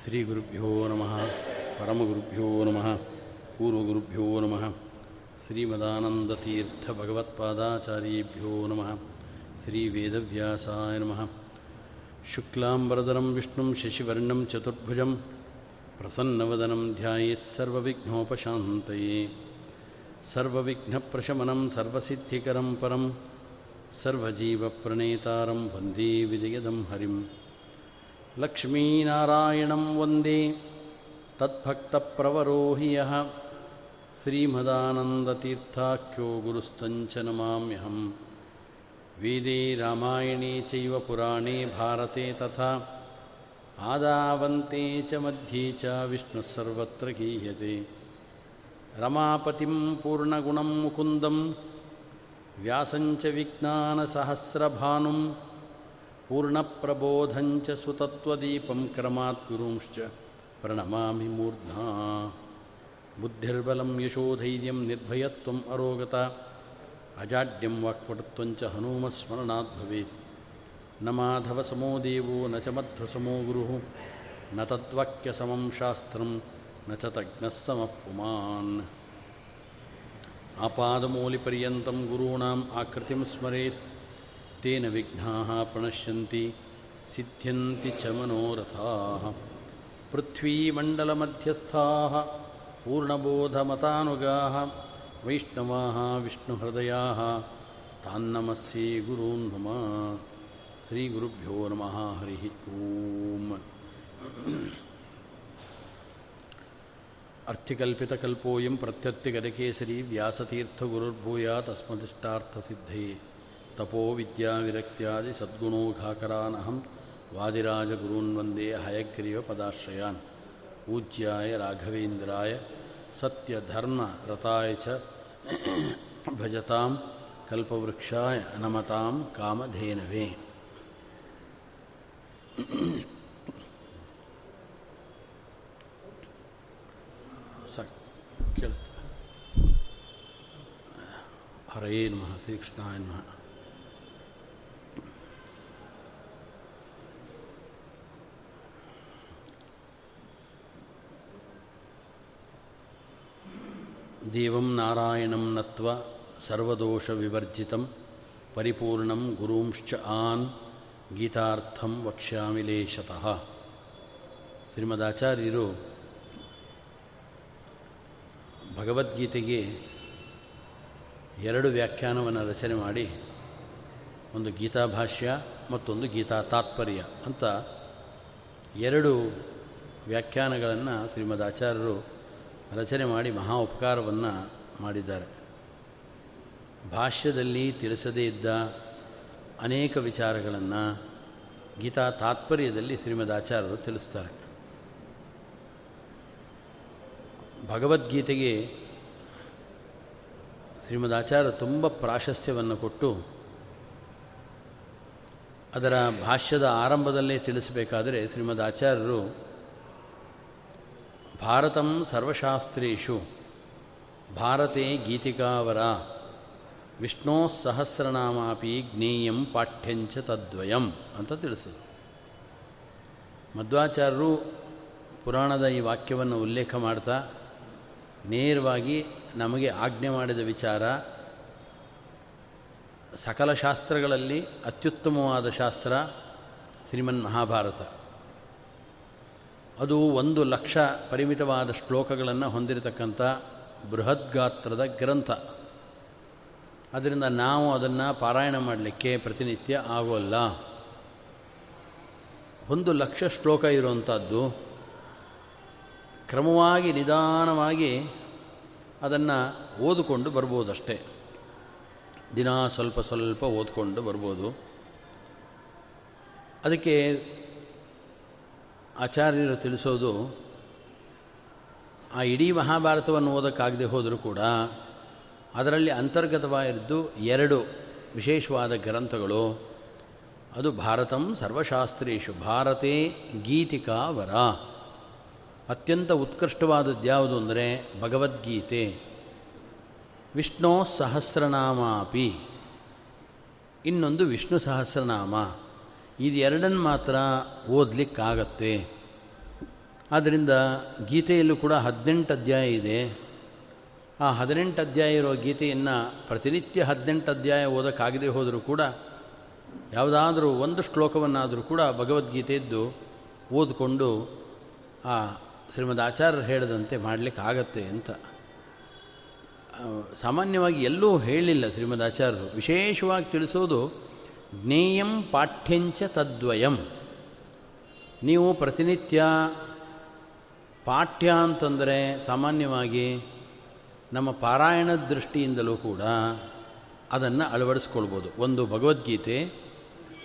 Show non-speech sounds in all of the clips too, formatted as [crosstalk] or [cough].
ಶ್ರೀಗುರುಭ್ಯೋ ನಮಃ ಪರಮಗುರುಭ್ಯೋ ನಮಃ ಪೂರ್ವಗುರುಭ್ಯೋ ನಮಃ ಶ್ರೀಮದಾನಂದತೀರ್ಥಭಗವತ್ಪಾದಾಚಾರ್ಯೇಭ್ಯೋ ನಮಃ ಶ್ರೀವೇದವ್ಯಾಸಾಯ ನಮಃ ಶುಕ್ಲಾಂಬರದರಂ ವಿಷ್ಣುಂ ಶಶಿವರ್ಣಂ ಚತುರ್ಭುಜಂ ಪ್ರಸನ್ನವದನಂ ಧ್ಯಾಯೇತ್ ಸರ್ವವಿಘ್ನೋಪಶಾಂತಯೇ ಸರ್ವವಿಘ್ನಪ್ರಶಮನಂ ಸರ್ವಸಿದ್ಧಿಕರಂ ಪರಂ ಸರ್ವಜೀವಪ್ರಣೇತಾರಂ ವಂದೇ ವಿಜಯದಂ ಹರಿಂ ತದ್ಭಕ್ತಪ್ರವರೋ ಹಿ ಯಃ ಶ್ರೀಮದಾನಂದತೀರ್ಥಾಖ್ಯೋ ಗುರುಸ್ತಂಚ ನಮಾಮ್ಯಹಂ. ವೇದೇ ರಾಮಾಯಣೇ ಚೈವ ಪುರಾಣೇ ಭಾರತೆ ತಥಾ. ಆದಾವಂತೆ ಚ ಮಧ್ಯೆ ಚ ವಿಷ್ಣುಃ ಸರ್ವತ್ರ ಗೀಯತೆ. ರಮಾಪತಿಂ ಪೂರ್ಣಗುಣಂ ಮುಕುಂದಂ. ವ್ಯಾಸಂಚ ವಿಜ್ಞಾನಸಹಸ್ರಭಾನುಂ. पूर्णप्रबोधञ्च सुतत्वदीपं क्रमात् गुरुंश्च प्रणमामि मूर्ध्ना। बुद्धिर्बलं यशोधैर्यं निर्भयत्वम् अरोगता। अजाड्यं वाक्पटुत्वञ्च हनूमस्मरणात् भवेत्। न माधवसमो देवो, न च मध्वसमो गुरुः। न तद्वाक्यसमं शास्त्रं, न च तज्ञः समः पुमान् आपादमौलिपर्यन्तं गुरूणाम् आकृतिं स्मरेत्। ತೇನ ವಿಘ್ನಾ ಪ್ರಣಶ್ಯಂತಿ ಸಿದ್ಧ್ಯಂತಿ ಚ ಮನೋರಥಾ. ಪೃಥ್ವೀಮಂಡಲಮಧ್ಯಸ್ಥಾ, ಪೂರ್ಣಬೋಧಮತಾನುಗಾ, ವೈಷ್ಣವಾ, ವಿಷ್ಣುಹೃದಯ. ತಾನ್ನಮಸ್ಸೇ ಗುರೂನ್ ಮಮ. ಶ್ರೀಗುರುಭ್ಯೋ ನಮಃ. ಹರಿ ಓಂ. ಅರ್ಥಿಕಲ್ಪಿತಕಲ್ಪೋಯಂ ಪ್ರತ್ಯರ್ಥಿಗದಕೇಸರಿ ವ್ಯಾಸತೀರ್ಥಗುರುರ್ಭೂಯಾತ್ ಅಸ್ಮದಿಷ್ಟಾರ್ಥಸಿದ್ಧೇ. तपो विद्या विरक्त्यादि सद्गुणोघाकरान अहम वादिराज गुरून् वंदे हयग्रीव पदाश्रयान। पूज्याय राघवेन्द्राय सत्यधर्म रताय च भजताम कल्पवृक्षाय नमताम कामधेनवे। हरे नम, श्रीकृष्णाय नमः। ದೇವಂ ನಾರಾಯಣಂ ನತ್ವ ಸರ್ವದೋಷವಿವರ್ಜಿತಂ ಪರಿಪೂರ್ಣಂ ಗುರುಂಶ್ಚ ಆನ್ ಗೀತಾರ್ಥಂ ವಕ್ಷ್ಯಾಮಿಲೇಶತಃ ಶ್ರೀಮದಾಚಾರ್ಯರು ಭಗವದ್ಗೀತೆಗೆ ಎರಡು ವ್ಯಾಖ್ಯಾನವನ್ನು ರಚನೆ ಮಾಡಿ, ಒಂದು ಗೀತಾಭಾಷ್ಯ ಮತ್ತೊಂದು ಗೀತಾ ತಾತ್ಪರ್ಯ ಅಂತ ಎರಡು ವ್ಯಾಖ್ಯಾನಗಳನ್ನು ಶ್ರೀಮದ್ ಆಚಾರ್ಯರು ರಚನೆ ಮಾಡಿ ಮಹಾ ಉಪಕಾರವನ್ನು ಮಾಡಿದ್ದಾರೆ. ಭಾಷ್ಯದಲ್ಲಿ ತಿಳಿಸದೇ ಇದ್ದ ಅನೇಕ ವಿಚಾರಗಳನ್ನು ಗೀತಾ ತಾತ್ಪರ್ಯದಲ್ಲಿ ಶ್ರೀಮದ್ ಆಚಾರ್ಯರು ತಿಳಿಸ್ತಾರೆ. ಭಗವದ್ಗೀತೆಗೆ ಶ್ರೀಮದ್ ಆಚಾರ್ಯ ತುಂಬ ಪ್ರಾಶಸ್ತ್ಯವನ್ನು ಕೊಟ್ಟು ಅದರ ಭಾಷ್ಯದ ಆರಂಭದಲ್ಲೇ ತಿಳಿಸಬೇಕಾದರೆ ಶ್ರೀಮದ್ ಆಚಾರ್ಯರು ಭಾರತಂ ಸರ್ವಶಾಸ್ತ್ರು ಭಾರತೆ ಗೀತಿಕಾವರ. ವಿಷ್ಣೋ ಸಹಸ್ರನಾಮಾಪಿ ಜ್ಞೇಯಂ ಪಾಠ್ಯಂಚ ತದ್ವಯಂ ಅಂತ ತಿಳಿಸು ಮಧ್ವಾಚಾರ್ಯರು ಪುರಾಣದ ಈ ವಾಕ್ಯವನ್ನು ಉಲ್ಲೇಖ ಮಾಡ್ತಾ ನೇರವಾಗಿ ನಮಗೆ ಆಜ್ಞೆ ಮಾಡಿದ ವಿಚಾರ ಸಕಲ ಶಾಸ್ತ್ರಗಳಲ್ಲಿ ಅತ್ಯುತ್ತಮವಾದ ಶಾಸ್ತ್ರ ಶ್ರೀಮನ್ ಮಹಾಭಾರತ. ಅದು ಒಂದು ಲಕ್ಷ ಪರಿಮಿತವಾದ ಶ್ಲೋಕಗಳನ್ನು ಹೊಂದಿರತಕ್ಕಂಥ ಬೃಹದ್ಗಾತ್ರದ ಗ್ರಂಥ. ಅದರಿಂದ ನಾವು ಅದನ್ನು ಪಾರಾಯಣ ಮಾಡಲಿಕ್ಕೆ ಪ್ರತಿನಿತ್ಯ ಆಗೋಲ್ಲ. ಒಂದು ಲಕ್ಷ ಶ್ಲೋಕ ಇರುವಂಥದ್ದು ಕ್ರಮವಾಗಿ ನಿಧಾನವಾಗಿ ಅದನ್ನು ಓದಿಕೊಂಡು ಬರ್ಬೋದಷ್ಟೇ. ದಿನ ಸ್ವಲ್ಪ ಸ್ವಲ್ಪ ಓದ್ಕೊಂಡು ಬರ್ಬೋದು. ಅದಕ್ಕೆ ಆಚಾರ್ಯರು ತಿಳಿಸೋದು, ಆ ಇಡೀ ಮಹಾಭಾರತವನ್ನು ಓದೋಕ್ಕಾಗದೆ ಹೋದರೂ ಕೂಡ ಅದರಲ್ಲಿ ಅಂತರ್ಗತವಾಗಿದ್ದು ಎರಡು ವಿಶೇಷವಾದ ಗ್ರಂಥಗಳು. ಅದು ಭಾರತಂ ಸರ್ವಶಾಸ್ತ್ರೀಷು, ಭಾರತೇ ಗೀತಿಕಾ ವರ. ಅತ್ಯಂತ ಉತ್ಕೃಷ್ಟವಾದದ್ದು ಯಾವುದು ಅಂದರೆ ಭಗವದ್ಗೀತೆ. ವಿಷ್ಣು ಸಹಸ್ರನಾಮಾಪಿ. ಇನ್ನೊಂದು ವಿಷ್ಣು ಸಹಸ್ರನಾಮ. ಇದು ಎರಡನ್ನು ಮಾತ್ರ ಓದಲಿಕ್ಕಾಗತ್ತೆ. ಆದ್ದರಿಂದ ಗೀತೆಯಲ್ಲೂ ಕೂಡ ಹದಿನೆಂಟು ಅಧ್ಯಾಯ ಇದೆ. ಆ ಹದಿನೆಂಟು ಅಧ್ಯಾಯ ಇರೋ ಗೀತೆಯನ್ನು ಪ್ರತಿನಿತ್ಯ ಹದಿನೆಂಟು ಅಧ್ಯಾಯ ಓದೋಕ್ಕಾಗದೆ ಹೋದರೂ ಕೂಡ ಯಾವುದಾದರೂ ಒಂದು ಶ್ಲೋಕವನ್ನಾದರೂ ಕೂಡ ಭಗವದ್ಗೀತೆಯದ್ದು ಓದಿಕೊಂಡು ಆ ಶ್ರೀಮದ್ ಆಚಾರ್ಯರು ಹೇಳಿದಂತೆ ಮಾಡಲಿಕ್ಕಾಗತ್ತೆ ಅಂತ. ಸಾಮಾನ್ಯವಾಗಿ ಎಲ್ಲೂ ಹೇಳಿಲ್ಲ ಶ್ರೀಮದ್ ಆಚಾರ್ಯರು. ವಿಶೇಷವಾಗಿ ತಿಳಿಸೋದು ಜ್ಞೇಯಂ ಪಾಠ್ಯಂಚ ತದ್ವಯಂ. ನೀವು ಪ್ರತಿನಿತ್ಯ ಪಾಠ್ಯ ಅಂತಂದರೆ ಸಾಮಾನ್ಯವಾಗಿ ನಮ್ಮ ಪಾರಾಯಣ ದೃಷ್ಟಿಯಿಂದಲೂ ಕೂಡ ಅದನ್ನು ಅಳವಡಿಸ್ಕೊಳ್ಬೋದು. ಒಂದು ಭಗವದ್ಗೀತೆ,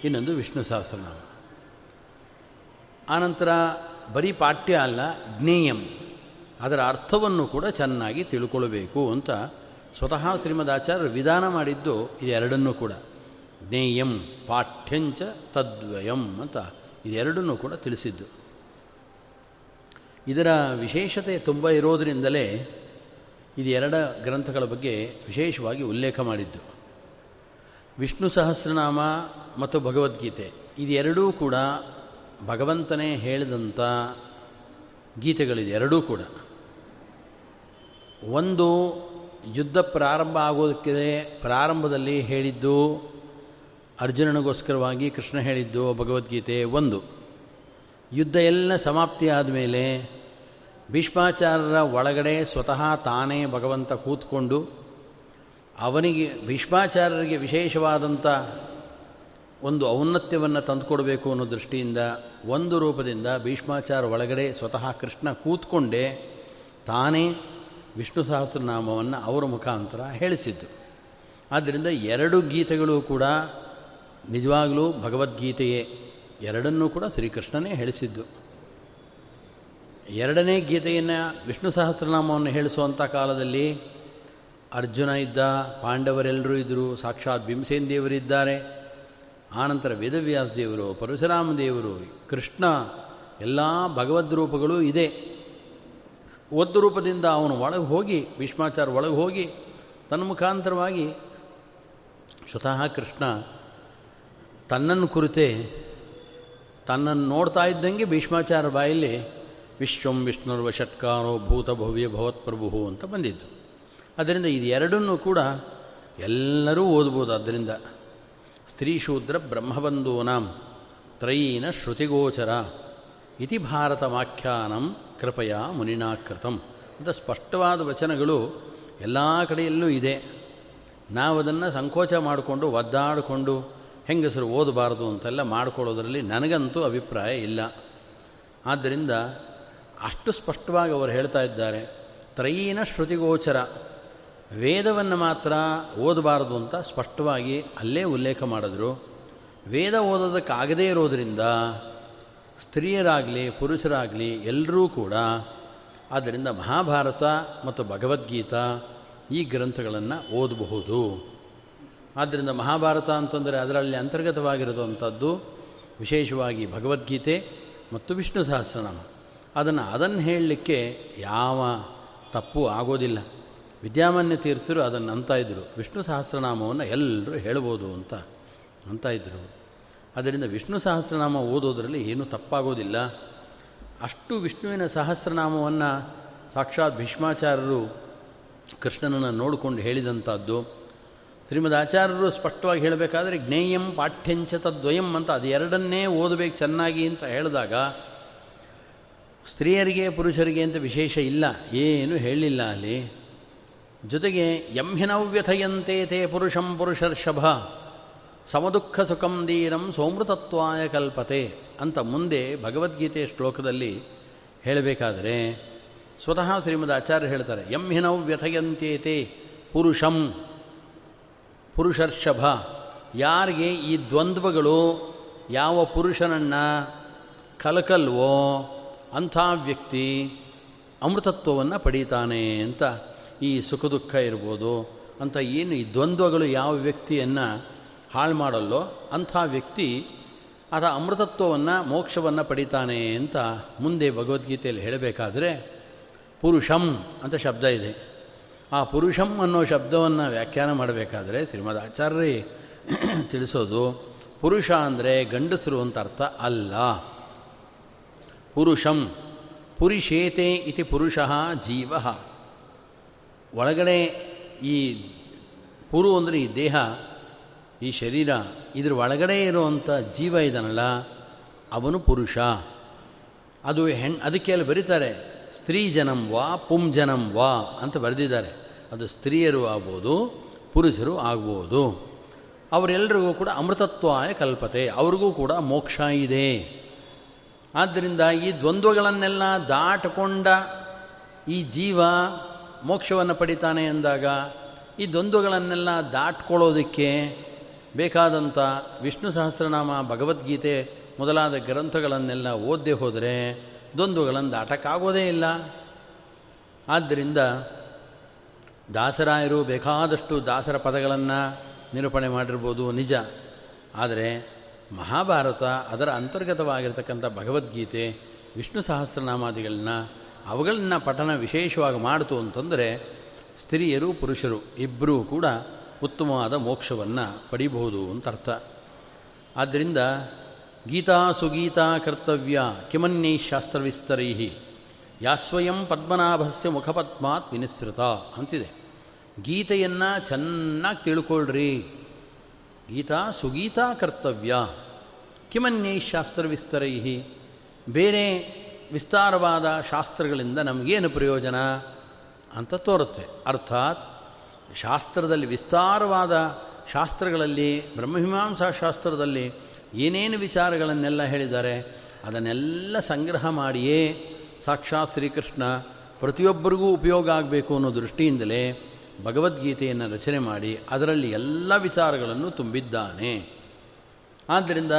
ಇನ್ನೊಂದು ವಿಷ್ಣು ಸಹಸ್ರನಾಮ. ಆನಂತರ ಬರೀ ಪಾಠ್ಯ ಅಲ್ಲ, ಜ್ಞೇಯಂ. ಅದರ ಅರ್ಥವನ್ನು ಕೂಡ ಚೆನ್ನಾಗಿ ತಿಳ್ಕೊಳ್ಬೇಕು ಅಂತ ಸ್ವತಃ ಶ್ರೀಮದಾಚಾರ್ಯರು ವಿಧಾನ ಮಾಡಿದ್ದು ಇದೆರಡನ್ನೂ ಕೂಡ. ಜ್ಞೇಯಂ ಪಾಠ್ಯಂಚ ತದ್ವಯಂ ಅಂತ ಇದೆರಡನ್ನೂ ಕೂಡ ತಿಳಿಸಿದ್ದು. ಇದರ ವಿಶೇಷತೆ ತುಂಬ ಇರೋದರಿಂದಲೇ ಇದು ಎರಡ ಗ್ರಂಥಗಳ ಬಗ್ಗೆ ವಿಶೇಷವಾಗಿ ಉಲ್ಲೇಖ ಮಾಡಿದ್ದು. ವಿಷ್ಣು ಸಹಸ್ರನಾಮ ಮತ್ತು ಭಗವದ್ಗೀತೆ ಇದೆರಡೂ ಕೂಡ ಭಗವಂತನೇ ಹೇಳಿದಂಥ ಗೀತೆಗಳಿದೆ, ಎರಡೂ ಕೂಡ. ಒಂದು ಯುದ್ಧ ಪ್ರಾರಂಭ ಆಗೋದಕ್ಕೆ ಪ್ರಾರಂಭದಲ್ಲಿ ಹೇಳಿದ್ದು ಅರ್ಜುನನಿಗೋಸ್ಕರವಾಗಿ ಕೃಷ್ಣ ಹೇಳಿದ್ದು ಭಗವದ್ಗೀತೆ ಒಂದು. ಯುದ್ಧ ಎಲ್ಲ ಸಮಾಪ್ತಿ ಆದಮೇಲೆ ಭೀಷ್ಮಾಚಾರ್ಯರ ಒಳಗಡೆ ಸ್ವತಃ ತಾನೇ ಭಗವಂತ ಕೂತ್ಕೊಂಡು ಅವನಿಗೆ, ಭೀಷ್ಮಾಚಾರ್ಯರಿಗೆ ವಿಶೇಷವಾದಂಥ ಒಂದು ಔನ್ನತ್ಯವನ್ನು ತಂದುಕೊಡಬೇಕು ಅನ್ನೋ ದೃಷ್ಟಿಯಿಂದ ಒಂದು ರೂಪದಿಂದ ಭೀಷ್ಮಾಚಾರ ಒಳಗಡೆ ಸ್ವತಃ ಕೃಷ್ಣ ಕೂತ್ಕೊಂಡೇ ತಾನೇ ವಿಷ್ಣು ಸಹಸ್ರನಾಮವನ್ನು ಅವರ ಮುಖಾಂತರ ಹೇಳಿಸಿದ್ದು. ಆದ್ದರಿಂದ ಎರಡು ಗೀತೆಗಳು ಕೂಡ ನಿಜವಾಗಲೂ ಭಗವದ್ಗೀತೆಯೇ ಎರಡನ್ನೂ ಕೂಡ ಶ್ರೀಕೃಷ್ಣನೇ ಹೇಳಿಸಿದ್ದು. ಎರಡನೇ ಗೀತೆಯನ್ನು ವಿಷ್ಣು ಸಹಸ್ರನಾಮವನ್ನು ಹೇಳಿಸುವಂಥ ಕಾಲದಲ್ಲಿ ಅರ್ಜುನ ಇದ್ದ, ಪಾಂಡವರೆಲ್ಲರೂ ಇದ್ದರು ಸಾಕ್ಷಾತ್ ಭೀಮಸೇನ್ ದೇವರಿದ್ದಾರೆ ಆನಂತರ ವೇದವ್ಯಾಸ ದೇವರು, ಪರಶುರಾಮ ದೇವರು, ಕೃಷ್ಣ, ಎಲ್ಲ ಭಗವದ್ ರೂಪಗಳು ಇದೆ. ಒಂದು ರೂಪದಿಂದ ಅವನು ಒಳಗೆ ಹೋಗಿ ಭೀಷ್ಮಾಚಾರ ಒಳಗೆ ಹೋಗಿ, ತನ್ನ ಮುಖಾಂತರವಾಗಿ ಸ್ವತಃ ಕೃಷ್ಣ ತನ್ನನ್ನು ಕುರಿತೇ, ತನ್ನನ್ನು ನೋಡ್ತಾ ಇದ್ದಂಗೆ ಭೀಷ್ಮಾಚಾರ ಬಾಯಲ್ಲಿ ವಿಶ್ವಂ ವಿಷ್ಣುರ್ವ ಷಟ್ಕಾರೋ ಭೂತ ಭವ್ಯ ಭವತ್ಪ್ರಭು ಅಂತ ಬಂದಿದ್ದು. ಅದರಿಂದ ಇದು ಎರಡನ್ನೂ ಕೂಡ ಎಲ್ಲರೂ ಓದ್ಬೋದು. ಅದರಿಂದ ಸ್ತ್ರೀ ಶೂದ್ರ ಬ್ರಹ್ಮಬಂಧೂನಾಂ ತ್ರಯೀನ ಶ್ರುತಿಗೋಚರ ಇತಿ ಭಾರತ ವಾಖ್ಯಾನಂ ಕೃಪಯ ಮುನಿನಾಕೃತಂ ಅಂತ ಸ್ಪಷ್ಟವಾದ ವಚನಗಳು ಎಲ್ಲ ಕಡೆಯಲ್ಲೂ ಇದೆ. ನಾವು ಅದನ್ನು ಸಂಕೋಚ ಮಾಡಿಕೊಂಡು ಒದ್ದಾಡಿಕೊಂಡು ಹೆಂಗಸರು ಓದಬಾರ್ದು ಅಂತೆಲ್ಲ ಮಾಡ್ಕೊಳ್ಳೋದ್ರಲ್ಲಿ ನನಗಂತೂ ಅಭಿಪ್ರಾಯ ಇಲ್ಲ. ಆದ್ದರಿಂದ ಅಷ್ಟು ಸ್ಪಷ್ಟವಾಗಿ ಅವರು ಹೇಳ್ತಾ ಇದ್ದಾರೆ, ತ್ರಯೀನ ಶ್ರುತಿಗೋಚರ. ವೇದವನ್ನು ಮಾತ್ರ ಓದಬಾರದು ಅಂತ ಸ್ಪಷ್ಟವಾಗಿ ಅಲ್ಲೇ ಉಲ್ಲೇಖ ಮಾಡಿದ್ರು. ವೇದ ಓದೋದಕ್ಕಾಗದೇ ಇರೋದರಿಂದ ಸ್ತ್ರೀಯರಾಗಲಿ, ಪುರುಷರಾಗಲಿ ಎಲ್ಲರೂ ಕೂಡ ಆದ್ದರಿಂದ ಮಹಾಭಾರತ ಮತ್ತು ಭಗವದ್ಗೀತಾ ಈ ಗ್ರಂಥಗಳನ್ನು ಓದಬಹುದು. ಆದ್ದರಿಂದ ಮಹಾಭಾರತ ಅಂತಂದರೆ ಅದರಲ್ಲಿ ಅಂತರ್ಗತವಾಗಿರುವಂಥದ್ದು ವಿಶೇಷವಾಗಿ ಭಗವದ್ಗೀತೆ ಮತ್ತು ವಿಷ್ಣು ಸಹಸ್ರನಾಮ. ಅದನ್ನು ಅದನ್ನು ಹೇಳಲಿಕ್ಕೆ ಯಾವ ತಪ್ಪು ಆಗೋದಿಲ್ಲ. ವಿದ್ಯಾಮಾನ್ಯ ತೀರ್ಥರು ಅದನ್ನು ಅಂತ ಇದ್ದರು ವಿಷ್ಣು ಸಹಸ್ರನಾಮವನ್ನು ಎಲ್ಲರೂ ಹೇಳ್ಬೋದು ಅಂತ ಅಂತ ಇದ್ದರು ಅದರಿಂದ ವಿಷ್ಣು ಸಹಸ್ರನಾಮ ಓದೋದರಲ್ಲಿ ಏನೂ ತಪ್ಪಾಗೋದಿಲ್ಲ. ಅಷ್ಟು ವಿಷ್ಣುವಿನ ಸಹಸ್ರನಾಮವನ್ನು ಸಾಕ್ಷಾತ್ ಭೀಷ್ಮಾಚಾರ್ಯರು ಕೃಷ್ಣನನ್ನು ನೋಡಿಕೊಂಡು ಹೇಳಿದಂಥದ್ದು. ಶ್ರೀಮದ್ ಆಚಾರ್ಯರು ಸ್ಪಷ್ಟವಾಗಿ ಹೇಳಬೇಕಾದ್ರೆ ಜ್ಞೇಯಂ ಪಾಠ್ಯಂಚ ತದ್ವಯಂ ಅಂತ ಅದು ಎರಡನ್ನೇ ಓದಬೇಕು ಚೆನ್ನಾಗಿ ಅಂತ ಹೇಳಿದಾಗ ಸ್ತ್ರೀಯರಿಗೆ ಪುರುಷರಿಗೆ ಅಂತ ವಿಶೇಷ ಇಲ್ಲ, ಏನು ಹೇಳಲಿಲ್ಲ ಅಲ್ಲಿ. ಜೊತೆಗೆ ಯಂಹಿನವ್ಯಥಯಂತೆ ತೇ ಪುರುಷಂ ಪುರುಷರ್ಷಭ, ಸಮದುಃಖ ಸುಖಂ ದೀರಂ ಸೋಮೃತತ್ವಾಯ ಕಲ್ಪತೆ ಅಂತ ಮುಂದೆ ಭಗವದ್ಗೀತೆಯ ಶ್ಲೋಕದಲ್ಲಿ ಹೇಳಬೇಕಾದರೆ ಸ್ವತಃ ಶ್ರೀಮದ್ ಆಚಾರ್ಯ ಹೇಳ್ತಾರೆ ಯಂಹಿನವ್ಯಥಯಂತೆ ತೇ ಪುರುಷಂ. ಪುರುಷರ್ಷಭ. ಯಾರಿಗೆ ಈ ದ್ವಂದ್ವಗಳು ಯಾವ ಪುರುಷನನ್ನು ಕಲಕಲ್ವೋ ಅಂಥ ವ್ಯಕ್ತಿ ಅಮೃತತ್ವವನ್ನು ಪಡೀತಾನೆ ಅಂತ ಈ ಸುಖ ದುಃಖ ಇರ್ಬೋದು. ಅಂತ ಏನು ಈ ದ್ವಂದ್ವಗಳು ಯಾವ ವ್ಯಕ್ತಿಯನ್ನು ಹಾಳು ಮಾಡಲ್ಲೋ ಅಂಥ ವ್ಯಕ್ತಿ ಆತ ಅಮೃತತ್ವವನ್ನು, ಮೋಕ್ಷವನ್ನು ಪಡಿತಾನೆ ಅಂತ ಮುಂದೆ ಭಗವದ್ಗೀತೆಯಲ್ಲಿ ಹೇಳಬೇಕಾದ್ರೆ ಪುರುಷಂ ಅಂತ ಶಬ್ದ ಇದೆ. ಆ ಪುರುಷಂ ಅನ್ನೋ ಶಬ್ದವನ್ನು ವ್ಯಾಖ್ಯಾನ ಮಾಡಬೇಕಾದ್ರೆ ಶ್ರೀಮದ್ ಆಚಾರ್ಯ [clears throat] ತಿಳಿಸೋದು, ಪುರುಷ ಅಂದರೆ ಗಂಡಸರು ಅಂತ ಅರ್ಥ ಅಲ್ಲ. ಪುರುಷಂ, ಪುರಿಷೇತೆ ಇತಿ ಪುರುಷ ಜೀವ. ಒಳಗಡೆ ಈ ಪುರು ಅಂದರೆ ಈ ದೇಹ, ಈ ಶರೀರ, ಇದ್ರ ಒಳಗಡೆ ಇರುವಂಥ ಜೀವ ಇದನ್ನಲ್ಲ ಅವನು ಪುರುಷ. ಅದು ಹೆಣ್, ಅದಕ್ಕೆ ಅಲ್ಲಿ ಬರೀತಾರೆ ಸ್ತ್ರೀ ಜನಂ ವಾ ಪುಂ ಜನಂ ವಾ ಅಂತ ಬರೆದಿದ್ದಾರೆ. ಅದು ಸ್ತ್ರೀಯರು ಆಗ್ಬೋದು, ಪುರುಷರು ಆಗ್ಬೋದು. ಅವರೆಲ್ಲರಿಗೂ ಕೂಡ ಅಮೃತತ್ವಾಯ ಕಲ್ಪತೆ, ಅವ್ರಿಗೂ ಕೂಡ ಮೋಕ್ಷ ಇದೆ. ಆದ್ದರಿಂದ ಈ ದ್ವಂದ್ವಗಳನ್ನೆಲ್ಲ ದಾಟಕೊಂಡ ಈ ಜೀವ ಮೋಕ್ಷವನ್ನು ಪಡಿತಾನೆ ಅಂದಾಗ, ಈ ದ್ವಂದ್ವಗಳನ್ನೆಲ್ಲ ದಾಟ್ಕೊಳ್ಳೋದಕ್ಕೆ ಬೇಕಾದಂಥ ವಿಷ್ಣು ಸಹಸ್ರನಾಮ ಭಗವದ್ಗೀತೆ ಮೊದಲಾದ ಗ್ರಂಥಗಳನ್ನೆಲ್ಲ ಓದದೆ ಹೋದರೆ ದ್ವಂದ್ವಗಳನ್ನು ದಾಟಕ್ಕಾಗೋದೇ ಇಲ್ಲ. ಆದ್ದರಿಂದ ದಾಸರಾಯರು ಬೇಕಾದಷ್ಟು ದಾಸರ ಪದಗಳನ್ನು ನಿರೂಪಣೆ ಮಾಡಿರ್ಬೋದು ನಿಜ. ಆದರೆ ಮಹಾಭಾರತ ಅದರ ಅಂತರ್ಗತವಾಗಿರ್ತಕ್ಕಂಥ ಭಗವದ್ಗೀತೆ, ವಿಷ್ಣು ಸಹಸ್ರನಾಮಾದಿಗಳನ್ನ, ಅವುಗಳನ್ನ ಪಠನ ವಿಶೇಷವಾಗಿ ಮಾಡಿತು ಅಂತಂದರೆ ಸ್ತ್ರೀಯರು ಪುರುಷರು ಇಬ್ಬರೂ ಕೂಡ ಉತ್ತಮವಾದ ಮೋಕ್ಷವನ್ನು ಪಡಿಬಹುದು ಅಂತ ಅರ್ಥ. ಆದ್ದರಿಂದ ಗೀತಾ ಸುಗೀತಾ ಕರ್ತವ್ಯ ಕಿಮನ್ಯೈ ಶಾಸ್ತ್ರವಿಸ್ತರೈ ಯಾಸ್ವಯಂ ಪದ್ಮನಾಭಸ್ಯ ಮುಖಪದ್ಮಾತ್ ವಿನಿಸೃತ ಅಂತಿದೆ. ಗೀತೆಯನ್ನು ಚೆನ್ನಾಗಿ ತಿಳ್ಕೊಳ್ರಿ. ಗೀತಾ ಸುಗೀತಾ ಕರ್ತವ್ಯ ಕಿಮನ್ಯೈ ಶಾಸ್ತ್ರವಿಸ್ತರೈ ಬೇರೆ ವಿಸ್ತಾರವಾದ ಶಾಸ್ತ್ರಗಳಿಂದ ನಮಗೇನು ಪ್ರಯೋಜನ ಅಂತ ತೋರುತ್ತೆ. ಅರ್ಥಾತ್ ಶಾಸ್ತ್ರದಲ್ಲಿ ವಿಸ್ತಾರವಾದ ಶಾಸ್ತ್ರಗಳಲ್ಲಿ ಬ್ರಹ್ಮಮೀಮಾಂಸಾ ಶಾಸ್ತ್ರದಲ್ಲಿ ಏನೇನು ವಿಚಾರಗಳನ್ನೆಲ್ಲ ಹೇಳಿದ್ದಾರೆ, ಅದನ್ನೆಲ್ಲ ಸಂಗ್ರಹ ಮಾಡಿಯೇ ಸಾಕ್ಷಾತ್ ಶ್ರೀಕೃಷ್ಣ ಪ್ರತಿಯೊಬ್ಬರಿಗೂ ಉಪಯೋಗ ಆಗಬೇಕು ಅನ್ನೋ ದೃಷ್ಟಿಯಿಂದಲೇ ಭಗವದ್ಗೀತೆಯನ್ನು ರಚನೆ ಮಾಡಿ ಅದರಲ್ಲಿ ಎಲ್ಲ ವಿಚಾರಗಳನ್ನು ತುಂಬಿದ್ದಾನೆ. ಆದ್ದರಿಂದ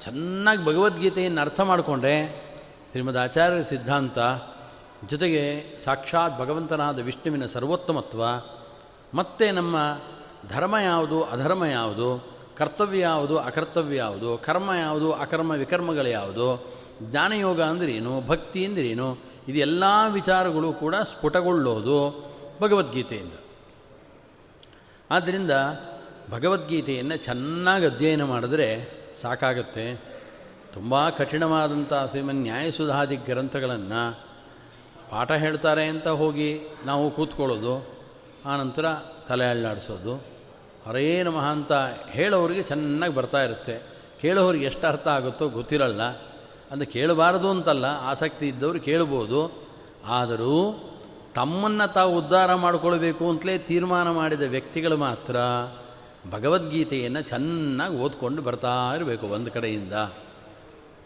ಚೆನ್ನಾಗಿ ಭಗವದ್ಗೀತೆಯನ್ನು ಅರ್ಥ ಮಾಡಿಕೊಂಡ್ರೆ ಶ್ರೀಮದ್ ಆಚಾರ್ಯ ಸಿದ್ಧಾಂತ ಜೊತೆಗೆ ಸಾಕ್ಷಾತ್ ಭಗವಂತನಾದ ವಿಷ್ಣುವಿನ ಸರ್ವೋತ್ತಮತ್ವ, ಮತ್ತು ನಮ್ಮ ಧರ್ಮ ಯಾವುದು, ಅಧರ್ಮ ಯಾವುದು ಕರ್ತವ್ಯ ಯಾವುದು, ಅಕರ್ತವ್ಯ ಯಾವುದು, ಕರ್ಮ ಯಾವುದು, ಅಕರ್ಮ ವಿಕರ್ಮಗಳು ಯಾವುದು, ಜ್ಞಾನಯೋಗ ಅಂದ್ರೇನು, ಭಕ್ತಿ ಅಂದ್ರೇನು ಇದೆಲ್ಲ ವಿಚಾರಗಳು ಕೂಡ ಸ್ಫುಟಗೊಳ್ಳೋದು ಭಗವದ್ಗೀತೆಯಿಂದ. ಆದ್ದರಿಂದ ಭಗವದ್ಗೀತೆಯನ್ನು ಚೆನ್ನಾಗಿ ಅಧ್ಯಯನ ಮಾಡಿದ್ರೆ ಸಾಕಾಗುತ್ತೆ. ತುಂಬ ಕಠಿಣವಾದಂಥ ನ್ಯಾಯಸುಧಾದಿ ಗ್ರಂಥಗಳನ್ನು ಪಾಠ ಹೇಳ್ತಾರೆ ಅಂತ ಹೋಗಿ ನಾವು ಕೂತ್ಕೊಳ್ಳೋದು, ಆನಂತರ ತಲೆ ಅಳ್ಳಾಡಿಸೋದು ಹರೇ ನಮಃ ಅಂತ ಹೇಳೋರಿಗೆ ಚೆನ್ನಾಗಿ ಬರ್ತಾ ಇರುತ್ತೆ. ಕೇಳೋರಿಗೆ ಎಷ್ಟು ಅರ್ಥ ಆಗುತ್ತೋ ಗೊತ್ತಿರಲ್ಲ. ಅಂದರೆ ಕೇಳಬಾರದು ಅಂತಲ್ಲ, ಆಸಕ್ತಿ ಇದ್ದವರು ಕೇಳ್ಬೋದು. ಆದರೂ ತಮ್ಮನ್ನು ತಾವು ಉದ್ಧಾರ ಮಾಡಿಕೊಳ್ಬೇಕು ಅಂತಲೇ ತೀರ್ಮಾನ ಮಾಡಿದ ವ್ಯಕ್ತಿಗಳು ಮಾತ್ರ ಭಗವದ್ಗೀತೆಯನ್ನು ಚೆನ್ನಾಗಿ ಓದ್ಕೊಂಡು ಬರ್ತಾ ಇರಬೇಕು ಒಂದು ಕಡೆಯಿಂದ.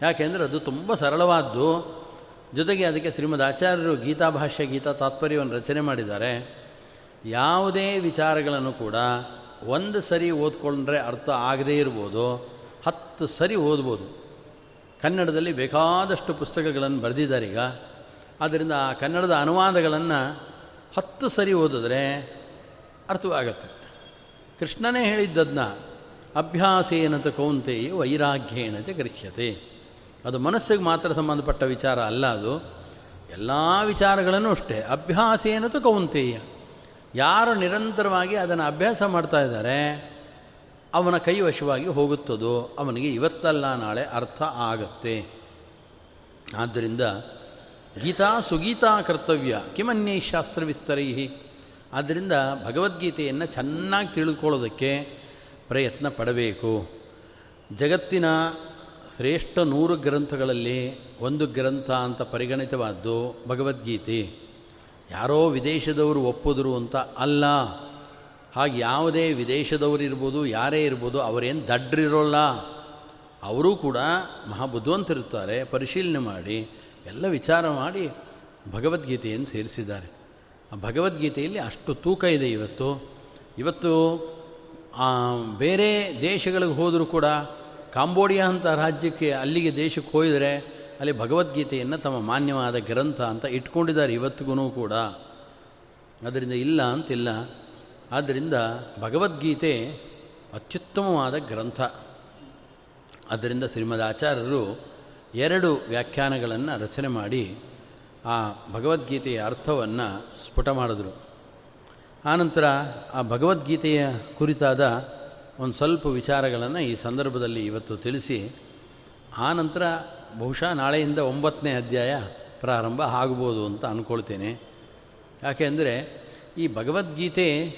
ಯಾಕೆಂದರೆ ಅದು ತುಂಬ ಸರಳವಾದ್ದು. ಜೊತೆಗೆ ಅದಕ್ಕೆ ಶ್ರೀಮದ್ ಆಚಾರ್ಯರು ಗೀತಾಭಾಷ್ಯ ಗೀತಾ ತಾತ್ಪರ್ಯವನ್ನು ರಚನೆ ಮಾಡಿದ್ದಾರೆ. ಯಾವುದೇ ವಿಚಾರಗಳನ್ನು ಕೂಡ ಒಂದು ಸರಿ ಓದ್ಕೊಂಡ್ರೆ ಅರ್ಥ ಆಗದೇ ಇರ್ಬೋದು, ಹತ್ತು ಸರಿ ಓದ್ಬೋದು. ಕನ್ನಡದಲ್ಲಿ ಬೇಕಾದಷ್ಟು ಪುಸ್ತಕಗಳನ್ನು ಬರೆದಿದ್ದಾರೆ ಈಗ. ಆದ್ದರಿಂದ ಆ ಕನ್ನಡದ ಅನುವಾದಗಳನ್ನು ಹತ್ತು ಸರಿ ಓದಿದ್ರೆ ಅರ್ಥವಾಗತ್ತೆ. ಕೃಷ್ಣನೇ ಹೇಳಿದ್ದದನ್ನ ಅಭ್ಯಾಸೇನತ ಕೌಂತೆಯೇ ವೈರಾಗ್ಯೇನ ಚ ಗೃಹ್ಯತೆ. ಅದು ಮನಸ್ಸಿಗೆ ಮಾತ್ರ ಸಂಬಂಧಪಟ್ಟ ವಿಚಾರ ಅಲ್ಲ ಅದು. ಎಲ್ಲ ವಿಚಾರಗಳನ್ನು ಅಷ್ಟೇ ಅಭ್ಯಾಸೇನತು ಕೌಂತೆಯ. ಯಾರು ನಿರಂತರವಾಗಿ ಅದನ್ನು ಅಭ್ಯಾಸ ಮಾಡ್ತಾ ಇದ್ದಾರೆ, ಅವನ ಕೈವಶವಾಗಿ ಹೋಗುತ್ತದೋ ಅವನಿಗೆ ಇವತ್ತಲ್ಲ ನಾಳೆ ಅರ್ಥ ಆಗತ್ತೆ. ಆದ್ದರಿಂದ ಗೀತಾ ಸುಗೀತಾ ಕರ್ತವ್ಯ, ಕಿಮನ್ಯೇ ಶಾಸ್ತ್ರ ವಿಸ್ತರೈಹಿ. ಆದ್ದರಿಂದ ಭಗವದ್ಗೀತೆಯನ್ನು ಚೆನ್ನಾಗಿ ತಿಳ್ಕೊಳ್ಳೋದಕ್ಕೆ ಪ್ರಯತ್ನ ಪಡಬೇಕು. ಜಗತ್ತಿನ ಶ್ರೇಷ್ಠ ನೂರು ಗ್ರಂಥಗಳಲ್ಲಿ ಒಂದು ಗ್ರಂಥ ಅಂತ ಪರಿಗಣಿತವಾದ್ದು ಭಗವದ್ಗೀತೆ. ಯಾರೋ ವಿದೇಶದವರು ಒಪ್ಪಿದ್ರು ಅಂತ ಅಲ್ಲ. ಹಾಗೆ ಯಾವುದೇ ವಿದೇಶದವರು ಇರ್ಬೋದು, ಯಾರೇ ಇರ್ಬೋದು, ಅವರೇನು ದಡ್ರಿರೋಲ್ಲ. ಅವರೂ ಕೂಡ ಮಹಾಬುದ್ಧಿವಂತರಿರ್ತಾರೆ ಪರಿಶೀಲನೆ ಮಾಡಿ, ಎಲ್ಲ ವಿಚಾರ ಮಾಡಿ ಭಗವದ್ಗೀತೆಯನ್ನು ಸೇರಿಸಿದ್ದಾರೆ. ಆ ಭಗವದ್ಗೀತೆಯಲ್ಲಿ ಅಷ್ಟು ತೂಕ ಇದೆ ಇವತ್ತು. ಇವತ್ತು ಬೇರೆ ದೇಶಗಳಿಗೆ ಹೋದರೂ ಕೂಡ, ಕಾಂಬೋಡಿಯಾ ಅಂತ ರಾಜ್ಯಕ್ಕೆ ಅಲ್ಲಿಗೆ ದೇಶಕ್ಕೆ ಹೋಯಿದರೆ ಅಲ್ಲಿ ಭಗವದ್ಗೀತೆಯನ್ನು ತಮ್ಮ ಮಾನ್ಯವಾದ ಗ್ರಂಥ ಅಂತ ಇಟ್ಕೊಂಡಿದ್ದಾರೆ ಇವತ್ತಿಗೂ ಕೂಡ. ಅದರಿಂದ ಇಲ್ಲ ಅಂತಿಲ್ಲ. ಆದ್ದರಿಂದ ಭಗವದ್ಗೀತೆ ಅತ್ಯುತ್ತಮವಾದ ಗ್ರಂಥ. ಅದರಿಂದ ಶ್ರೀಮದ್ ಆಚಾರ್ಯರು ಎರಡು ವ್ಯಾಖ್ಯಾನಗಳನ್ನು ರಚನೆ ಮಾಡಿ ಆ ಭಗವದ್ಗೀತೆಯ ಅರ್ಥವನ್ನು ಸ್ಫುಟ ಮಾಡಿದ್ರು. ಆನಂತರ ಆ ಭಗವದ್ಗೀತೆಯ ಕುರಿತಾದ ಒಂದು ಸ್ವಲ್ಪ ವಿಚಾರಗಳನ್ನು ಈ ಸಂದರ್ಭದಲ್ಲಿ ಇವತ್ತು ತಿಳಿಸಿ ಆನಂತರ ಬಹುಶಃ ನಾಳೆಯಿಂದ ಒಂಬತ್ತನೇ ಅಧ್ಯಾಯ ಪ್ರಾರಂಭ ಆಗ್ಬೋದು ಅಂತ ಅಂದ್ಕೊಳ್ತೇನೆ ಯಾಕೆಂದರೆ ಈ ಭಗವದ್ಗೀತೆ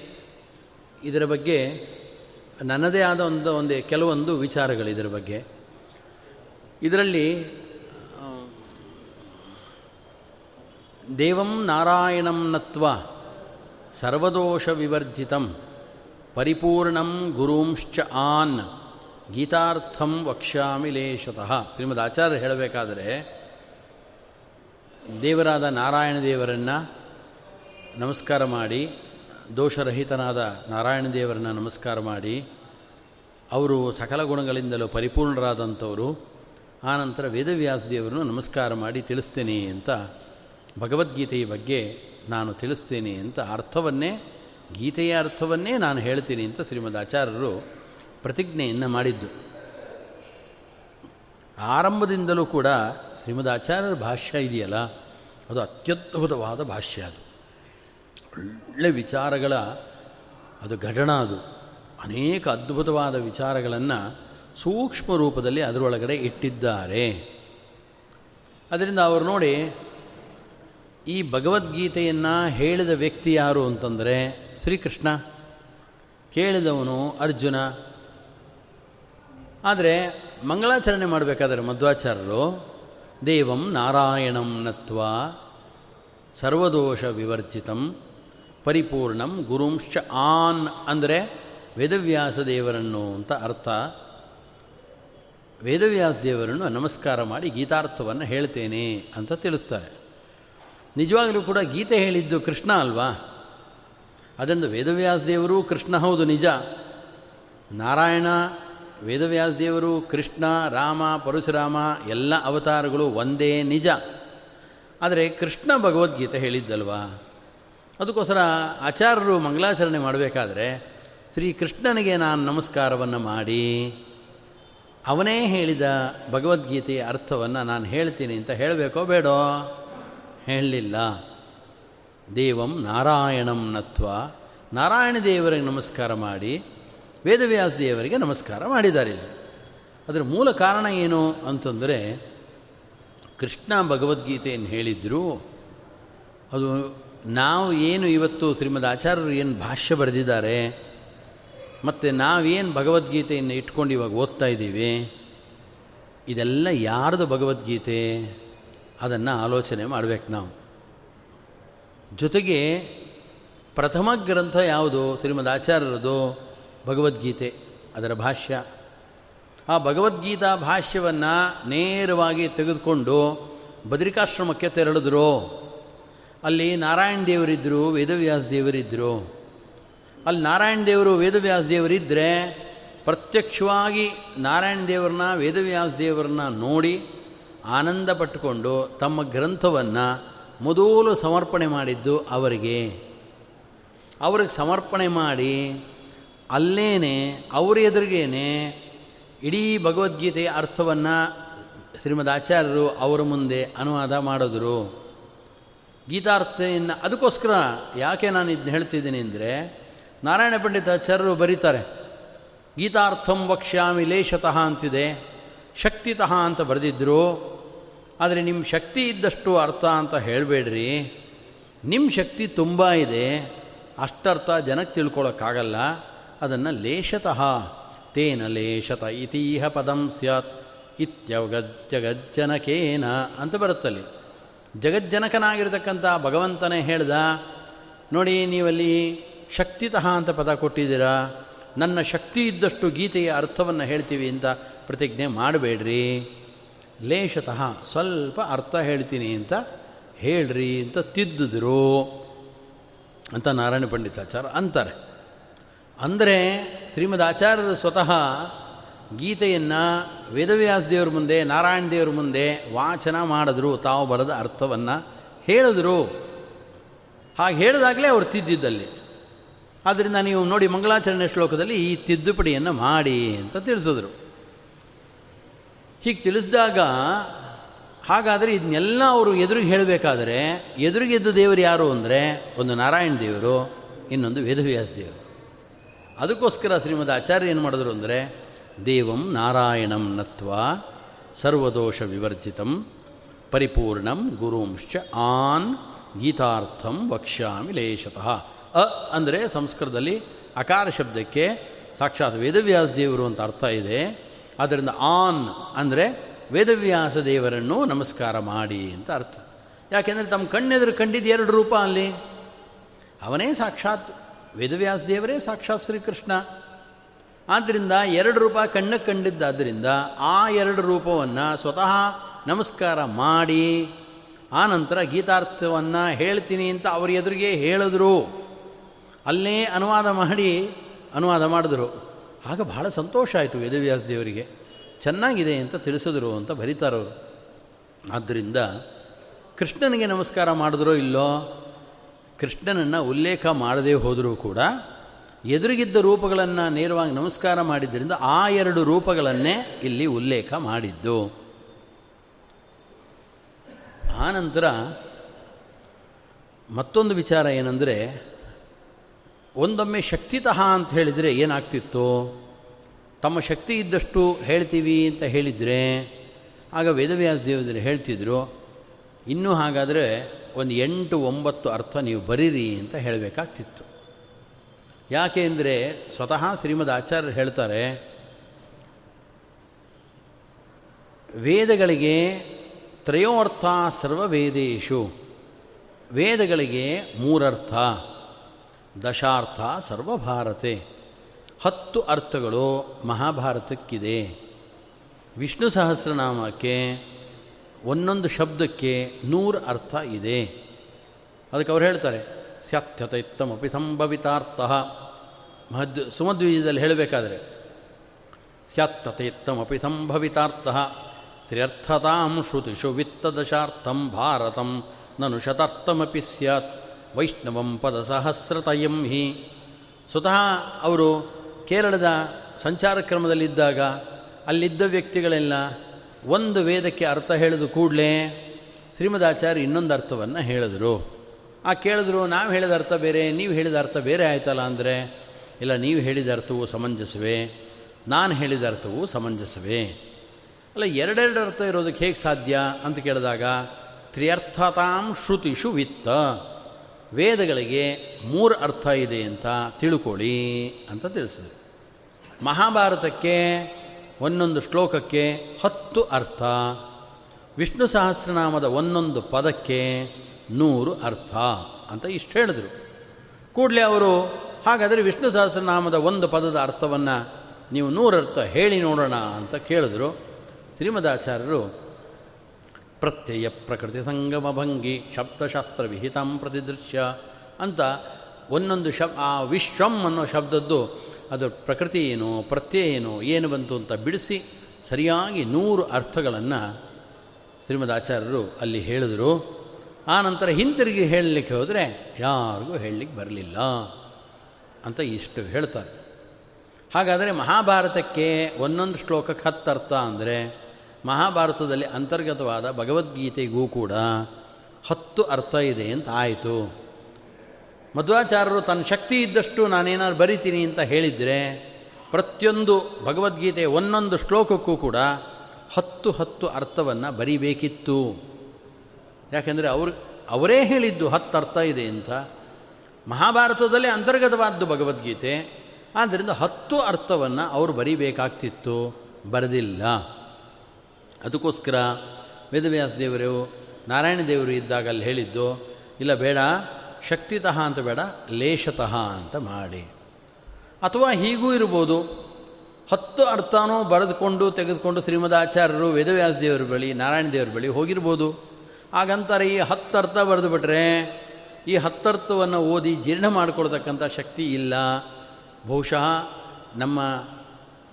ಇದರ ಬಗ್ಗೆ ನನ್ನದೇ ಆದ ಒಂದು ಒಂದು ಕೆಲವೊಂದು ವಿಚಾರಗಳು ಇದರ ಬಗ್ಗೆ. ಇದರಲ್ಲಿ, ದೇವಂ ನಾರಾಯಣಂ ನತ್ವ ಸರ್ವದೋಷ ವಿವರ್ಜಿತಂ ಪರಿಪೂರ್ಣಂ ಗುರುಂಶ್ಚ ಆನ್. ಗೀತಾರ್ಥಂ ವಕ್ಷ್ಯಾಮಿ ಲೇಷತಃ ಶ್ರೀಮದ್ ಆಚಾರ್ಯ ಹೇಳಬೇಕಾದರೆ, ದೇವರಾದ ನಾರಾಯಣ ದೇವರನ್ನು ನಮಸ್ಕಾರ ಮಾಡಿ, ದೋಷರಹಿತನಾದ ನಾರಾಯಣ ದೇವರನ್ನು ನಮಸ್ಕಾರ ಮಾಡಿ, ಅವರು ಸಕಲ ಗುಣಗಳಿಂದಲೂ ಪರಿಪೂರ್ಣರಾದಂಥವರು ಆನಂತರ ವೇದವ್ಯಾಸ ದೇವರನ್ನು ನಮಸ್ಕಾರ ಮಾಡಿ ತಿಳಿಸ್ತೇನೆ ಅಂತ ಭಗವದ್ಗೀತೆಯ ಬಗ್ಗೆ ನಾನು ತಿಳಿಸ್ತೇನೆ ಅಂತ ಅರ್ಥವನ್ನೇ, ಗೀತೆಯ ಅರ್ಥವನ್ನೇ ನಾನು ಹೇಳ್ತೀನಿ ಅಂತ ಶ್ರೀಮದ್ ಆಚಾರ್ಯರು ಪ್ರತಿಜ್ಞೆಯನ್ನು ಮಾಡಿದ್ದು. ಆರಂಭದಿಂದಲೂ ಕೂಡ ಶ್ರೀಮದ್ ಆಚಾರ್ಯರ ಭಾಷ್ಯ ಇದೆಯಲ್ಲ, ಅದು ಅತ್ಯದ್ಭುತವಾದ ಭಾಷ್ಯ ಅದು. ಒಳ್ಳೆ ವಿಚಾರಗಳ, ಅದು ಘಟನ ಅದು. ಅನೇಕ ಅದ್ಭುತವಾದ ವಿಚಾರಗಳನ್ನು ಸೂಕ್ಷ್ಮ ರೂಪದಲ್ಲಿ ಅದರೊಳಗಡೆ ಇಟ್ಟಿದ್ದಾರೆ. ಅದರಿಂದ ಅವರು ನೋಡಿ, ಈ ಭಗವದ್ಗೀತೆಯನ್ನು ಹೇಳಿದ ವ್ಯಕ್ತಿ ಯಾರು ಅಂತಂದರೆ ಶ್ರೀಕೃಷ್ಣ. ಕೇಳಿದವನು ಅರ್ಜುನ. ಆದರೆ ಮಂಗಳಾಚರಣೆ ಮಾಡಬೇಕಾದ್ರೆ ಮಧ್ವಾಚಾರ್ಯರು, ದೇವಂ ನಾರಾಯಣಂ ನತ್ವ ಸರ್ವದೋಷ ವಿವರ್ಜಿತಂ ಪರಿಪೂರ್ಣಂ ಗುರುಂಶ್ಚ ಆನ್ ಅಂದರೆ ವೇದವ್ಯಾಸ ದೇವರನ್ನು ಅಂತ ಅರ್ಥ. ವೇದವ್ಯಾಸ ದೇವರನ್ನು ನಮಸ್ಕಾರ ಮಾಡಿ ಗೀತಾರ್ಥವನ್ನು ಹೇಳ್ತೇನೆ ಅಂತ ತಿಳಿಸ್ತಾರೆ. ನಿಜವಾಗಲೂ ಕೂಡ ಗೀತೆ ಹೇಳಿದ್ದು ಕೃಷ್ಣ ಅಲ್ವಾ? ಅದೊಂದು ವೇದವ್ಯಾಸ ದೇವರು ಕೃಷ್ಣ ಹೌದು ನಿಜ. ನಾರಾಯಣ ವೇದವ್ಯಾಸ ದೇವರು ಕೃಷ್ಣ, ರಾಮ, ಪರಶುರಾಮ ಎಲ್ಲ ಅವತಾರಗಳು ಒಂದೇ ನಿಜ. ಆದರೆ ಕೃಷ್ಣ ಭಗವದ್ಗೀತೆ ಹೇಳಿದ್ದಲ್ವಾ? ಅದಕ್ಕೋಸ್ಕರ ಆಚಾರ್ಯರು ಮಂಗಲಾಚರಣೆ ಮಾಡಬೇಕಾದ್ರೆ ಶ್ರೀ ಕೃಷ್ಣನಿಗೆ ನಾನು ನಮಸ್ಕಾರವನ್ನು ಮಾಡಿ, ಅವನೇ ಹೇಳಿದ ಭಗವದ್ಗೀತೆಯ ಅರ್ಥವನ್ನು ನಾನು ಹೇಳ್ತೀನಿ ಅಂತ ಹೇಳಬೇಕೋ ಬೇಡೋ? ಹೇಳಲಿಲ್ಲ. ದೇವಂ ನಾರಾಯಣಂ ನತ್ವ. ನಾರಾಯಣ ದೇವರಿಗೆ ನಮಸ್ಕಾರ ಮಾಡಿ ವೇದವ್ಯಾಸ ದೇವರಿಗೆ ನಮಸ್ಕಾರ ಮಾಡಿದ್ದಾರೆ ಇಲ್ಲಿ. ಅದರ ಮೂಲ ಕಾರಣ ಏನು ಅಂತಂದರೆ, ಕೃಷ್ಣ ಭಗವದ್ಗೀತೆಯನ್ನು ಹೇಳಿದ್ರು, ಅದು ನಾವು ಏನು ಇವತ್ತು ಶ್ರೀಮದ್ ಆಚಾರ್ಯರು ಏನು ಭಾಷ್ಯ ಬರೆದಿದ್ದಾರೆ, ಮತ್ತು ನಾವೇನು ಭಗವದ್ಗೀತೆಯನ್ನು ಇಟ್ಕೊಂಡು ಇವಾಗ ಓದ್ತಾ ಇದ್ದೀವಿ, ಇದೆಲ್ಲ ಯಾರ್ದು ಭಗವದ್ಗೀತೆ? ಅದನ್ನು ಆಲೋಚನೆ ಮಾಡಬೇಕು ನಾವು. ಜೊತೆಗೆ ಪ್ರಥಮ ಗ್ರಂಥ ಯಾವುದು? ಶ್ರೀಮದ್ ಆಚಾರ್ಯರದು ಭಗವದ್ಗೀತೆ, ಅದರ ಭಾಷ್ಯ. ಆ ಭಗವದ್ಗೀತಾ ಭಾಷ್ಯವನ್ನು ನೇರವಾಗಿ ತೆಗೆದುಕೊಂಡು ಬದ್ರಿಕಾಶ್ರಮಕ್ಕೆ ತೆರಳಿದ್ರು. ಅಲ್ಲಿ ನಾರಾಯಣ ದೇವರಿದ್ದರು ವೇದವ್ಯಾಸ ದೇವರಿದ್ದರು ಅಲ್ಲಿ ನಾರಾಯಣ ದೇವರು, ವೇದವ್ಯಾಸ ದೇವರಿದ್ದರೆ ಪ್ರತ್ಯಕ್ಷವಾಗಿ ನಾರಾಯಣ ದೇವರನ್ನ, ವೇದವ್ಯಾಸ ದೇವರನ್ನ ನೋಡಿ ಆನಂದ ಪಟ್ಟುಕೊಂಡು ತಮ್ಮ ಗ್ರಂಥವನ್ನು ಮೊದಲು ಸಮರ್ಪಣೆ ಮಾಡಿದ್ದು ಅವರಿಗೆ. ಅವ್ರಿಗೆ ಸಮರ್ಪಣೆ ಮಾಡಿ ಅಲ್ಲೇನೆ, ಅವರ ಎದುರಿಗೇನೆ ಇಡೀ ಭಗವದ್ಗೀತೆಯ ಅರ್ಥವನ್ನು ಶ್ರೀಮದ್ ಆಚಾರ್ಯರು ಅವರ ಮುಂದೆ ಅನುವಾದ ಮಾಡಿದ್ರು. ಗೀತಾರ್ಥೆಯನ್ನು ಅದಕ್ಕೋಸ್ಕರ ಯಾಕೆ ನಾನು ಇದನ್ನ ಹೇಳ್ತಿದ್ದೀನಿ ಅಂದರೆ, ನಾರಾಯಣ ಪಂಡಿತಾಚಾರ್ಯರು ಬರೀತಾರೆ, ಗೀತಾರ್ಥಂ ವಕ್ಷ್ಯಾಮಿ ಲೇಷತಃ ಅಂತಿದೆ, ಶಕ್ತಿತಃ ಅಂತ ಬರೆದಿದ್ದರು ಆದರೆ ನಿಮ್ಮ ಶಕ್ತಿ ಇದ್ದಷ್ಟು ಅರ್ಥ ಅಂತ ಹೇಳಬೇಡ್ರಿ. ನಿಮ್ಮ ಶಕ್ತಿ ತುಂಬ ಇದೆ, ಅಷ್ಟರ್ಥ ಜನಕ್ಕೆ ತಿಳ್ಕೊಳ್ಳೋಕ್ಕಾಗಲ್ಲ ಅದನ್ನು ಲೇಷತಃ ತೇನ ಲೇಷತ ಇತೀಹ ಪದಂ ಸ್ಯಾತ್. ಇತ್ಯವಗಜ್ಜಗಜ್ಜನಕೇನ ಅಂತ ಬರುತ್ತಲ್ಲಿ. ಜಗಜ್ಜನಕನಾಗಿರ್ತಕ್ಕಂಥ ಭಗವಂತನೇ ಹೇಳ್ದ, ನೋಡಿ ನೀವಲ್ಲಿ ಶಕ್ತಿತಃ ಅಂತ ಪದ ಕೊಟ್ಟಿದ್ದೀರಾ? ನನ್ನ ಶಕ್ತಿ ಇದ್ದಷ್ಟು ಗೀತೆಯ ಅರ್ಥವನ್ನು ಹೇಳ್ತೀವಿ ಅಂತ ಪ್ರತಿಜ್ಞೆ ಮಾಡಬೇಡ್ರಿ. ಲೇಷತಃ ಸ್ವಲ್ಪ ಅರ್ಥ ಹೇಳ್ತೀನಿ ಅಂತ ಹೇಳ್ರಿ ಅಂತ ತಿದ್ದಿದ್ರು ಅಂತ ನಾರಾಯಣ ಪಂಡಿತಾಚಾರ್ಯ ಅಂತಾರೆ. ಅಂದರೆ ಶ್ರೀಮದ್ ಆಚಾರ್ಯರು ಸ್ವತಃ ಗೀತೆಯನ್ನು ವೇದವ್ಯಾಸ ದೇವ್ರ ಮುಂದೆ ನಾರಾಯಣ ದೇವ್ರ ಮುಂದೆ ವಾಚನ ಮಾಡಿದ್ರು. ತಾವು ಬರೆದ ಅರ್ಥವನ್ನು ಹೇಳಿದ್ರು. ಹಾಗೆ ಹೇಳಿದಾಗಲೇ ಅವರು ತಿದ್ದಿದ್ದಲ್ಲಿ. ಆದ್ದರಿಂದ ನೀವು ನೋಡಿ ಮಂಗಳಾಚರಣೆ ಶ್ಲೋಕದಲ್ಲಿ ಈ ತಿದ್ದುಪಡಿಯನ್ನು ಮಾಡಿ ಅಂತ ತಿಳಿಸಿದ್ರು. ಹೀಗೆ ತಿಳಿಸಿದಾಗ ಹಾಗಾದರೆ ಇದನ್ನೆಲ್ಲ ಅವರು ಎದುರಿಗೆ ಹೇಳಬೇಕಾದರೆ, ಎದುರಿಗಿದ್ದ ದೇವರು ಯಾರು ಅಂದರೆ ಒಂದು ನಾರಾಯಣ ದೇವರು, ಇನ್ನೊಂದು ವೇದವ್ಯಾಸ ದೇವರು ಅದಕ್ಕೋಸ್ಕರ ಶ್ರೀಮದ್ ಆಚಾರ್ಯ ಏನು ಮಾಡಿದ್ರು ಅಂದರೆ, ದೇವಂ ನಾರಾಯಣಂ ನತ್ವ ಸರ್ವದೋಷ ವಿವರ್ಜಿತಂ ಪರಿಪೂರ್ಣಂ ಗುರುಂಶ್ಚ ಆನ್ ಗೀತಾರ್ಥಂ ವಕ್ಷ್ಯಾಮಿ ಲೇಷತಃ ಅ ಅಂದರೆ ಸಂಸ್ಕೃತದಲ್ಲಿ ಅಕಾರ ಶಬ್ದಕ್ಕೆ ಸಾಕ್ಷಾತ್ ವೇದವ್ಯಾಸ ದೇವರು ಅಂತ ಅರ್ಥ ಇದೆ. ಆದ್ದರಿಂದ ಆನ್ ಅಂದರೆ ವೇದವ್ಯಾಸ ದೇವರನ್ನು ನಮಸ್ಕಾರ ಮಾಡಿ ಅಂತ ಅರ್ಥ. ಯಾಕೆಂದರೆ ತಮ್ಮ ಕಣ್ಣೆದುರು ಕಂಡಿದ್ದು ಎರಡು ರೂಪ ಅಲ್ಲಿ. ಅವನೇ ಸಾಕ್ಷಾತ್ ವೇದವ್ಯಾಸ ದೇವರೇ ಸಾಕ್ಷಾತ್ ಶ್ರೀಕೃಷ್ಣ. ಆದ್ದರಿಂದ ಎರಡು ರೂಪ ಕಣ್ಣ ಕಂಡಿದ್ದಾದ್ದರಿಂದ ಆ ಎರಡು ರೂಪವನ್ನು ಸ್ವತಃ ನಮಸ್ಕಾರ ಮಾಡಿ, ಆ ನಂತರ ಗೀತಾರ್ಥವನ್ನು ಹೇಳ್ತೀನಿ ಅಂತ ಅವ್ರ ಎದುರಿಗೆ ಹೇಳಿದ್ರು. ಅಲ್ಲೇ ಅನುವಾದ ಮಾಡಿ ಅನುವಾದ ಮಾಡಿದ್ರು. ಆಗ ಬಹಳ ಸಂತೋಷ ಆಯಿತು ವೇದವ್ಯಾಸ ದೇವರಿಗೆ. ಚೆನ್ನಾಗಿದೆ ಅಂತ ತಿಳಿಸಿದ್ರು ಅಂತ ಬರೀತಾರವರು. ಆದ್ದರಿಂದ ಕೃಷ್ಣನಿಗೆ ನಮಸ್ಕಾರ ಮಾಡಿದ್ರೋ ಇಲ್ಲೋ ಕೃಷ್ಣನನ್ನು ಉಲ್ಲೇಖ ಮಾಡದೇ ಹೋದರೂ ಕೂಡ ಎದುರಿಗಿದ್ದ ರೂಪಗಳನ್ನು ನೇರವಾಗಿ ನಮಸ್ಕಾರ ಮಾಡಿದ್ದರಿಂದ ಆ ಎರಡು ರೂಪಗಳನ್ನೇ ಇಲ್ಲಿ ಉಲ್ಲೇಖ ಮಾಡಿದ್ದು. ಆನಂತರ ಮತ್ತೊಂದು ವಿಚಾರ ಏನಂದರೆ, ಒಂದೊಮ್ಮೆ ಶಕ್ತಿತಃ ಅಂತ ಹೇಳಿದರೆ ಏನಾಗ್ತಿತ್ತು? ತಮ್ಮ ಶಕ್ತಿ ಇದ್ದಷ್ಟು ಹೇಳ್ತೀವಿ ಅಂತ ಹೇಳಿದರೆ, ಆಗ ವೇದವ್ಯಾಸ ದೇವದರು ಹೇಳ್ತಿದ್ರು ಇನ್ನೂ ಹಾಗಾದರೆ ಒಂದು ಎಂಟು ಒಂಬತ್ತು ಅರ್ಥ ನೀವು ಬರೀರಿ ಅಂತ ಹೇಳಬೇಕಾಗ್ತಿತ್ತು. ಯಾಕೆ ಅಂದರೆ ಸ್ವತಃ ಶ್ರೀಮದ್ ಆಚಾರ್ಯರು ಹೇಳ್ತಾರೆ, ವೇದಗಳಿಗೆ ತ್ರಯೋರ್ಥ ಸರ್ವವೇದೇಶು, ವೇದಗಳಿಗೆ ಮೂರರ್ಥ, ದಶಾರ್ಥ ಸರ್ವಭಾರತೆ, ಹತ್ತು ಅರ್ಥಗಳು ಮಹಾಭಾರತಕ್ಕಿದೆ. ವಿಷ್ಣು ಸಹಸ್ರನಾಮಕ್ಕೆ ಒಂದೊಂದು ಶಬ್ದಕ್ಕೆ ನೂರು ಅರ್ಥ ಇದೆ. ಅದಕ್ಕೆ ಅವ್ರು ಹೇಳ್ತಾರೆ ಸ್ಯಾತ್ಯತೈತ್ತಮಪಿ ಸಂಭವಿತಾರ್ಥ. ಮಹದ್ ಸುಮದ್ವೀಜದಲ್ಲಿ ಹೇಳಬೇಕಾದ್ರೆ ಸ್ಯಾತ್ತತೈತ್ತಮಪಿ ಸಂಭವಿತಾರ್ಥ. ತ್ರ್ಯರ್ಥತಾಂ ಶ್ರುತಿಷು ವಿತ್ತದಶಾರ್ಥಂ ಭಾರತಂ ನನು ಶತಾರ್ಥಮಪಿ ಸ್ಯಾತ್. ವೈಷ್ಣವಂ ಪದ ಸಹಸ್ರತಯಂ ಹಿ. ಸ್ವತಃ ಅವರು ಕೇರಳದ ಸಂಚಾರ ಕ್ರಮದಲ್ಲಿದ್ದಾಗ ಅಲ್ಲಿದ್ದ ವ್ಯಕ್ತಿಗಳೆಲ್ಲ ಒಂದು ವೇದಕ್ಕೆ ಅರ್ಥ ಹೇಳಿದ ಕೂಡಲೇ ಶ್ರೀಮದಾಚಾರ್ಯ ಇನ್ನೊಂದು ಅರ್ಥವನ್ನು ಹೇಳಿದರು. ಆ ಕೇಳಿದ್ರು, ನಾವು ಹೇಳಿದ ಅರ್ಥ ಬೇರೆ, ನೀವು ಹೇಳಿದ ಅರ್ಥ ಬೇರೆ ಆಯ್ತಲ್ಲ ಅಂದರೆ? ಇಲ್ಲ, ನೀವು ಹೇಳಿದ ಅರ್ಥವು ಸಮಂಜಸವೇ, ನಾನು ಹೇಳಿದ ಅರ್ಥವು ಸಮಂಜಸವೇ. ಅಲ್ಲ, ಎರಡೆರಡು ಅರ್ಥ ಇರೋದಕ್ಕೆ ಹೇಗೆ ಸಾಧ್ಯ? ಅಂತ ಕೇಳಿದಾಗ, ತ್ರಿಯರ್ಥತಾಂ ಶ್ರುತಿಷು ವಿತ್ತ, ವೇದಗಳಿಗೆ ಮೂರು ಅರ್ಥ ಇದೆ ಅಂತ ತಿಳ್ಕೊಳ್ಳಿ ಅಂತ ತಿಳಿಸಿದೆ ಮಹಾಭಾರತಕ್ಕೆ ಒಂದೊಂದು ಶ್ಲೋಕಕ್ಕೆ ಹತ್ತು ಅರ್ಥ. ವಿಷ್ಣು ಸಹಸ್ರನಾಮದ ಒಂದೊಂದು ಪದಕ್ಕೆ ನೂರು ಅರ್ಥ ಅಂತ ಇಷ್ಟು ಹೇಳಿದರು. ಕೂಡಲೇ ಅವರು, ಹಾಗಾದರೆ ವಿಷ್ಣು ಸಹಸ್ರನಾಮದ ಒಂದು ಪದದ ಅರ್ಥವನ್ನು ನೀವು ನೂರರ್ಥ ಹೇಳಿ ನೋಡೋಣ ಅಂತ ಕೇಳಿದ್ರು. ಶ್ರೀಮದಾಚಾರ್ಯರು, ಪ್ರತ್ಯಯ ಪ್ರಕೃತಿ ಸಂಗಮ ಭಂಗಿ ಶಬ್ದಶಾಸ್ತ್ರ ವಿಹಿತಂ ಪ್ರತಿದೃಶ್ಯ ಅಂತ ಒಂದೊಂದು ಶಬ್ ಆ ವಿಶ್ವಂ ಅನ್ನೋ ಶಬ್ದದ್ದು ಅದು ಪ್ರಕೃತಿ ಏನು, ಪ್ರತ್ಯಯ ಏನು ಏನು ಬಂತು ಅಂತ ಬಿಡಿಸಿ ಸರಿಯಾಗಿ ನೂರು ಅರ್ಥಗಳನ್ನು ಶ್ರೀಮದ್ ಆಚಾರ್ಯರು ಅಲ್ಲಿ ಹೇಳಿದರು. ಆ ನಂತರ ಹಿಂತಿರುಗಿ ಹೇಳಲಿಕ್ಕೆ ಹೋದರೆ ಯಾರಿಗೂ ಹೇಳಲಿಕ್ಕೆ ಬರಲಿಲ್ಲ ಅಂತ ಇಷ್ಟು ಹೇಳ್ತಾರೆ. ಹಾಗಾದರೆ ಮಹಾಭಾರತಕ್ಕೆ ಒಂದೊಂದು ಶ್ಲೋಕಕ್ಕೆ ಹತ್ತು ಅರ್ಥ ಅಂದರೆ ಮಹಾಭಾರತದಲ್ಲಿ ಅಂತರ್ಗತವಾದ ಭಗವದ್ಗೀತೆಗೂ ಕೂಡ ಹತ್ತು ಅರ್ಥ ಇದೆ ಅಂತ ಆಯಿತು. ಮಧ್ವಾಚಾರ್ಯರು ತನ್ನ ಶಕ್ತಿ ಇದ್ದಷ್ಟು ನಾನೇನಾದ್ರು ಬರಿತೀನಿ ಅಂತ ಹೇಳಿದರೆ, ಪ್ರತಿಯೊಂದು ಭಗವದ್ಗೀತೆ ಒಂದೊಂದು ಶ್ಲೋಕಕ್ಕೂ ಕೂಡ ಹತ್ತು ಹತ್ತು ಅರ್ಥವನ್ನು ಬರಿಬೇಕಿತ್ತು. ಯಾಕೆಂದರೆ ಅವರು, ಅವರೇ ಹೇಳಿದ್ದು ಹತ್ತು ಅರ್ಥ ಇದೆ ಅಂತ. ಮಹಾಭಾರತದಲ್ಲಿ ಅಂತರ್ಗತವಾದ್ದು ಭಗವದ್ಗೀತೆ. ಆದ್ದರಿಂದ ಹತ್ತು ಅರ್ಥವನ್ನು ಅವರು ಬರಿಬೇಕಾಗ್ತಿತ್ತು. ಬರೆದಿಲ್ಲ. ಅದಕ್ಕೋಸ್ಕರ ವೇದವ್ಯಾಸ ದೇವರು ನಾರಾಯಣ ದೇವರು ಇದ್ದಾಗ ಅಲ್ಲಿ ಹೇಳಿದ್ದು, ಇಲ್ಲ ಬೇಡ ಶಕ್ತಿತಃ ಅಂತ ಬೇಡ ಲೇಷತಃ ಅಂತ ಮಾಡಿ. ಅಥವಾ ಹೀಗೂ ಇರ್ಬೋದು. ಹತ್ತು ಅರ್ಥನೂ ಬರೆದುಕೊಂಡು, ತೆಗೆದುಕೊಂಡು ಶ್ರೀಮದಾಚಾರ್ಯರು ವೇದವ್ಯಾಸ ದೇವರ ಬಳಿ, ನಾರಾಯಣ ದೇವರ ಬಳಿ ಹೋಗಿರ್ಬೋದು. ಹಾಗಂತಾರೆ ಈ ಹತ್ತು ಅರ್ಥ ಬರೆದು ಬಿಟ್ರೆ ಈ ಹತ್ತರ್ಥವನ್ನು ಓದಿ ಜೀರ್ಣ ಮಾಡಿಕೊಳ್ತಕ್ಕಂಥ ಶಕ್ತಿ ಇಲ್ಲ. ಬಹುಶಃ ನಮ್ಮ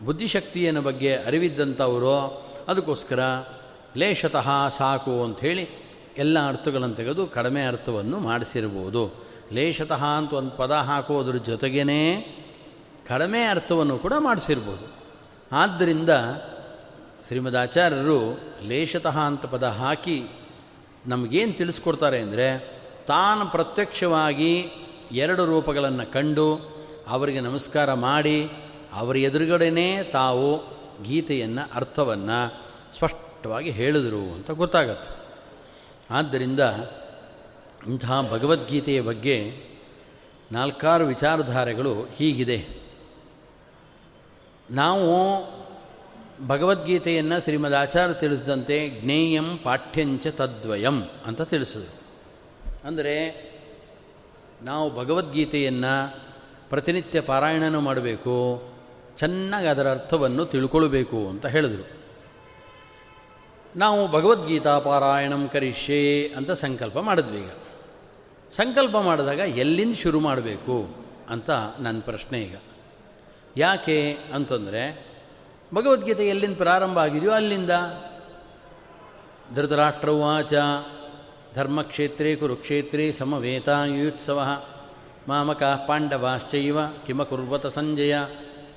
ಬುದ್ಧಿಶಕ್ತಿಯನ್ನು ಬಗ್ಗೆ ಅರಿವಿದ್ದಂಥವರು, ಅದಕ್ಕೋಸ್ಕರ ಲೇಷತಃ ಸಾಕು ಅಂಥೇಳಿ ಎಲ್ಲ ಅರ್ಥಗಳನ್ನು ತೆಗೆದು ಕಡಿಮೆ ಅರ್ಥವನ್ನು ಮಾಡಿಸಿರ್ಬೋದು. ಲೇಷತಃ ಅಂತ ಒಂದು ಪದ ಹಾಕೋದ್ರ ಜೊತೆಗೇ ಕಡಿಮೆ ಅರ್ಥವನ್ನು ಕೂಡ ಮಾಡಿಸಿರ್ಬೋದು. ಆದ್ದರಿಂದ ಶ್ರೀಮದಾಚಾರ್ಯರು ಲೇಷತಃ ಅಂತ ಪದ ಹಾಕಿ ನಮಗೇನು ತಿಳಿಸ್ಕೊಡ್ತಾರೆ ಅಂದರೆ ತಾನು ಪ್ರತ್ಯಕ್ಷವಾಗಿ ಎರಡು ರೂಪಗಳನ್ನು ಕಂಡು ಅವರಿಗೆ ನಮಸ್ಕಾರ ಮಾಡಿ ಅವರ ಎದುರುಗಡೆನೇ ತಾವು ಗೀತೆಯನ್ನು ಅರ್ಥವನ್ನು ಸ್ಪಷ್ಟವಾಗಿ ಹೇಳಿದರು ಅಂತ ಗೊತ್ತಾಗತ್ತೆ. ಆದ್ದರಿಂದ ಇಂತಹ ಭಗವದ್ಗೀತೆಯ ಬಗ್ಗೆ ನಾಲ್ಕಾರು ವಿಚಾರಧಾರೆಗಳು ಹೀಗಿದೆ. ನಾವು ಭಗವದ್ಗೀತೆಯನ್ನು ಶ್ರೀಮದ್ ಆಚಾರ್ಯ ತಿಳಿಸಿದಂತೆ ಜ್ಞೇಯಂ ಪಾಠ್ಯಂಚ ತದ್ವಯಂ ಅಂತ ತಿಳಿಸಿದ್ರು. ಅಂದರೆ ನಾವು ಭಗವದ್ಗೀತೆಯನ್ನು ಪ್ರತಿನಿತ್ಯ ಪಾರಾಯಣನೂ ಮಾಡಬೇಕು, ಚೆನ್ನಾಗಿ ಅದರ ಅರ್ಥವನ್ನು ತಿಳ್ಕೊಳ್ಬೇಕು ಅಂತ ಹೇಳಿದರು. ನಾವು ಭಗವದ್ಗೀತಾ ಪಾರಾಯಣಂ ಕರಿಷ್ಯೆ ಅಂತ ಸಂಕಲ್ಪ ಮಾಡಿದ್ವಿ ಈಗ. ಸಂಕಲ್ಪ ಮಾಡಿದಾಗ ಎಲ್ಲಿಂದ ಶುರು ಮಾಡಬೇಕು ಅಂತ ನನ್ನ ಪ್ರಶ್ನೆ ಈಗ. ಯಾಕೆ ಅಂತಂದರೆ, ಭಗವದ್ಗೀತೆ ಎಲ್ಲಿಂದ ಪ್ರಾರಂಭ ಆಗಿದೆಯೋ ಅಲ್ಲಿಂದ. ಧೃತರಾಷ್ಟ್ರವಾಚ ಧರ್ಮಕ್ಷೇತ್ರೇ ಕುರುಕ್ಷೇತ್ರೇ ಸಮವೇತಾಯುತ್ಸವ ಮಾಮಕ ಪಾಂಡವಾಶ್ಚೈವ ಕಿಮ ಕುರ್ವತ ಸಂಜಯ.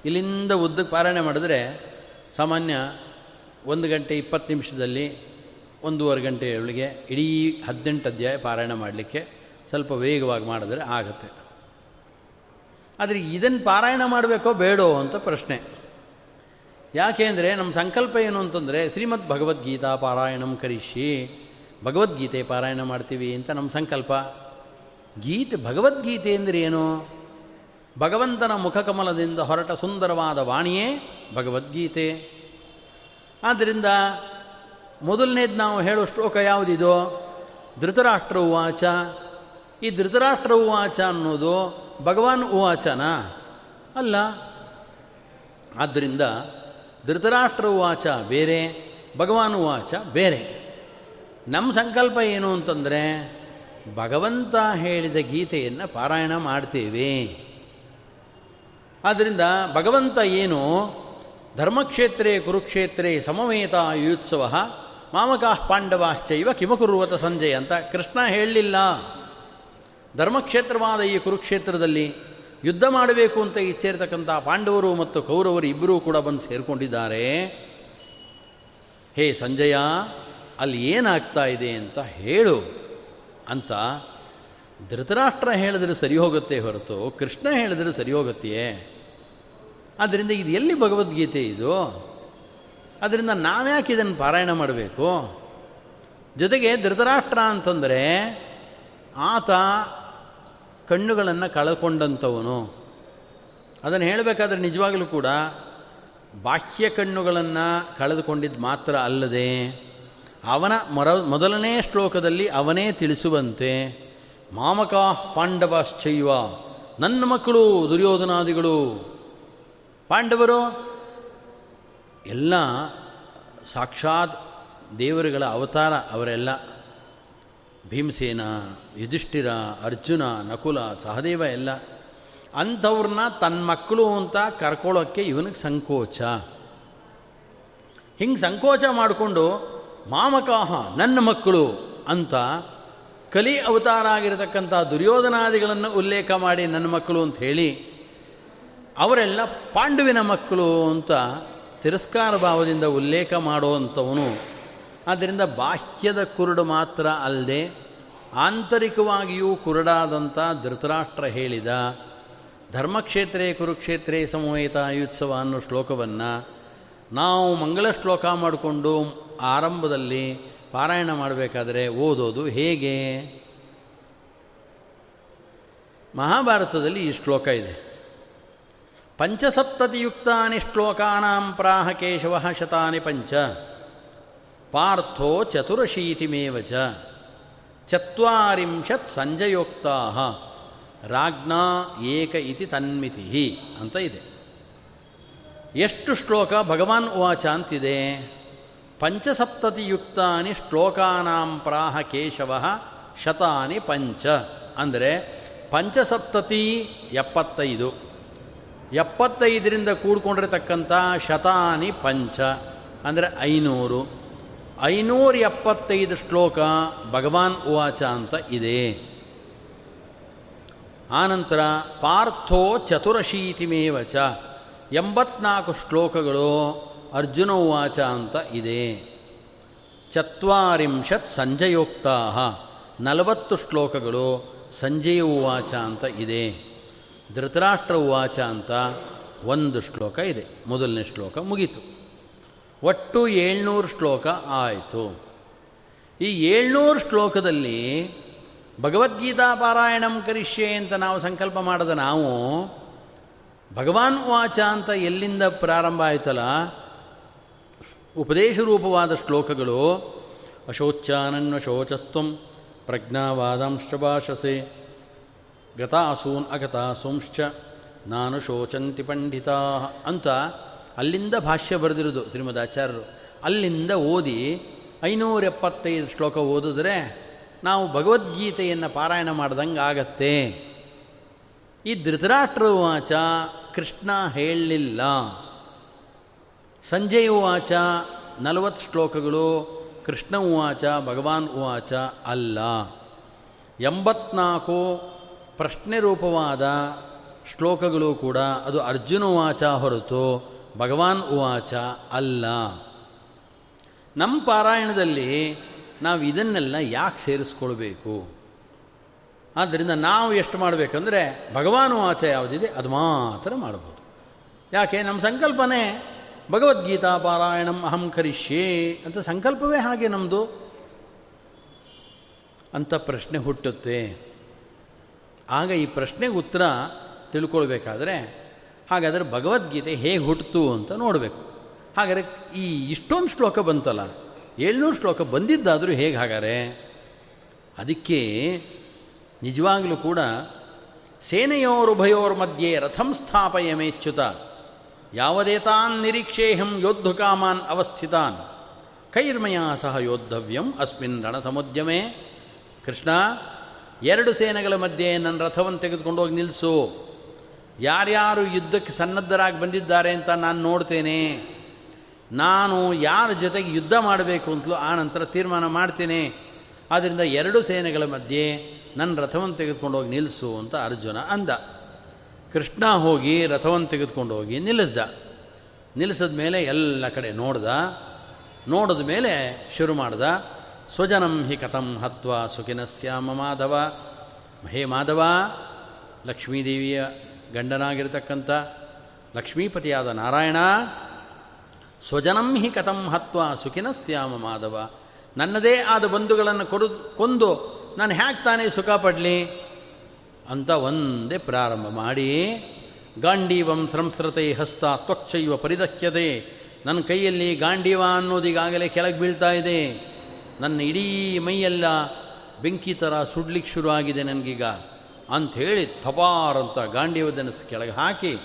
ಇಲ್ಲಿಂದ ಉದ್ದಕ್ಕೆ ಪಾರಾಯಣ ಮಾಡಿದ್ರೆ ಸಾಮಾನ್ಯ ಒಂದು ಗಂಟೆ ಇಪ್ಪತ್ತು ನಿಮಿಷದಲ್ಲಿ ಒಂದೂವರೆ ಗಂಟೆಯೊಳಗೆ ಇಡೀ ಹದಿನೆಂಟು ಅಧ್ಯಾಯ ಪಾರಾಯಣ ಮಾಡಲಿಕ್ಕೆ ಸ್ವಲ್ಪ ವೇಗವಾಗಿ ಮಾಡಿದ್ರೆ ಆಗುತ್ತೆ. ಆದರೆ ಇದನ್ನು ಪಾರಾಯಣ ಮಾಡಬೇಕೋ ಬೇಡೋ ಅಂತ ಪ್ರಶ್ನೆ. ಯಾಕೆ ಅಂದರೆ ನಮ್ಮ ಸಂಕಲ್ಪ ಏನು ಅಂತಂದರೆ ಶ್ರೀಮದ್ ಭಗವದ್ಗೀತಾ ಪಾರಾಯಣಂ ಕರಿಷಿ. ಭಗವದ್ಗೀತೆ ಪಾರಾಯಣ ಮಾಡ್ತೀವಿ ಅಂತ ನಮ್ಮ ಸಂಕಲ್ಪ. ಗೀತೆ, ಭಗವದ್ಗೀತೆ ಅಂದರೆ ಏನು? ಭಗವಂತನ ಮುಖಕಮಲದಿಂದ ಹೊರಟ ಸುಂದರವಾದ ವಾಣಿಯೇ ಭಗವದ್ಗೀತೆ. ಆದ್ದರಿಂದ ಮೊದಲನೇದು ನಾವು ಹೇಳೋ ಶ್ಲೋಕ ಯಾವುದಿದು? ಧೃತರಾಷ್ಟ್ರ ಉವಾಚ. ಈ ಧೃತರಾಷ್ಟ್ರ ಉವಾಚ ಅನ್ನೋದು ಭಗವಾನ್ ಉವಾಚನ? ಅಲ್ಲ. ಆದ್ದರಿಂದ ಧೃತರಾಷ್ಟ್ರ ಉವಾಚ ಬೇರೆ, ಭಗವಾನ್ ಉವಾಚ ಬೇರೆ. ನಮ್ಮ ಸಂಕಲ್ಪ ಏನು ಅಂತಂದರೆ, ಭಗವಂತ ಹೇಳಿದ ಗೀತೆಯನ್ನು ಪಾರಾಯಣ ಮಾಡ್ತೇವೆ. ಆದ್ದರಿಂದ ಭಗವಂತ ಏನು? ಧರ್ಮಕ್ಷೇತ್ರೇ ಕುರುಕ್ಷೇತ್ರೇ ಸಮವೇತ ಯುತ್ಸವ ಮಾಮಕಾ ಪಾಂಡವಾಶ್ಚೈವ ಕಿಮಕುರುವತ ಸಂಜಯ್ ಅಂತ ಕೃಷ್ಣ ಹೇಳಲಿಲ್ಲ ಧರ್ಮಕ್ಷೇತ್ರವಾದ ಈ ಕುರುಕ್ಷೇತ್ರದಲ್ಲಿ ಯುದ್ಧ ಮಾಡಬೇಕು ಅಂತ ಇಚ್ಛಿರ್ತಕ್ಕಂಥ ಪಾಂಡವರು ಮತ್ತು ಕೌರವರು ಇಬ್ಬರೂ ಕೂಡ ಬಂದು ಸೇರಿಕೊಂಡಿದ್ದಾರೆ. ಹೇ ಸಂಜಯ, ಅಲ್ಲಿ ಏನಾಗ್ತಾ ಇದೆ ಅಂತ ಹೇಳು ಅಂತ ಧೃತರಾಷ್ಟ್ರ ಹೇಳಿದ್ರೆ ಸರಿ ಹೋಗುತ್ತೆ ಹೊರತು ಕೃಷ್ಣ ಹೇಳಿದ್ರೆ ಸರಿ ಹೋಗುತ್ತೆಯೇ? ಆದ್ದರಿಂದ ಇದು ಎಲ್ಲಿ ಭಗವದ್ಗೀತೆ ಇದು? ಅದರಿಂದ ನಾವ್ಯಾಕೆ ಇದನ್ನು ಪಾರಾಯಣ ಮಾಡಬೇಕು? ಜೊತೆಗೆ ಧೃತರಾಷ್ಟ್ರ ಅಂತಂದರೆ ಆತ ಕಣ್ಣುಗಳನ್ನು ಕಳ್ಕೊಂಡಂಥವನು. ಅದನ್ನು ಹೇಳಬೇಕಾದ್ರೆ ನಿಜವಾಗಲೂ ಕೂಡ ಬಾಹ್ಯ ಕಣ್ಣುಗಳನ್ನು ಕಳೆದುಕೊಂಡಿದ್ದು ಮಾತ್ರ ಅಲ್ಲದೆ ಅವನ ಮೊರ ಮೊದಲನೇ ಶ್ಲೋಕದಲ್ಲಿ ಅವನೇ ತಿಳಿಸುವಂತೆ ಮಾಮಕ ಪಾಂಡವಾಶ್ಚೈವ, ನನ್ನ ಮಕ್ಕಳು ದುರ್ಯೋಧನಾದಿಗಳು ಪಾಂಡವರು ಎಲ್ಲ ಸಾಕ್ಷಾತ್ ದೇವರುಗಳ ಅವತಾರ ಅವರೆಲ್ಲ. ಭೀಮಸೇನ, ಯುಧಿಷ್ಠಿರ, ಅರ್ಜುನ, ನಕುಲ, ಸಹದೇವ ಎಲ್ಲ. ಅಂಥವ್ರನ್ನ ತನ್ನ ಮಕ್ಕಳು ಅಂತ ಕರ್ಕೊಳ್ಳೋಕ್ಕೆ ಇವನಿಗೆ ಸಂಕೋಚ. ಹಿಂಗೆ ಸಂಕೋಚ ಮಾಡಿಕೊಂಡು ಮಾಮಕಾಹ, ನನ್ನ ಮಕ್ಕಳು ಅಂತ ಕಲಿ ಅವತಾರ ಆಗಿರತಕ್ಕಂಥ ದುರ್ಯೋಧನಾದಿಗಳನ್ನು ಉಲ್ಲೇಖ ಮಾಡಿ ನನ್ನ ಮಕ್ಕಳು ಅಂತ ಹೇಳಿ ಅವರೆಲ್ಲ ಪಾಂಡುವಿನ ಮಕ್ಕಳು ಅಂತ ತಿರಸ್ಕಾರ ಭಾವದಿಂದ ಉಲ್ಲೇಖ ಮಾಡುವಂಥವನು. ಆದ್ದರಿಂದ ಬಾಹ್ಯದ ಕುರುಡು ಮಾತ್ರ ಅಲ್ಲದೆ ಆಂತರಿಕವಾಗಿಯೂ ಕುರುಡಾದಂಥ ಧೃತರಾಷ್ಟ್ರ ಹೇಳಿದ, ಧರ್ಮಕ್ಷೇತ್ರೇ ಕುರುಕ್ಷೇತ್ರೇ ಸಮವೇತ ಆಯುತ್ಸವ ಅನ್ನೋ ಶ್ಲೋಕವನ್ನು ನಾವು ಮಂಗಳ ಶ್ಲೋಕ ಮಾಡಿಕೊಂಡು ಆರಂಭದಲ್ಲಿ ಪಾರಾಯಣ ಮಾಡಬೇಕಾದ್ರೆ ಓದೋದು ಹೇಗೆ? ಮಹಾಭಾರತದಲ್ಲಿ ಈ ಶ್ಲೋಕ ಇದೆ. ಪಂಚಸಪ್ತತಿಯುಕ್ತಾನಿ ಶ್ಲೋಕಾನಾಂ ಪ್ರಾಹ ಕೇಶವ ಶತಾನಿ ಪಂಚ. ಪಾರ್ಥೋ ಚತುರಶೀತಿಮೇವ ಚ. ಚತ್ವಾರಿಂಶತ್ ಸಂಜಯೋಕ್ತಾ ರಾಜ್ಞಾ ಏಕ ಇತಿ ತನ್ಮಿತಿ ಅಂತ ಇದೆ. ಎಷ್ಟು ಶ್ಲೋಕ ಭಗವಾನ್ ಉವಾಚ ಅಂತಿದೆ? ಪಂಚಸಪ್ತತಿಯುಕ್ತಾನಿ ಶ್ಲೋಕಾನಾಂ ಪ್ರಾಹ ಕೇಶವ ಶತಾನಿ ಪಂಚ. ಅಂದರೆ ಪಂಚಸಪ್ತತಿ ಎಪ್ಪತ್ತೈದು. ಎಪ್ಪತ್ತೈದರಿಂದ ಕೂಡ್ಕೊಂಡಿರತಕ್ಕಂಥ ಶತಾನಿ ಪಂಚ, ಅಂದರೆ ಐನೂರು. ಐನೂರ ಎಪ್ಪತ್ತೈದು ಶ್ಲೋಕ ಭಗವಾನ್ ಉವಾಚ ಅಂತ ಇದೆ. ಆನಂತರ ಪಾರ್ಥೋ ಚತುರಶೀತಿಮೇವಚ ಎಂಬತ್ನಾಲ್ಕು ಶ್ಲೋಕಗಳು ಅರ್ಜುನ ಉವಾಚ ಅಂತ ಇದೆ. ಚತ್ವರಿಂಶತ್ ಸಂಜಯೋಕ್ತಾ ನಲವತ್ತು ಶ್ಲೋಕಗಳು ಸಂಜಯ ಉವಾಚ ಅಂತ ಇದೆ. ಧೃತರಾಷ್ಟ್ರ ಉವಾಚ ಅಂತ ಒಂದು ಶ್ಲೋಕ ಇದೆ. ಮೊದಲನೇ ಶ್ಲೋಕ ಮುಗೀತು. ಒಟ್ಟು ಏಳ್ನೂರು ಶ್ಲೋಕ ಆಯಿತು. ಈ ಏಳ್ನೂರು ಶ್ಲೋಕದಲ್ಲಿ ಭಗವದ್ಗೀತಾ ಪಾರಾಯಣಂ ಕರಿಷ್ಯೆ ಅಂತ ನಾವು ಸಂಕಲ್ಪ ಮಾಡಿದ ನಾವು, ಭಗವಾನ್ ವಾಚ ಅಂತ ಎಲ್ಲಿಂದ ಪ್ರಾರಂಭ ಆಯ್ತಲ್ಲ? ಉಪದೇಶ ರೂಪವಾದ ಶ್ಲೋಕಗಳು ಪ್ರಜ್ಞಾವಾದಂಶ್ಚ ಭಾಷಸೆ. ಗತಾಸೂನ್ ಅಗತಾಸೂಂಶ್ಚ, ನಾನು ಶೋಚಂತಿ ಪಂಡಿತಾ ಅಂತ ಅಲ್ಲಿಂದ ಭಾಷ್ಯ ಬರೆದಿರೋದು ಶ್ರೀಮದ್ ಆಚಾರ್ಯರು ಅಲ್ಲಿಂದ ಓದಿ ಐನೂರ ಎಪ್ಪತ್ತೈದು ಶ್ಲೋಕ ಓದಿದ್ರೆ ನಾವು ಭಗವದ್ಗೀತೆಯನ್ನು ಪಾರಾಯಣ ಮಾಡ್ದಂಗೆ ಆಗತ್ತೆ. ಈ ಧೃತರಾಷ್ಟ್ರ ವಾಚ ಕೃಷ್ಣ ಹೇಳಲಿಲ್ಲ. ಸಂಜಯ ಉವಾಚ ನಲವತ್ತು ಶ್ಲೋಕಗಳು, ಕೃಷ್ಣ ಉವಾಚ ಭಗವಾನ್ ಉವಾಚ ಅಲ್ಲ. ಎಂಬತ್ನಾಲ್ಕು ಪ್ರಶ್ನೆ ರೂಪವಾದ ಶ್ಲೋಕಗಳು ಕೂಡ ಅದು ಅರ್ಜುನ ಉವಾಚ ಹೊರತು ಭಗವಾನ್ ಉವಾಚ ಅಲ್ಲ. ನಮ್ಮ ಪಾರಾಯಣದಲ್ಲಿ ನಾವು ಇದನ್ನೆಲ್ಲ ಯಾಕೆ ಸೇರಿಸ್ಕೊಳ್ಬೇಕು? ಆದ್ದರಿಂದ ನಾವು ಎಷ್ಟು ಮಾಡಬೇಕಂದ್ರೆ ಭಗವಾನ್ ವಾಚ ಯಾವುದಿದೆ ಅದು ಮಾತ್ರ ಮಾಡ್ಬೋದು. ಯಾಕೆ? ನಮ್ಮ ಸಂಕಲ್ಪನೆ ಭಗವದ್ಗೀತಾ ಪಾರಾಯಣಂ ಅಹಂ ಕರಿಷ್ಯೆ ಅಂತ ಸಂಕಲ್ಪವೇ ಹಾಗೆ ನಮ್ಮದು ಅಂತ ಪ್ರಶ್ನೆ ಹುಟ್ಟುತ್ತೆ. ಆಗ ಈ ಪ್ರಶ್ನೆಗೆ ಉತ್ತರ ತಿಳ್ಕೊಳ್ಬೇಕಾದ್ರೆ, ಹಾಗಾದರೆ ಭಗವದ್ಗೀತೆ ಹೇಗೆ ಹುಟ್ಟಿತು ಅಂತ ನೋಡಬೇಕು. ಹಾಗಾದರೆ ಈ ಇಷ್ಟೊಂದು ಶ್ಲೋಕ ಬಂತಲ್ಲ, ಏಳ್ನೂರು ಶ್ಲೋಕ ಬಂದಿದ್ದಾದರೂ ಹೇಗೆ ಹಾಗಾರೆ? ಅದಕ್ಕೆ ನಿಜವಾಗಲೂ ಕೂಡ ಸೇನೆಯೋರುಭಯೋರ್ ಮಧ್ಯೆ ರಥಂ ಸ್ಥಾಪಯಮೇಚ್ಯುತ ಯಾವದೇತಾನ್ ನಿರೀಕ್ಷೇಹಂ ಯೋದ್ಧು ಅವಸ್ಥಿತಾನ್, ಕೈರ್ಮಯ ಸಹ ಯೋದ್ಧವ್ಯಂ ಅಸ್ಮಿನ್ ರಣಸಮುದ್ಯಮೇ. ಕೃಷ್ಣ ಎರಡು ಸೇನೆಗಳ ಮಧ್ಯೆ ನನ್ನ ರಥವನ್ನು ತೆಗೆದುಕೊಂಡು ಹೋಗಿ ನಿಲ್ಲಿಸು ಯಾರ್ಯಾರು ಯುದ್ಧಕ್ಕೆ ಸನ್ನದ್ಧರಾಗಿ ಬಂದಿದ್ದಾರೆ ಅಂತ ನಾನು ನೋಡ್ತೇನೆ. ನಾನು ಯಾರ ಜೊತೆಗೆ ಯುದ್ಧ ಮಾಡಬೇಕು ಅಂತಲೂ ಆ ನಂತರ ತೀರ್ಮಾನ ಮಾಡ್ತೇನೆ. ಆದ್ದರಿಂದ ಎರಡು ಸೇನೆಗಳ ಮಧ್ಯೆ ನನ್ನ ರಥವನ್ನು ತೆಗೆದುಕೊಂಡು ಹೋಗಿ ನಿಲ್ಲಿಸು ಅಂತ ಅರ್ಜುನ ಅಂದ. ಕೃಷ್ಣ ಹೋಗಿ ರಥವನ್ನು ತೆಗೆದುಕೊಂಡು ಹೋಗಿ ನಿಲ್ಲಿಸ್ದ. ನಿಲ್ಲಿಸಿದ ಮೇಲೆ ಎಲ್ಲ ಕಡೆ ನೋಡ್ದ. ನೋಡಿದ ಮೇಲೆ ಶುರು ಮಾಡ್ದ. ಸ್ವಜನಂ ಹಿ ಕಥಂ ಹತ್ವ ಸುಖಿನಸ್ಯಾಮ ಮಾಧವ. ಹೇ ಮಾಧವ, ಲಕ್ಷ್ಮೀದೇವಿಯ ಗಂಡನಾಗಿರ್ತಕ್ಕಂಥ ಲಕ್ಷ್ಮೀಪತಿಯಾದ ನಾರಾಯಣ, ಸ್ವಜನಂ ಹಿ ಕಥಂ ಹತ್ವ ಸುಖಿನಸ್ಯಾಮ ಮಾಧವ. ನನ್ನದೇ ಆದ ಬಂಧುಗಳನ್ನು ಕೊಡು, ಕೊಂದು ನಾನು ಹ್ಯಾಕ್ ತಾನೇ ಸುಖ ಪಡಲಿ? ಅಂತ ಒಂದೇ ಪ್ರಾರಂಭ ಮಾಡಿ, ಗಾಂಡೀವಂ ಸಂಸ್ರತೆ ಹಸ್ತ ತ್ವಕ್ಷೈವ ಪರಿದಕ್ಷ್ಯತೆ. ನನ್ನ ಕೈಯಲ್ಲಿ ಗಾಂಡೀವ ಅನ್ನೋದು ಈಗಾಗಲೇ ಕೆಳಗೆ ಬೀಳ್ತಾ ಇದೆ. ನನ್ನ ಇಡೀ ಮೈಯೆಲ್ಲ ಬೆಂಕಿ ಥರ ಸುಡ್ಲಿಕ್ಕೆ ಶುರು ಆಗಿದೆ ನನಗೀಗ. ಅಂಥೇಳಿ ಅಂತ ದನಸ್ ಕೆಳಗೆ ಹಾಕಿ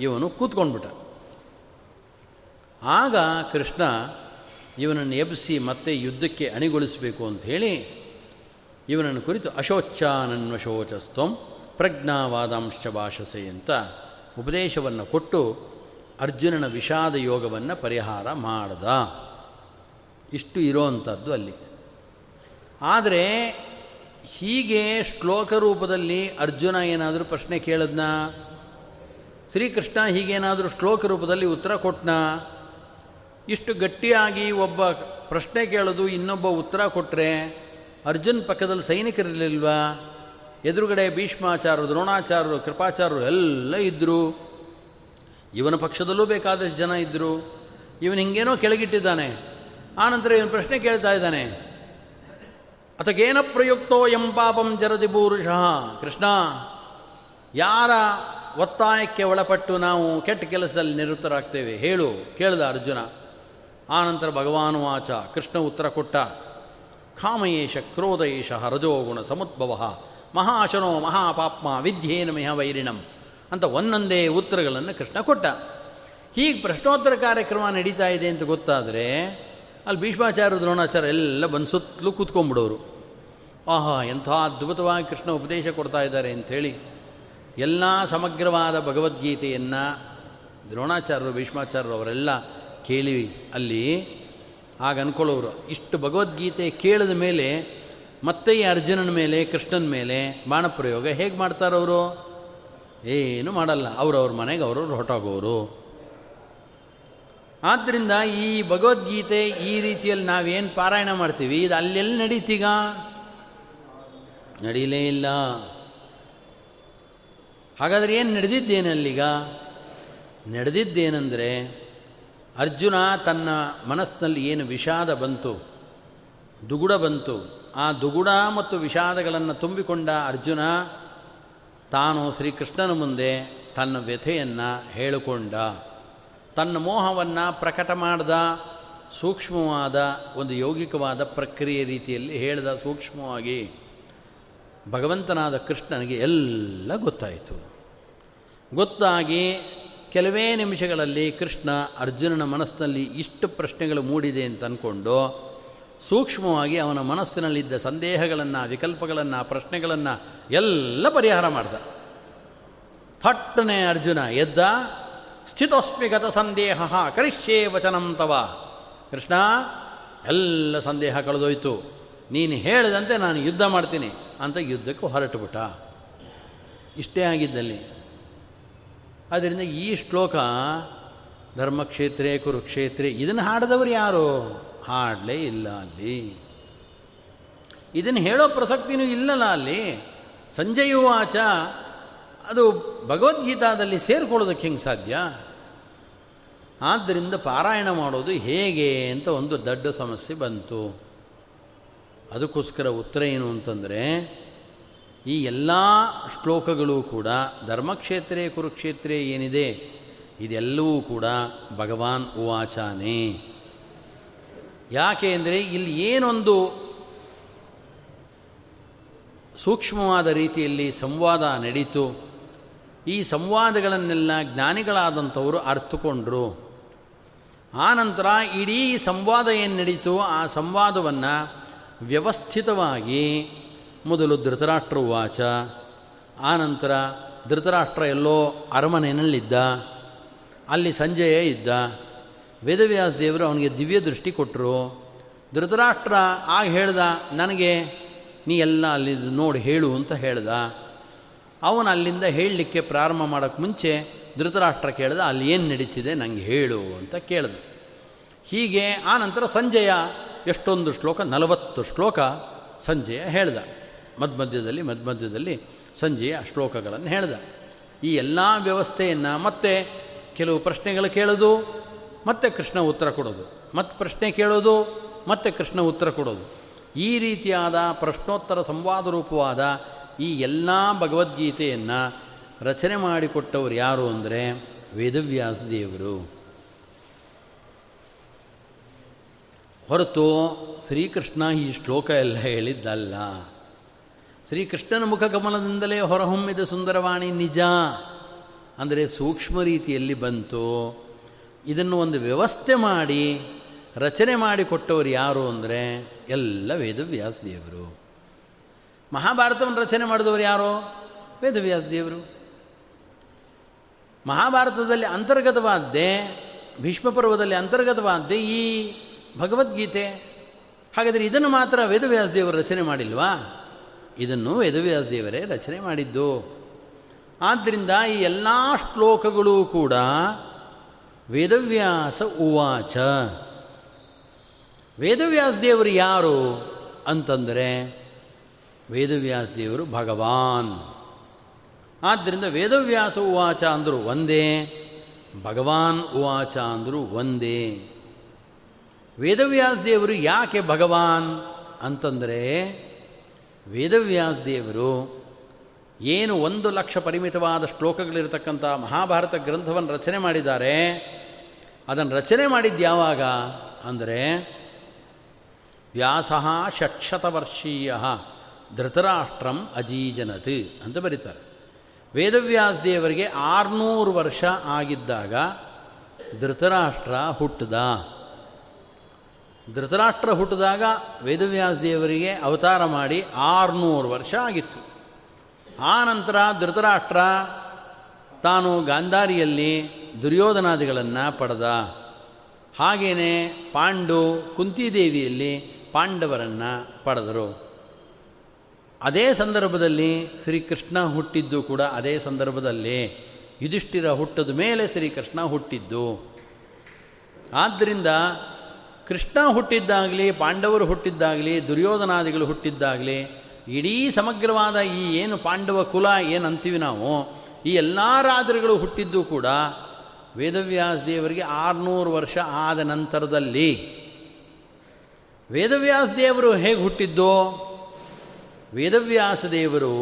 ಇವನು ಕೂತ್ಕೊಂಡ್ಬಿಟ್ಟ. ಆಗ ಕೃಷ್ಣ ಇವನನ್ನು ಎಬ್ಬಿಸಿ ಮತ್ತೆ ಯುದ್ಧಕ್ಕೆ ಅಣಿಗೊಳಿಸಬೇಕು ಅಂಥೇಳಿ ಇವನನ್ನು ಕುರಿತು ಅಶೋಚ್ಚಾನನ್ವಶೋಚಸ್ತಂ ಪ್ರಜ್ಞಾವಾದಾಂಶ ಭಾಷಸೆ ಅಂತ ಉಪದೇಶವನ್ನು ಕೊಟ್ಟು ಅರ್ಜುನನ ವಿಷಾದ ಯೋಗವನ್ನು ಪರಿಹಾರ ಮಾಡ್ದ. ಇಷ್ಟು ಇರೋವಂಥದ್ದು ಅಲ್ಲಿ. ಆದರೆ ಹೀಗೆ ಶ್ಲೋಕ ರೂಪದಲ್ಲಿ ಅರ್ಜುನ ಏನಾದರೂ ಪ್ರಶ್ನೆ ಕೇಳಿದ್ನಾ? ಶ್ರೀಕೃಷ್ಣ ಹೀಗೇನಾದರೂ ಶ್ಲೋಕ ರೂಪದಲ್ಲಿ ಉತ್ತರ ಕೊಟ್ಟನ ಇಷ್ಟು ಗಟ್ಟಿಯಾಗಿ ಒಬ್ಬ ಪ್ರಶ್ನೆ ಕೇಳೋದು ಇನ್ನೊಬ್ಬ ಉತ್ತರ ಕೊಟ್ಟರೆ ಅರ್ಜುನ್ ಪಕ್ಕದಲ್ಲಿ ಸೈನಿಕರಿರಲಿಲ್ವಾ? ಎದುರುಗಡೆ ಭೀಷ್ಮಾಚಾರ್ಯರು ದ್ರೋಣಾಚಾರ್ಯರು ಕೃಪಾಚಾರ್ಯರು ಎಲ್ಲ ಇದ್ದರು ಇವನ ಪಕ್ಷದಲ್ಲೂ ಬೇಕಾದಷ್ಟು ಜನ ಇದ್ದರು ಇವನು ಹಿಂಗೇನೋ ಕೆಳಗಿಟ್ಟಿದ್ದಾನೆ. ಆನಂತರ ಇವನು ಪ್ರಶ್ನೆ ಕೇಳ್ತಾ ಇದ್ದಾನೆ. ಅತಗೇನ ಪ್ರಯುಕ್ತೋ ಎಂ ಪಾಪಂ ಜರದಿ ಪೂರುಷಃ. ಕೃಷ್ಣ, ಯಾರ ಒತ್ತಾಯಕ್ಕೆ ಒಳಪಟ್ಟು ನಾವು ಕೆಟ್ಟ ಕೆಲಸದಲ್ಲಿ ನಿರತರಾಗ್ತೇವೆ? ಹೇಳು, ಕೇಳಿದ ಅರ್ಜುನ. ಆನಂತರ ಭಗವಾನು ವಾಚ, ಕೃಷ್ಣ ಉತ್ತರ ಕೊಟ್ಟ. ಕಾಮಯೇಶ ಕ್ರೋಧಯೇಶ ರಜೋಗುಣ ಸಮುದ್ಭವ. ಮಹಾಶನೋ ಮಹಾಪಾಪ್ಮ ವಿದ್ಯೇನ ಮಿಹ ವೈರಿಣಂ ಅಂತ ಒಂದೊಂದೇ ಉತ್ತರಗಳನ್ನು ಕೃಷ್ಣ ಕೊಟ್ಟ. ಹೀಗೆ ಪ್ರಶ್ನೋತ್ತರ ಕಾರ್ಯಕ್ರಮ ನಡೀತಾ ಇದೆ ಅಂತ ಗೊತ್ತಾದರೆ ಅಲ್ಲಿ ಭೀಷ್ಮಾಚಾರ್ಯ ದ್ರೋಣಾಚಾರ್ಯ ಎಲ್ಲ ಬಂದು ಸುತ್ತಲೂ ಕೂತ್ಕೊಂಡ್ಬಿಡೋರು. ಆಹಾ, ಎಂಥ ಅದ್ಭುತವಾಗಿ ಕೃಷ್ಣ ಉಪದೇಶ ಕೊಡ್ತಾ ಇದ್ದಾರೆ ಅಂಥೇಳಿ ಎಲ್ಲ ಸಮಗ್ರವಾದ ಭಗವದ್ಗೀತೆಯನ್ನು ದ್ರೋಣಾಚಾರ್ಯರು, ಭೀಷ್ಮಾಚಾರ್ಯರು ಅವರೆಲ್ಲ ಕೇಳಿ ಅಲ್ಲಿ ಆಗ ಅನ್ಕೊಳ್ಳೋರು, ಇಷ್ಟು ಭಗವದ್ಗೀತೆ ಕೇಳಿದ ಮೇಲೆ ಮತ್ತೆ ಈ ಅರ್ಜುನನ ಮೇಲೆ, ಕೃಷ್ಣನ ಮೇಲೆ ಬಾಣಪ್ರಯೋಗ ಹೇಗೆ ಮಾಡ್ತಾರವರು? ಏನು ಮಾಡಲ್ಲ, ಅವ್ರವ್ರ ಮನೆಗೆ ಅವ್ರವ್ರು ಹೊರಟೋಗೋರು. ಆದ್ದರಿಂದ ಈ ಭಗವದ್ಗೀತೆ ಈ ರೀತಿಯಲ್ಲಿ ನಾವೇನು ಪಾರಾಯಣ ಮಾಡ್ತೀವಿ? ಇದು ಅಲ್ಲೆಲ್ಲಿ ನಡೀತೀಗ? ನಡೀಲೇ ಇಲ್ಲ. ಹಾಗಾದರೆ ಏನು ನಡೆದಿದ್ದೇನಲ್ಲೀಗ ನಡೆದಿದ್ದೇನೆಂದರೆ ಅರ್ಜುನ ತನ್ನ ಮನಸ್ಸಿನಲ್ಲಿ ಏನು ವಿಷಾದ ಬಂತು, ದುಗುಡ ಬಂತು, ಆ ದುಗುಡ ಮತ್ತು ವಿಷಾದಗಳನ್ನು ತುಂಬಿಕೊಂಡ ಅರ್ಜುನ ತಾನು ಶ್ರೀಕೃಷ್ಣನ ಮುಂದೆ ತನ್ನ ವ್ಯಥೆಯನ್ನು ಹೇಳಿಕೊಂಡ. ತನ್ನ ಮೋಹವನ್ನು ಪ್ರಕಟ ಮಾಡಿದ ಸೂಕ್ಷ್ಮವಾದ ಒಂದು ಯೌಗಿಕವಾದ ಪ್ರಕ್ರಿಯೆ ರೀತಿಯಲ್ಲಿ ಹೇಳಿದ ಸೂಕ್ಷ್ಮವಾಗಿ ಭಗವಂತನಾದ ಕೃಷ್ಣನಿಗೆ ಎಲ್ಲ ಗೊತ್ತಾಯಿತು. ಗೊತ್ತಾಗಿ ಕೆಲವೇ ನಿಮಿಷಗಳಲ್ಲಿ ಕೃಷ್ಣ ಅರ್ಜುನನ ಮನಸ್ಸಿನಲ್ಲಿ ಇಷ್ಟು ಪ್ರಶ್ನೆಗಳು ಮೂಡಿದೆ ಅಂತ ಅಂದ್ಕೊಂಡು ಸೂಕ್ಷ್ಮವಾಗಿ ಅವನ ಮನಸ್ಸಿನಲ್ಲಿದ್ದ ಸಂದೇಹಗಳನ್ನು, ವಿಕಲ್ಪಗಳನ್ನು, ಪ್ರಶ್ನೆಗಳನ್ನು ಎಲ್ಲ ಪರಿಹಾರ ಮಾಡ್ದ. ಥಟ್ಟನೆ ಅರ್ಜುನ ಎದ್ದ ಸ್ಥಿತೋಸ್ಮಿಗತ ಸಂದೇಹ ಕರಿಷ್ಯೇ ವಚನಂ ತವ. ಕೃಷ್ಣ, ಎಲ್ಲ ಸಂದೇಹ ಕಳೆದೋಯ್ತು. ನೀನು ಹೇಳಿದಂತೆ ನಾನು ಯುದ್ಧ ಮಾಡ್ತೀನಿ ಅಂತ ಯುದ್ಧಕ್ಕೆ ಹೊರಟುಬಿಟ್ಟ. ಇಷ್ಟೇ ಆಗಿದ್ದಲ್ಲಿ. ಆದ್ದರಿಂದ ಈ ಶ್ಲೋಕ, ಧರ್ಮಕ್ಷೇತ್ರೇ ಕುರುಕ್ಷೇತ್ರೇ, ಇದನ್ನು ಹಾಡಿದವರು ಯಾರು? ಹಾಡಲೇ ಇಲ್ಲ ಅಲ್ಲಿ. ಇದನ್ನು ಹೇಳೋ ಪ್ರಸಕ್ತಿನೂ ಇಲ್ಲಲ್ಲ ಅಲ್ಲಿ. ಸಂಜಯುವಾಚ ಅದು ಭಗವದ್ಗೀತಾದಲ್ಲಿ ಸೇರಿಕೊಳ್ಳೋದಕ್ಕೆ ಹೆಂಗೆ ಸಾಧ್ಯ? ಆದ್ದರಿಂದ ಪಾರಾಯಣ ಮಾಡೋದು ಹೇಗೆ ಅಂತ ಒಂದು ದೊಡ್ಡ ಸಮಸ್ಯೆ ಬಂತು. ಅದಕ್ಕೋಸ್ಕರ ಉತ್ತರ ಏನು ಅಂತಂದರೆ, ಈ ಎಲ್ಲ ಶ್ಲೋಕಗಳು ಕೂಡ, ಧರ್ಮಕ್ಷೇತ್ರ ಕುರುಕ್ಷೇತ್ರೇ ಏನಿದೆ, ಇದೆಲ್ಲವೂ ಕೂಡ ಭಗವಾನ್ ಉವಾಚಾನೆ. ಯಾಕೆ ಅಂದರೆ ಇಲ್ಲಿ ಏನೊಂದು ಸೂಕ್ಷ್ಮವಾದ ರೀತಿಯಲ್ಲಿ ಸಂವಾದ ನಡೀತು ಈ ಸಂವಾದಗಳನ್ನೆಲ್ಲ ಜ್ಞಾನಿಗಳಾದಂಥವರು ಅರ್ಥಕೊಂಡರು ಆನಂತರ ಇಡೀ ಸಂವಾದ ಏನು ನಡೀತು ಆ ಸಂವಾದವನ್ನು ವ್ಯವಸ್ಥಿತವಾಗಿ ಮೊದಲು ಧೃತರಾಷ್ಟ್ರ ವಾಚ ಆನಂತರ ಧೃತರಾಷ್ಟ್ರ ಎಲ್ಲೋ ಅರಮನೆಯಲ್ಲಿದ್ದ, ಅಲ್ಲಿ ಸಂಜಯ ಇದ್ದ. ವೇದವ್ಯಾಸ ದೇವರು ಅವನಿಗೆ ದಿವ್ಯ ದೃಷ್ಟಿ ಕೊಟ್ಟರು ಧೃತರಾಷ್ಟ್ರ ಆಗ ಹೇಳ್ದ, ನನಗೆ ನೀ ಎಲ್ಲ ಅಲ್ಲಿ ನೋಡಿ, ಹೇಳು ಅಂತ ಹೇಳ್ದ. ಅವನು ಅಲ್ಲಿಂದ ಹೇಳಲಿಕ್ಕೆ ಪ್ರಾರಂಭ ಮಾಡೋಕ್ಕೆ ಮುಂಚೆ ಧೃತರಾಷ್ಟ್ರ ಕೇಳಿದ, ಅಲ್ಲಿ ಏನು ನಡೀತಿದೆ ನನಗೆ ಹೇಳು ಅಂತ ಕೇಳಿದ. ಹೀಗೆ ಆನಂತರ ಸಂಜಯ ಎಷ್ಟೊಂದು ಶ್ಲೋಕ, ನಲವತ್ತು ಶ್ಲೋಕ ಸಂಜಯ ಹೇಳ್ದ. ಮಧ್ಯದಲ್ಲಿ ಮಧ್ಯದಲ್ಲಿ ಸಂಜೆಯ ಶ್ಲೋಕಗಳನ್ನು ಹೇಳ್ದ. ಈ ಎಲ್ಲ ವ್ಯವಸ್ಥೆಯನ್ನು ಮತ್ತೆ ಕೆಲವು ಪ್ರಶ್ನೆಗಳು ಕೇಳೋದು, ಮತ್ತೆ ಕೃಷ್ಣ ಉತ್ತರ ಕೊಡೋದು ಮತ್ತೆ ಪ್ರಶ್ನೆ ಕೇಳೋದು, ಮತ್ತೆ ಕೃಷ್ಣ ಉತ್ತರ ಕೊಡೋದು. ಈ ರೀತಿಯಾದ ಪ್ರಶ್ನೋತ್ತರ ಸಂವಾದ ರೂಪವಾದ ಈ ಎಲ್ಲ ಭಗವದ್ಗೀತೆಯನ್ನು ರಚನೆ ಮಾಡಿಕೊಟ್ಟವರು ಯಾರು ಅಂದರೆ ವೇದವ್ಯಾಸ ದೇವರು. ಹೊರತು ಶ್ರೀಕೃಷ್ಣ ಈ ಶ್ಲೋಕ ಎಲ್ಲ ಹೇಳಿದ್ದಲ್ಲ. ಶ್ರೀಕೃಷ್ಣನ ಮುಖಗಮನದಿಂದಲೇ ಹೊರಹೊಮ್ಮಿದ ಸುಂದರವಾಣಿ ನಿಜ ಅಂದರೆ ಸೂಕ್ಷ್ಮ ರೀತಿಯಲ್ಲಿ ಬಂತು. ಇದನ್ನು ಒಂದು ವ್ಯವಸ್ಥೆ ಮಾಡಿ ರಚನೆ ಮಾಡಿಕೊಟ್ಟವರು ಯಾರು ಅಂದರೆ ಎಲ್ಲ ವೇದವ್ಯಾಸ ದೇವರು. ಮಹಾಭಾರತವನ್ನು ರಚನೆ ಮಾಡಿದವರು ಯಾರು? ವೇದವ್ಯಾಸ ದೇವರು. ಮಹಾಭಾರತದಲ್ಲಿ ಅಂತರ್ಗತವಾದ್ದೇ, ಭೀಷ್ಮ ಪರ್ವದಲ್ಲಿ ಅಂತರ್ಗತವಾದ್ದೇ ಈ ಭಗವದ್ಗೀತೆ. ಹಾಗಾದರೆ ಇದನ್ನು ಮಾತ್ರ ವೇದವ್ಯಾಸ ದೇವರು ರಚನೆ ಮಾಡಿಲ್ವಾ? ಇದನ್ನು ವೇದವ್ಯಾಸ ದೇವರೇ ರಚನೆ ಮಾಡಿದ್ದು. ಆದ್ದರಿಂದ ಈ ಎಲ್ಲ ಶ್ಲೋಕಗಳು ಕೂಡ ವೇದವ್ಯಾಸ ಉವಾಚ. ವೇದವ್ಯಾಸ ದೇವರು ಯಾರು ಅಂತಂದರೆ ವೇದವ್ಯಾಸ ದೇವರು ಭಗವಾನ್. ಆದ್ದರಿಂದ ವೇದವ್ಯಾಸ ಉವಾಚ ಅಂದರು ಒಂದೇ, ಭಗವಾನ್ ಉವಾಚ ಅಂದರು ಒಂದೇ. ವೇದವ್ಯಾಸ ದೇವರು ಯಾಕೆ ಭಗವಾನ್ ಅಂತಂದರೆ ವೇದವ್ಯಾಸ ದೇವರು ಏನು ಒಂದು ಲಕ್ಷ ಪರಿಮಿತವಾದ ಶ್ಲೋಕಗಳಿರತಕ್ಕಂಥ ಮಹಾಭಾರತ ಗ್ರಂಥವನ್ನು ರಚನೆ ಮಾಡಿದ್ದಾರೆ. ಅದನ್ನು ರಚನೆ ಮಾಡಿದ್ದು ಯಾವಾಗ ಅಂದರೆ, ವ್ಯಾಸ ಷಟ್ಶತವರ್ಷೀಯ ಧೃತರಾಷ್ಟ್ರಂ ಅಜೀಜನತ್ ಅಂತ ಬರೀತಾರೆ. ವೇದವ್ಯಾಸ ದೇವರಿಗೆ ಆರುನೂರು ವರ್ಷ ಆಗಿದ್ದಾಗ ಧೃತರಾಷ್ಟ್ರ ಹುಟ್ಟಿದ. ಧೃತರಾಷ್ಟ್ರ ಹುಟ್ಟಿದಾಗ ವೇದವ್ಯಾಸ ದೇವರಿಗೆ ಅವತಾರ ಮಾಡಿ ಆರುನೂರು ವರ್ಷ ಆಗಿತ್ತು. ಆ ನಂತರ ಧೃತರಾಷ್ಟ್ರ ತಾನು ಗಾಂಧಾರಿಯಲ್ಲಿ ದುರ್ಯೋಧನಾದಿಗಳನ್ನು ಪಡೆದ. ಹಾಗೆಯೇ ಪಾಂಡು ಕುಂತಿದೇವಿಯಲ್ಲಿ ಪಾಂಡವರನ್ನು ಪಡೆದರು. ಅದೇ ಸಂದರ್ಭದಲ್ಲಿ ಶ್ರೀಕೃಷ್ಣ ಹುಟ್ಟಿದ್ದು ಕೂಡ ಅದೇ ಸಂದರ್ಭದಲ್ಲಿ ಯುಧಿಷ್ಠಿರ ಹುಟ್ಟದ ಮೇಲೆ ಶ್ರೀಕೃಷ್ಣ ಹುಟ್ಟಿದ್ದು. ಆದ್ದರಿಂದ ಕೃಷ್ಣ ಹುಟ್ಟಿದ್ದಾಗಲಿ, ಪಾಂಡವರು ಹುಟ್ಟಿದ್ದಾಗಲಿ, ದುರ್ಯೋಧನಾದಿಗಳು ಹುಟ್ಟಿದ್ದಾಗಲಿ, ಇಡೀ ಸಮಗ್ರವಾದ ಈ ಏನು ಪಾಂಡವ ಕುಲ ಏನು ಅಂತೀವಿ ನಾವು, ಈ ಎಲ್ಲ ರಾಜರುಗಳು ಹುಟ್ಟಿದ್ದು ಕೂಡ ವೇದವ್ಯಾಸ ದೇವರಿಗೆ ಆರುನೂರು ವರ್ಷ ಆದ ನಂತರದಲ್ಲಿ. ವೇದವ್ಯಾಸ ದೇವರು ಹೇಗೆ ಹುಟ್ಟಿದ್ದೋ? ವೇದವ್ಯಾಸ ದೇವರು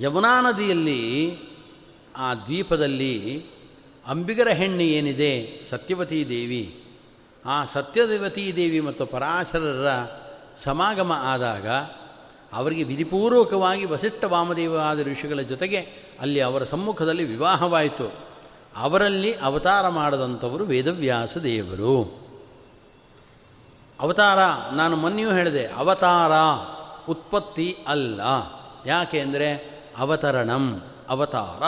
ಯಮುನಾ ನದಿಯಲ್ಲಿ ಆ ದ್ವೀಪದಲ್ಲಿ ಅಂಬಿಗರ ಹೆಣ್ಣು ಏನಿದೆ, ಸತ್ಯವತೀ ದೇವಿ. ಆ ಸತ್ಯದೇವತೀ ದೇವಿ ಮತ್ತು ಪರಾಶರರ ಸಮಾಗಮ ಆದಾಗ ಅವರಿಗೆ ವಿಧಿಪೂರ್ವಕವಾಗಿ ವಸಿಷ್ಠ ವಾಮದೇವಾದ ಋಷಿಗಳ ಜೊತೆಗೆ ಅಲ್ಲಿ ಅವರ ಸಮ್ಮುಖದಲ್ಲಿ ವಿವಾಹವಾಯಿತು. ಅವರಲ್ಲಿ ಅವತಾರ ಮಾಡದಂಥವರು ವೇದವ್ಯಾಸ ದೇವರು ಅವತಾರ, ನಾನು ಮೊನ್ನೆಯೂ ಹೇಳಿದೆ, ಅವತಾರ. ಉತ್ಪತ್ತಿ ಅಲ್ಲ. ಯಾಕೆ ಅಂದರೆ ಅವತರಣಂ, ಅವತಾರ.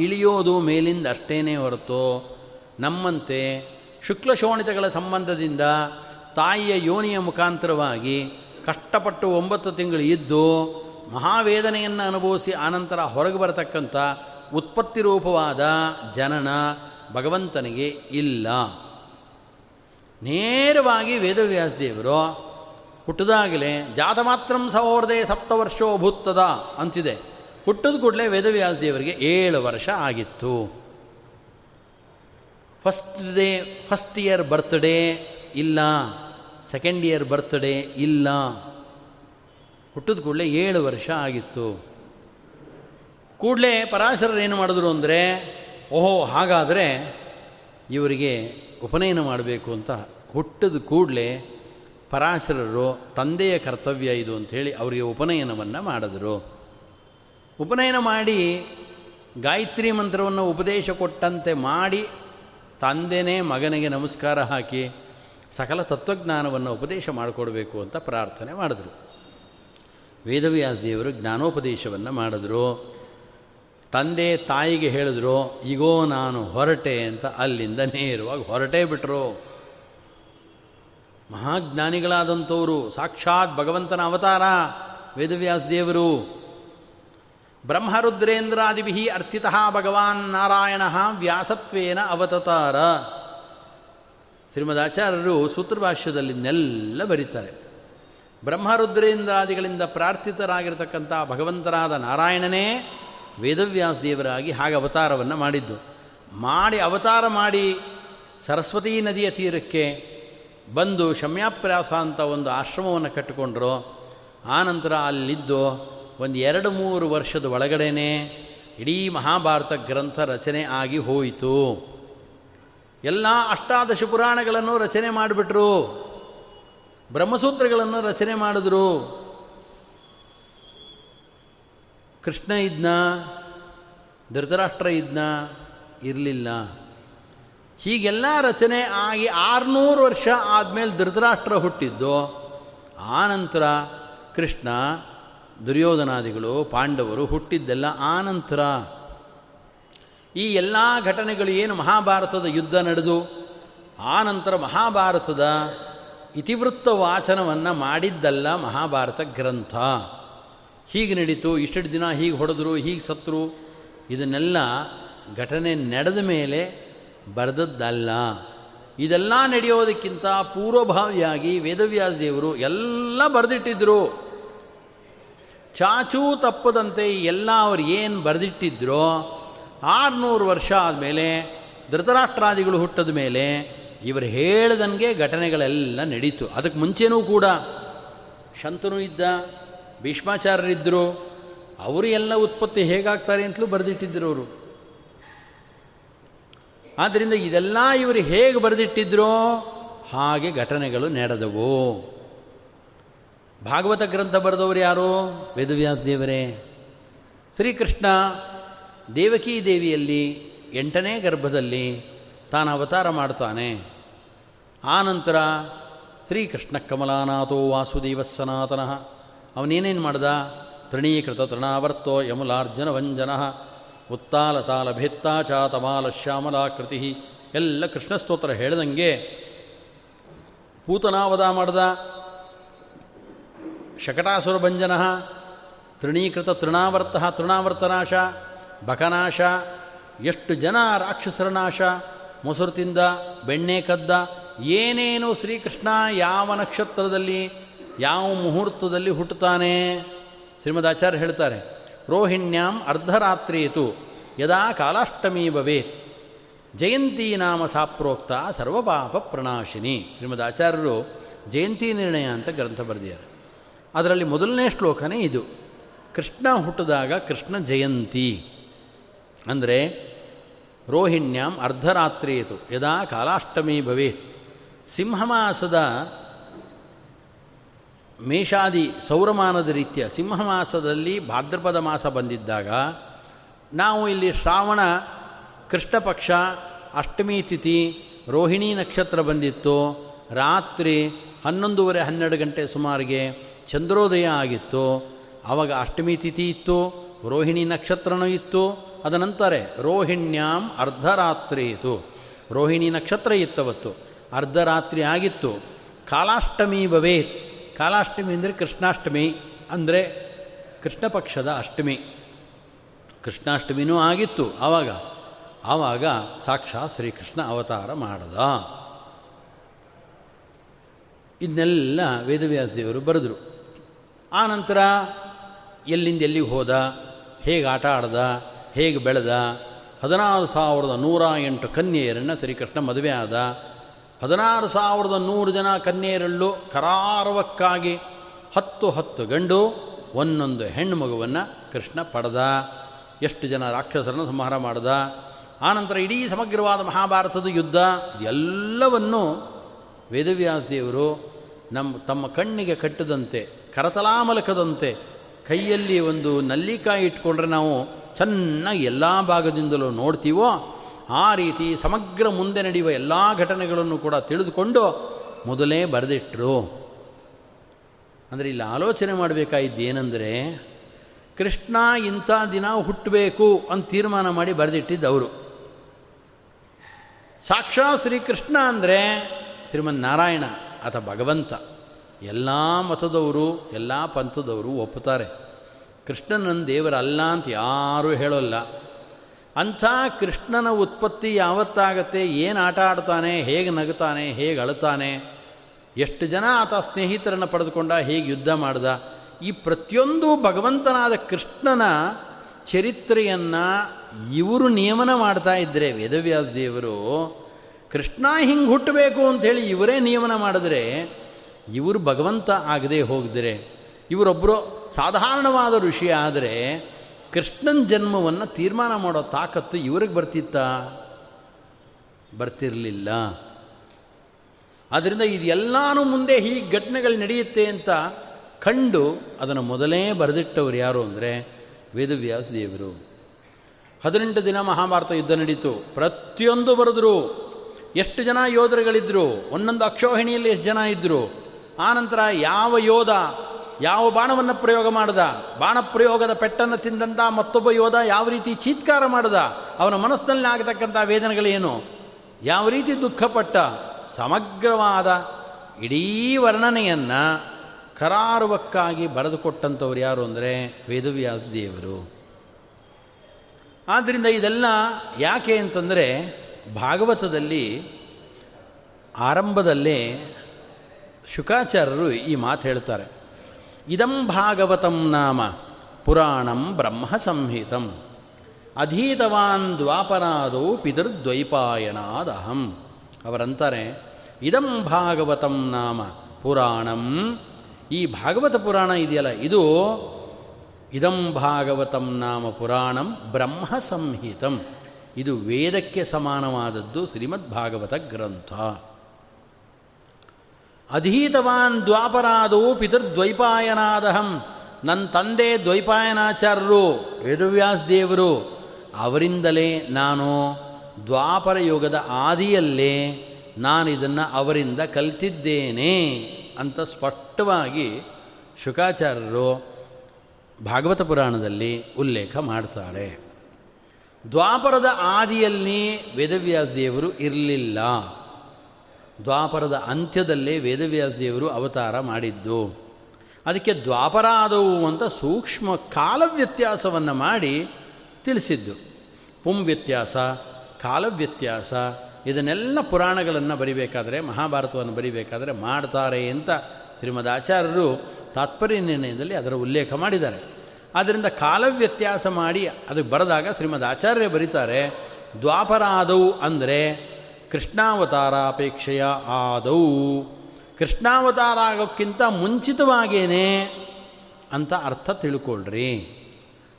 ಇಳಿಯೋದು ಮೇಲಿಂದ ಅಷ್ಟೇನೇ ಹೊರತು ನಮ್ಮಂತೆ ಶುಕ್ಲಶೋಣಿತಗಳ ಸಂಬಂಧದಿಂದ ತಾಯಿಯ ಯೋನಿಯ ಮುಖಾಂತರವಾಗಿ ಕಷ್ಟಪಟ್ಟು ಒಂಬತ್ತು ತಿಂಗಳು ಇದ್ದು ಮಹಾವೇದನೆಯನ್ನು ಅನುಭವಿಸಿ ಆನಂತರ ಹೊರಗೆ ಬರತಕ್ಕಂಥ ಉತ್ಪತ್ತಿ ರೂಪವಾದ ಜನನ ಭಗವಂತನಿಗೆ ಇಲ್ಲ. ನೇರವಾಗಿ ವೇದವ್ಯಾಸ ದೇವರು ಹುಟ್ಟಿದಾಗಲೇ ಜಾತ ಮಾತ್ರಂ ಸಪ್ತ ಸಪ್ತವರ್ಷೋ ಭೂತ್ತದ ಅಂತಿದೆ. ಹುಟ್ಟಿದ ಕೂಡಲೇ ವೇದವ್ಯಾಸದೇವರಿಗೆ ಏಳು ವರ್ಷ ಆಗಿತ್ತು. First day first year birthday ಇಲ್ಲ. ಸೆಕೆಂಡ್ ಇಯರ್ ಬರ್ತ್ಡೇ ಇಲ್ಲ. ಹುಟ್ಟಿದ ಕೂಡಲೇ ಏಳು ವರ್ಷ ಆಗಿತ್ತು. ಕೂಡಲೇ ಪರಾಶರರು ಏನು ಮಾಡಿದ್ರು ಅಂದರೆ, ಓಹೋ, ಹಾಗಾದರೆ ಇವರಿಗೆ ಉಪನಯನ ಮಾಡಬೇಕು ಅಂತ ಹುಟ್ಟಿದ ಕೂಡಲೇ ಪರಾಶರರು ತಂದೆಯ ಕರ್ತವ್ಯ ಇದು ಅಂಥೇಳಿ ಅವರಿಗೆ ಉಪನಯನವನ್ನು ಮಾಡಿದರು. ಉಪನಯನ ಮಾಡಿ ಗಾಯತ್ರಿ ಮಂತ್ರವನ್ನು ಉಪದೇಶ ಕೊಟ್ಟಂತೆ ಮಾಡಿ ತಂದೆನೇ ಮಗನಿಗೆ ನಮಸ್ಕಾರ ಹಾಕಿ ಸಕಲ ತತ್ವಜ್ಞಾನವನ್ನು ಉಪದೇಶ ಮಾಡಿಕೊಡಬೇಕು ಅಂತ ಪ್ರಾರ್ಥನೆ ಮಾಡಿದ್ರು. ವೇದವ್ಯಾಸ ದೇವರು ಜ್ಞಾನೋಪದೇಶವನ್ನು ಮಾಡಿದ್ರು. ತಂದೆ ತಾಯಿಗೆ ಹೇಳಿದ್ರು ಈಗೋ ನಾನು ಹೊರಟೆ ಅಂತ ಅಲ್ಲಿಂದ ನೇರವಾಗಿ ಹೊರಟೇ ಬಿಟ್ಟರು ಮಹಾಜ್ಞಾನಿಗಳಾದಂಥವರು, ಸಾಕ್ಷಾತ್ ಭಗವಂತನ ಅವತಾರ, ವೇದವ್ಯಾಸ ದೇವರು. ಬ್ರಹ್ಮರುದ್ರೇಂದ್ರಾದಿಭಿ ಅರ್ಥಿತಃ ಭಗವಾನ್ ನಾರಾಯಣ ವ್ಯಾಸತ್ವೇನ ಅವತತಾರ. ಶ್ರೀಮದಾಚಾರ್ಯರು ಸೂತ್ರಭಾಷ್ಯದಲ್ಲಿನ್ನೆಲ್ಲ ಬರೀತಾರೆ. ಬ್ರಹ್ಮರುದ್ರೇಂದ್ರಾದಿಗಳಿಂದ ಪ್ರಾರ್ಥಿತರಾಗಿರ್ತಕ್ಕಂಥ ಭಗವಂತರಾದ ನಾರಾಯಣನೇ ವೇದವ್ಯಾಸ ದೇವರಾಗಿ ಹಾಗೆ ಅವತಾರವನ್ನು ಮಾಡಿದ್ದು. ಮಾಡಿ ಅವತಾರ ಮಾಡಿ ಸರಸ್ವತೀ ನದಿಯ ತೀರಕ್ಕೆ ಬಂದು ಶಮ್ಯಾಪ್ರಾಸ ಅಂತ ಒಂದು ಆಶ್ರಮವನ್ನು ಕಟ್ಟಿಕೊಂಡ್ರು. ಆನಂತರ ಅಲ್ಲಿದ್ದು ಒಂದು ಎರಡು ಮೂರು ವರ್ಷದ ಒಳಗಡೆನೆ ಇಡೀ ಮಹಾಭಾರತ ಗ್ರಂಥ ರಚನೆ ಆಗಿ ಹೋಯಿತು. ಎಲ್ಲ ಅಷ್ಟಾದಶ ಪುರಾಣಗಳನ್ನು ರಚನೆ ಮಾಡಿಬಿಟ್ರು. ಬ್ರಹ್ಮಸೂತ್ರಗಳನ್ನು ರಚನೆ ಮಾಡಿದ್ರು. ಕೃಷ್ಣ ಇದ್ನ, ಧೃತರಾಷ್ಟ್ರ ಇದ್ನ ಇರಲಿಲ್ಲ. ಹೀಗೆಲ್ಲ ರಚನೆ ಆಗಿ ಆರುನೂರು ವರ್ಷ ಆದಮೇಲೆ ಧೃತರಾಷ್ಟ್ರ ಹುಟ್ಟಿದ್ದು. ಆನಂತರ ಕೃಷ್ಣ, ದುರ್ಯೋಧನಾದಿಗಳು, ಪಾಂಡವರು ಹುಟ್ಟಿದ್ದೆಲ್ಲ ಆನಂತರ. ಈ ಎಲ್ಲ ಘಟನೆಗಳು ಏನು ಮಹಾಭಾರತದ ಯುದ್ಧ ನಡೆದು, ಆನಂತರ ಮಹಾಭಾರತದ ಇತಿವೃತ್ತ ವಾಚನವನ್ನು ಮಾಡಿದ್ದಲ್ಲ ಮಹಾಭಾರತ ಗ್ರಂಥ. ಹೀಗೆ ನಡೀತು ಇಷ್ಟು ದಿನ ಹೀಗೆ ಹೊಡೆದ್ರು, ಹೀಗೆ ಸತ್ರು, ಇದನ್ನೆಲ್ಲ ಘಟನೆ ನಡೆದ ಮೇಲೆ ಬರೆದದ್ದಲ್ಲ. ಇದೆಲ್ಲ ನಡೆಯೋದಕ್ಕಿಂತ ಪೂರ್ವಭಾವಿಯಾಗಿ ವೇದವ್ಯಾಸ ದೇವರು ಎಲ್ಲ ಬರೆದಿಟ್ಟಿದ್ರು. ಚಾಚೂ ತಪ್ಪದಂತೆ ಎಲ್ಲ ಅವ್ರು ಏನು ಬರೆದಿಟ್ಟಿದ್ರೋ, ಆರುನೂರು ವರ್ಷ ಆದಮೇಲೆ, ಧೃತರಾಷ್ಟ್ರಾದಿಗಳು ಹುಟ್ಟಿದ ಮೇಲೆ ಇವರು ಹೇಳ್ದಂಗೆ ಘಟನೆಗಳೆಲ್ಲ ನಡೀತು. ಅದಕ್ಕೆ ಮುಂಚೆನೂ ಕೂಡ ಶಂತನೂ ಇದ್ದ ಭೀಷ್ಮಾಚಾರ್ಯರಿದ್ದರು ಅವರು ಎಲ್ಲ ಉತ್ಪತ್ತಿ ಹೇಗಾಗ್ತಾರೆ ಅಂತಲೂ ಬರೆದಿಟ್ಟಿದ್ದರು ಅವರು. ಆದ್ದರಿಂದ ಇದೆಲ್ಲ ಇವರು ಹೇಗೆ ಬರೆದಿಟ್ಟಿದ್ರೋ? ಹಾಗೆ ಘಟನೆಗಳು ನಡೆದವು. ಭಾಗವತ ಗ್ರಂಥ ಬರೆದವರು ಯಾರು? ವೇದವ್ಯಾಸ ದೇವರೇ. ಶ್ರೀಕೃಷ್ಣ ದೇವಕೀ ದೇವಿಯಲ್ಲಿ ಎಂಟನೇ ಗರ್ಭದಲ್ಲಿ ತಾನು ಅವತಾರ ಮಾಡ್ತಾನೆ. ಆನಂತರ ಶ್ರೀಕೃಷ್ಣ ಕಮಲಾನಾಥೋ ವಾಸುದೇವ ಸನಾತನಃ ಅವನೇನೇನು ಮಾಡ್ದ? ತೃಣೀಕೃತ ತೃಣಾವರ್ತೋ ಯಮುಲಾರ್ಜುನ ವಂಜನ ಉತ್ತಾಲತಾಲ ಭೇತ್ತಾಚಾತಮಾಲ ಶ್ಯಾಮಲಾಕೃತಿ ಎಲ್ಲ ಕೃಷ್ಣ ಸ್ತೋತ್ರ ಹೇಳ್ದಂಗೆ ಪೂತನಾವದ ಮಾಡ್ದ. ಶಕಟಾಸುರ ಭಂಜನ ತೃಣೀಕೃತ ತೃಣಾವರ್ತ ತೃಣಾವರ್ತನಾಶ ಬಕನಾಶ ಎಷ್ಟು ಜನ ರಾಕ್ಷಸರ ನಾಶ ಮೊಸರು ತಿಂದ, ಬೆಣ್ಣೆ ಕದ್ದ, ಏನೇನು ಶ್ರೀಕೃಷ್ಣ ಯಾವ ನಕ್ಷತ್ರದಲ್ಲಿ, ಯಾವ ಮುಹೂರ್ತದಲ್ಲಿ ಹುಟ್ಟುತ್ತಾನೆ? ಶ್ರೀಮದಾಚಾರ್ಯ ಹೇಳ್ತಾರೆ ರೋಹಿಣ್ಯಾಂ ಅರ್ಧರಾತ್ರಿಯಿತು. ಯದಾ ಕಾಲಾಷ್ಟಮೀ ಭವೇತ್. ಜಯಂತಿ ನಾಮ ಸಾಪ್ರೋಕ್ತ ಸರ್ವಪಾಪ ಪ್ರಣಾಶಿನಿ. ಶ್ರೀಮದ್ ಆಚಾರ್ಯರು ಜಯಂತಿ ನಿರ್ಣಯ ಅಂತ ಗ್ರಂಥ ಬರೆದಿದ್ದಾರೆ. ಅದರಲ್ಲಿ ಮೊದಲನೇ ಶ್ಲೋಕನೇ ಇದು. ಕೃಷ್ಣ ಹುಟ್ಟಿದಾಗ ಕೃಷ್ಣ ಜಯಂತಿ. ಅಂದರೆ ರೋಹಿಣ್ಯಾಂ ಅರ್ಧರಾತ್ರಿಯಿತು. ಯದಾ ಕಾಲಾಷ್ಟಮಿ ಭವೇತ್. ಸಿಂಹಮಾಸದ ಮೇಷಾದಿ ಸೌರಮಾನದ ರೀತಿಯ ಸಿಂಹ ಮಾಸದಲ್ಲಿ ಭಾದ್ರಪದ ಮಾಸ ಬಂದಿದ್ದಾಗ ನಾವು ಇಲ್ಲಿ ಶ್ರಾವಣ, ಕೃಷ್ಣಪಕ್ಷ, ಅಷ್ಟಮಿ ತಿಥಿ, ರೋಹಿಣಿ ನಕ್ಷತ್ರ ಬಂದಿತ್ತು. ರಾತ್ರಿ ಹನ್ನೊಂದೂವರೆ ಹನ್ನೆರಡು ಗಂಟೆ ಸುಮಾರಿಗೆ ಚಂದ್ರೋದಯ ಆಗಿತ್ತು. ಆವಾಗ ಅಷ್ಟಮಿ ತಿಥಿ ಇತ್ತು, ರೋಹಿಣಿ ನಕ್ಷತ್ರನೂ ಇತ್ತು. ಅದನಂತರ ರೋಹಿಣ್ಯಾಂ ಅರ್ಧರಾತ್ರಿ ಇತ್ತು ರೋಹಿಣಿ ನಕ್ಷತ್ರ ಇತ್ತವತ್ತು. ಅರ್ಧರಾತ್ರಿ ಆಗಿತ್ತು. ಕಾಲಾಷ್ಟಮಿ ಭವೇತ್. ಕಾಲಾಷ್ಟಮಿ ಅಂದರೆ ಕೃಷ್ಣಾಷ್ಟಮಿ ಅಂದರೆ ಕೃಷ್ಣ ಪಕ್ಷದ ಅಷ್ಟಮಿ. ಕೃಷ್ಣಾಷ್ಟಮಿನೂ ಆಗಿತ್ತು ಆವಾಗ. ಆವಾಗ ಸಾಕ್ಷಾತ್ ಶ್ರೀಕೃಷ್ಣ ಅವತಾರ ಮಾಡದ. ಇದನ್ನೆಲ್ಲ ವೇದವ್ಯಾಸ ದೇವರು ಬರೆದರು ಆನಂತರ ಎಲ್ಲಿಂದ ಎಲ್ಲಿಗೆ ಹೋದ? ಹೇಗೆ ಆಟ ಆಡ್ದ? ಹೇಗೆ ಬೆಳೆದ? ಹದಿನಾರು ಸಾವಿರದ ನೂರ ಎಂಟು ಕನ್ಯೆಯರನ್ನು ಶ್ರೀಕೃಷ್ಣ ಮದುವೆ ಆದ. ಹದಿನಾರು ಸಾವಿರದ ನೂರು ಜನ ಕನ್ಯೆಯರಲ್ಲೂ ಕರಾರವಕ್ಕಾಗಿ ಹತ್ತು ಹತ್ತು ಗಂಡು, ಒಂದೊಂದು ಹೆಣ್ಣು ಮಗುವನ್ನು ಕೃಷ್ಣ ಪಡೆದ. ಎಷ್ಟು ಜನ ರಾಕ್ಷಸರನ್ನು ಸಂಹಾರ ಮಾಡ್ದ. ಆನಂತರ ಇಡೀ ಸಮಗ್ರವಾದ ಮಹಾಭಾರತದ ಯುದ್ಧ ಎಲ್ಲವನ್ನು ವೇದವ್ಯಾಸದೇವರು ನಮ್ಮ ತಮ್ಮ ಕಣ್ಣಿಗೆ ಕಟ್ಟದಂತೆ, ಕರತಲಾಮಲಕದಂತೆ ಕೈಯಲ್ಲಿ ಒಂದು ನಲ್ಲಿಕಾಯಿ ಇಟ್ಕೊಂಡ್ರೆ ನಾವು ಚೆನ್ನಾಗಿ ಎಲ್ಲ ಭಾಗದಿಂದಲೂ ನೋಡ್ತೀವೋ ಆ ರೀತಿ ಸಮಗ್ರ ಮುಂದೆ ನಡೆಯುವ ಎಲ್ಲ ಘಟನೆಗಳನ್ನು ಕೂಡ ತಿಳಿದುಕೊಂಡು ಮೊದಲೇ ಬರೆದಿಟ್ಟರು ಅಂದರೆ ಇಲ್ಲಿ ಆಲೋಚನೆ ಮಾಡಬೇಕಾಗಿದ್ದು ಏನಂದರೆ ಕೃಷ್ಣ ಇಂಥ ದಿನ ಹುಟ್ಟಬೇಕು ಅಂತ ತೀರ್ಮಾನ ಮಾಡಿ ಬರೆದಿಟ್ಟಿದ್ದು ಅವರು ಸಾಕ್ಷಾತ್ ಶ್ರೀಕೃಷ್ಣ ಅಂದರೆ ಶ್ರೀಮನ್ ನಾರಾಯಣ ಆತ ಭಗವಂತ. ಎಲ್ಲ ಮತದವರು, ಎಲ್ಲ ಪಂಥದವರು ಒಪ್ಪುತ್ತಾರೆ. ಕೃಷ್ಣನನ್ನು ದೇವರಲ್ಲ ಅಂತ ಯಾರೂ ಹೇಳೋಲ್ಲ. ಅಂಥ ಕೃಷ್ಣನ ಉತ್ಪತ್ತಿ ಯಾವತ್ತಾಗತ್ತೆ? ಏನು ಆಟ ಆಡ್ತಾನೆ? ಹೇಗೆ ನಗುತ್ತಾನೆ ಹೇಗೆ ಅಳುತ್ತಾನೆ ಎಷ್ಟು ಜನ ಆತ ಸ್ನೇಹಿತರನ್ನು ಪಡೆದುಕೊಂಡ? ಹೇಗೆ ಯುದ್ಧ ಮಾಡ್ದ? ಈ ಪ್ರತಿಯೊಂದು ಭಗವಂತನಾದ ಕೃಷ್ಣನ ಚರಿತ್ರೆಯನ್ನು ಇವರು ನಿಯಮನ ಮಾಡ್ತಾ ಇದ್ದರೆ ವೇದವ್ಯಾಸ ದೇವರು, ಕೃಷ್ಣ ಹಿಂಗೆ ಹುಟ್ಟಬೇಕು ಅಂಥೇಳಿ ಇವರೇ ನಿಯಮನ ಮಾಡಿದ್ರೆ, ಇವರು ಭಗವಂತ ಆಗದೆ ಹೋಗಿದ್ರೆ ಇವರೊಬ್ಬರು ಸಾಧಾರಣವಾದ ಋಷಿ ಆದರೆ ಕೃಷ್ಣನ ಜನ್ಮವನ್ನು ತೀರ್ಮಾನ ಮಾಡೋ ತಾಕತ್ತು ಇವ್ರಿಗೆ ಬರ್ತಿತ್ತ? ಬರ್ತಿರಲಿಲ್ಲ. ಆದ್ದರಿಂದ ಇದೆಲ್ಲಾನು ಮುಂದೆ ಹೀಗೆ ಘಟನೆಗಳು ನಡೆಯುತ್ತೆ ಅಂತ ಕಂಡು ಅದನ್ನು ಮೊದಲೇ ಬರೆದಿಟ್ಟವರು ಯಾರು ಅಂದರೆ ವೇದವ್ಯಾಸ ದೇವರು ಹದಿನೆಂಟು ದಿನ ಮಹಾಭಾರತ ಯುದ್ಧ ನಡೀತು. ಪ್ರತಿಯೊಂದು ಬರೆದ್ರು. ಎಷ್ಟು ಜನ ಯೋಧರುಗಳಿದ್ದರು ಒಂದೊಂದು ಅಕ್ಷೋಹಿಣಿಯಲ್ಲಿ ಎಷ್ಟು ಜನ ಇದ್ದರು ಆನಂತರ ಯಾವ ಯೋಧ ಯಾವ ಬಾಣವನ್ನು ಪ್ರಯೋಗ ಮಾಡಿದ? ಬಾಣ ಪ್ರಯೋಗದ ಪೆಟ್ಟನ್ನು ತಿಂದಂಥ ಮತ್ತೊಬ್ಬ ಯೋಧ ಯಾವ ರೀತಿ ಚೀತ್ಕಾರ ಮಾಡಿದ? ಅವನ ಮನಸ್ಸಿನಲ್ಲಿ ಆಗತಕ್ಕಂಥ ವೇದನೆಗಳೇನು ಯಾವ ರೀತಿ ದುಃಖಪಟ್ಟ? ಸಮಗ್ರವಾದ ಇಡೀ ವರ್ಣನೆಯನ್ನು ಕರಾರುವಕ್ಕಾಗಿ ಬರೆದುಕೊಟ್ಟಂಥವ್ರು ಯಾರು ಅಂದರೆ ವೇದವ್ಯಾಸ ದೇವರು. ಆದ್ದರಿಂದ ಇದೆಲ್ಲ ಯಾಕೆ ಅಂತಂದರೆ ಭಾಗವತದಲ್ಲಿ ಆರಂಭದಲ್ಲೇ ಶುಕಾಚಾರ್ಯರು ಈ ಮಾತು ಹೇಳ್ತಾರೆ. ಇದಂ ಭಾಗವತಂ ನಾಮ ಪುರಾಣಂ ಬ್ರಹ್ಮ ಸಂಹಿತಂ ಅಧೀತವಾನ್ ದ್ವಾಪರಾದೋ ಪಿತೃದ್ವೈಪಾಯನಾದಹಂ. ಅವರಂತಾರೆ, ಇದಂ ಭಾಗವತಂ ನಾಮ ಪುರಾಣಂ. ಈ ಭಾಗವತ ಪುರಾಣ ಇದೆಯಲ್ಲ, ಇದು ಇದಂ ಭಾಗವತಂ ನಾಮ ಪುರಾಣಂ ಬ್ರಹ್ಮ ಸಂಹಿತಂ ಇದು ವೇದಕ್ಕೆ ಸಮಾನವಾದದ್ದು ಶ್ರೀಮದ್ಭಾಗವತ ಗ್ರಂಥ. ಅಧೀತವಾನ್ ದ್ವಾಪರಾದೋ ಪಿತೃದ್ವೈಪಾಯನಾದಹಂ. ನನ್ನ ತಂದೆ ದ್ವೈಪಾಯನಾಚಾರ್ಯರು ವೇದವ್ಯಾಸ ದೇವರು ಅವರಿಂದಲೇ ನಾನು ದ್ವಾಪರ ಯುಗದ ಆದಿಯಲ್ಲೇ ನಾನು ಇದನ್ನು ಅವರಿಂದ ಕಲ್ತಿದ್ದೇನೆ ಅಂತ ಸ್ಪಷ್ಟವಾಗಿ ಶುಕಾಚಾರ್ಯರು ಭಾಗವತ ಪುರಾಣದಲ್ಲಿ ಉಲ್ಲೇಖ ಮಾಡ್ತಾರೆ. ದ್ವಾಪರದ ಆದಿಯಲ್ಲಿ ವೇದವ್ಯಾಸ ದೇವರು ಇರಲಿಲ್ಲ. ದ್ವಾಪರದ ಅಂತ್ಯದಲ್ಲೇ ವೇದವ್ಯಾಸದೇವರು ಅವತಾರ ಮಾಡಿದ್ದು. ಅದಕ್ಕೆ ದ್ವಾಪರಾದವು ಅಂತ ಸೂಕ್ಷ್ಮ ಕಾಲ ವ್ಯತ್ಯಾಸವನ್ನು ಮಾಡಿ ತಿಳಿಸಿದ್ದು. ಪುಂ ವ್ಯತ್ಯಾಸ ಕಾಲ ವ್ಯತ್ಯಾಸ ಇದನ್ನೆಲ್ಲ ಪುರಾಣಗಳನ್ನು ಬರಿಬೇಕಾದರೆ, ಮಹಾಭಾರತವನ್ನು ಬರಿಬೇಕಾದರೆ ಮಾಡ್ತಾರೆ ಅಂತ ಶ್ರೀಮದ್ ಆಚಾರ್ಯರು ತಾತ್ಪರ್ಯ ನಿರ್ಣಯದಲ್ಲಿ ಅದರ ಉಲ್ಲೇಖ ಮಾಡಿದ್ದಾರೆ. ಆದ್ದರಿಂದ ಕಾಲ ವ್ಯತ್ಯಾಸ ಮಾಡಿ ಅದಕ್ಕೆ ಬರೆದಾಗ ಶ್ರೀಮದ್ ಆಚಾರ್ಯ ಬರೀತಾರೆ ದ್ವಾಪರ ಆದವು ಅಂದರೆ ಕೃಷ್ಣಾವತಾರಾಪೇಕ್ಷೆಯ ಆದವು ಕೃಷ್ಣಾವತಾರ ಆಗೋಕ್ಕಿಂತ ಮುಂಚಿತವಾಗೇನೆ ಅಂತ ಅರ್ಥ ತಿಳ್ಕೊಳ್ರಿ.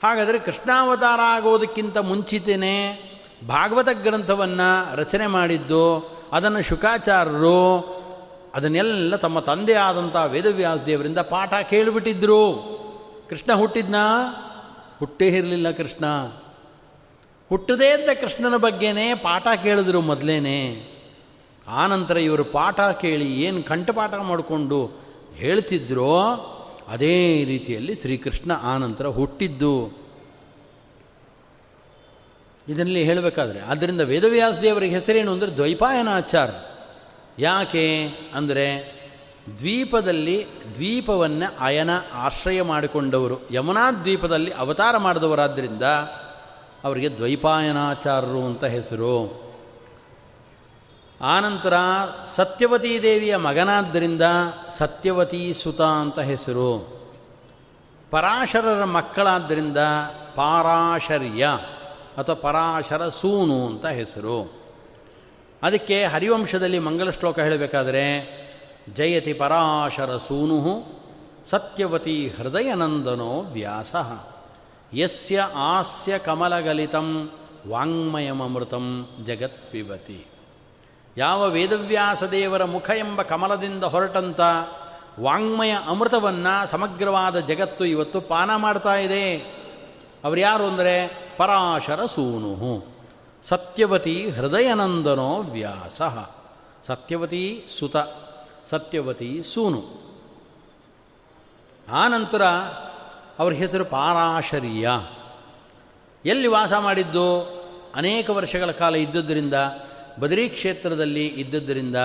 ಹಾಗಾದರೆ ಕೃಷ್ಣಾವತಾರ ಆಗೋದಕ್ಕಿಂತ ಮುಂಚಿತೇನೆ ಭಾಗವತ ಗ್ರಂಥವನ್ನು ರಚನೆ ಮಾಡಿದ್ದು, ಅದನ್ನು ಶುಕಾಚಾರ್ಯರು ಅದನ್ನೆಲ್ಲ ತಮ್ಮ ತಂದೆ ಆದಂಥ ವೇದವ್ಯಾಸ ದೇವರಿಂದ ಪಾಠ ಕೇಳಿಬಿಟ್ಟಿದ್ರು. ಕೃಷ್ಣ ಹುಟ್ಟಿದ್ನಾ? ಹುಟ್ಟೇ ಇರಲಿಲ್ಲ ಕೃಷ್ಣ. ಹುಟ್ಟದೇ ಇದ್ದ ಕೃಷ್ಣನ ಬಗ್ಗೆನೇ ಪಾಠ ಕೇಳಿದ್ರು ಮೊದಲೇನೆ. ಆನಂತರ ಇವರು ಪಾಠ ಕೇಳಿ ಏನು ಕಂಠಪಾಠ ಮಾಡಿಕೊಂಡು ಹೇಳ್ತಿದ್ರೋ ಅದೇ ರೀತಿಯಲ್ಲಿ ಶ್ರೀಕೃಷ್ಣ ಆನಂತರ ಹುಟ್ಟಿದ್ದು. ಇದರಲ್ಲಿ ಹೇಳಬೇಕಾದ್ರೆ ಆದ್ದರಿಂದ ವೇದವ್ಯಾಸ ದೇವರಿಗೆ ಹೆಸರೇನು ಅಂದರೆ ದ್ವೈಪಾಯನಾಚಾರ ಯಾಕೆ ಅಂದರೆ ದ್ವೀಪದಲ್ಲಿ ದ್ವೀಪವನ್ನು ಅಯನ ಆಶ್ರಯ ಮಾಡಿಕೊಂಡವರು. ಯಮುನಾ ದ್ವೀಪದಲ್ಲಿ ಅವತಾರ ಮಾಡಿದವರಾದ್ದರಿಂದ ಅವರಿಗೆ ದ್ವೈಪಾಯನಾಚಾರರು ಅಂತ ಹೆಸರು. ಆನಂತರ ಸತ್ಯವತೀ ದೇವಿಯ ಮಗನಾದ್ದರಿಂದ ಸತ್ಯವತೀ ಸುತ ಅಂತ ಹೆಸರು. ಪರಾಶರರ ಮಕ್ಕಳಾದ್ದರಿಂದ ಪಾರಾಶರ್ಯ ಅಥವಾ ಪರಾಶರ ಸೂನು ಅಂತ ಹೆಸರು. ಅದಕ್ಕೆ ಹರಿವಂಶದಲ್ಲಿ ಮಂಗಲ ಶ್ಲೋಕ ಹೇಳಬೇಕಾದರೆ, ಜಯತಿ ಪರಾಶರ ಸೂನು ಸತ್ಯವತಿ ಹೃದಯನಂದನೋ ವ್ಯಾಸ. ಯಸ್ಯ ಆಸ್ಯ ಕಮಲಗಲಿತಂ ವಾಂಗ್ಮಯಮೃತಂ ಜಗತ್ಪಿಬತಿ. ಯಾವ ವೇದವ್ಯಾಸ ದೇವರ ಮುಖ ಎಂಬ ಕಮಲದಿಂದ ಹೊರಟಂತ ವಾಂಗ್ಮಯ ಅಮೃತವನ್ನು ಸಮಗ್ರವಾದ ಜಗತ್ತು ಇವತ್ತು ಪಾನ ಮಾಡ್ತಾ ಇದೆ. ಅವರು ಯಾರು ಅಂದರೆ ಪರಾಶರ ಸೂನು. ಸತ್ಯವತಿ ಹೃದಯನಂದನೋ ವ್ಯಾಸ. ಸತ್ಯವತಿ ಸುತ, ಸತ್ಯವತಿ ಸೂನು. ಆನಂತರ ಅವ್ರ ಹೆಸರು ಪಾರಾಶರ್ಯ. ಎಲ್ಲಿ ವಾಸ ಮಾಡಿದ್ದು? ಅನೇಕ ವರ್ಷಗಳ ಕಾಲ ಇದ್ದುದರಿಂದ ಬದರಿ ಕ್ಷೇತ್ರದಲ್ಲಿ ಇದ್ದುದರಿಂದ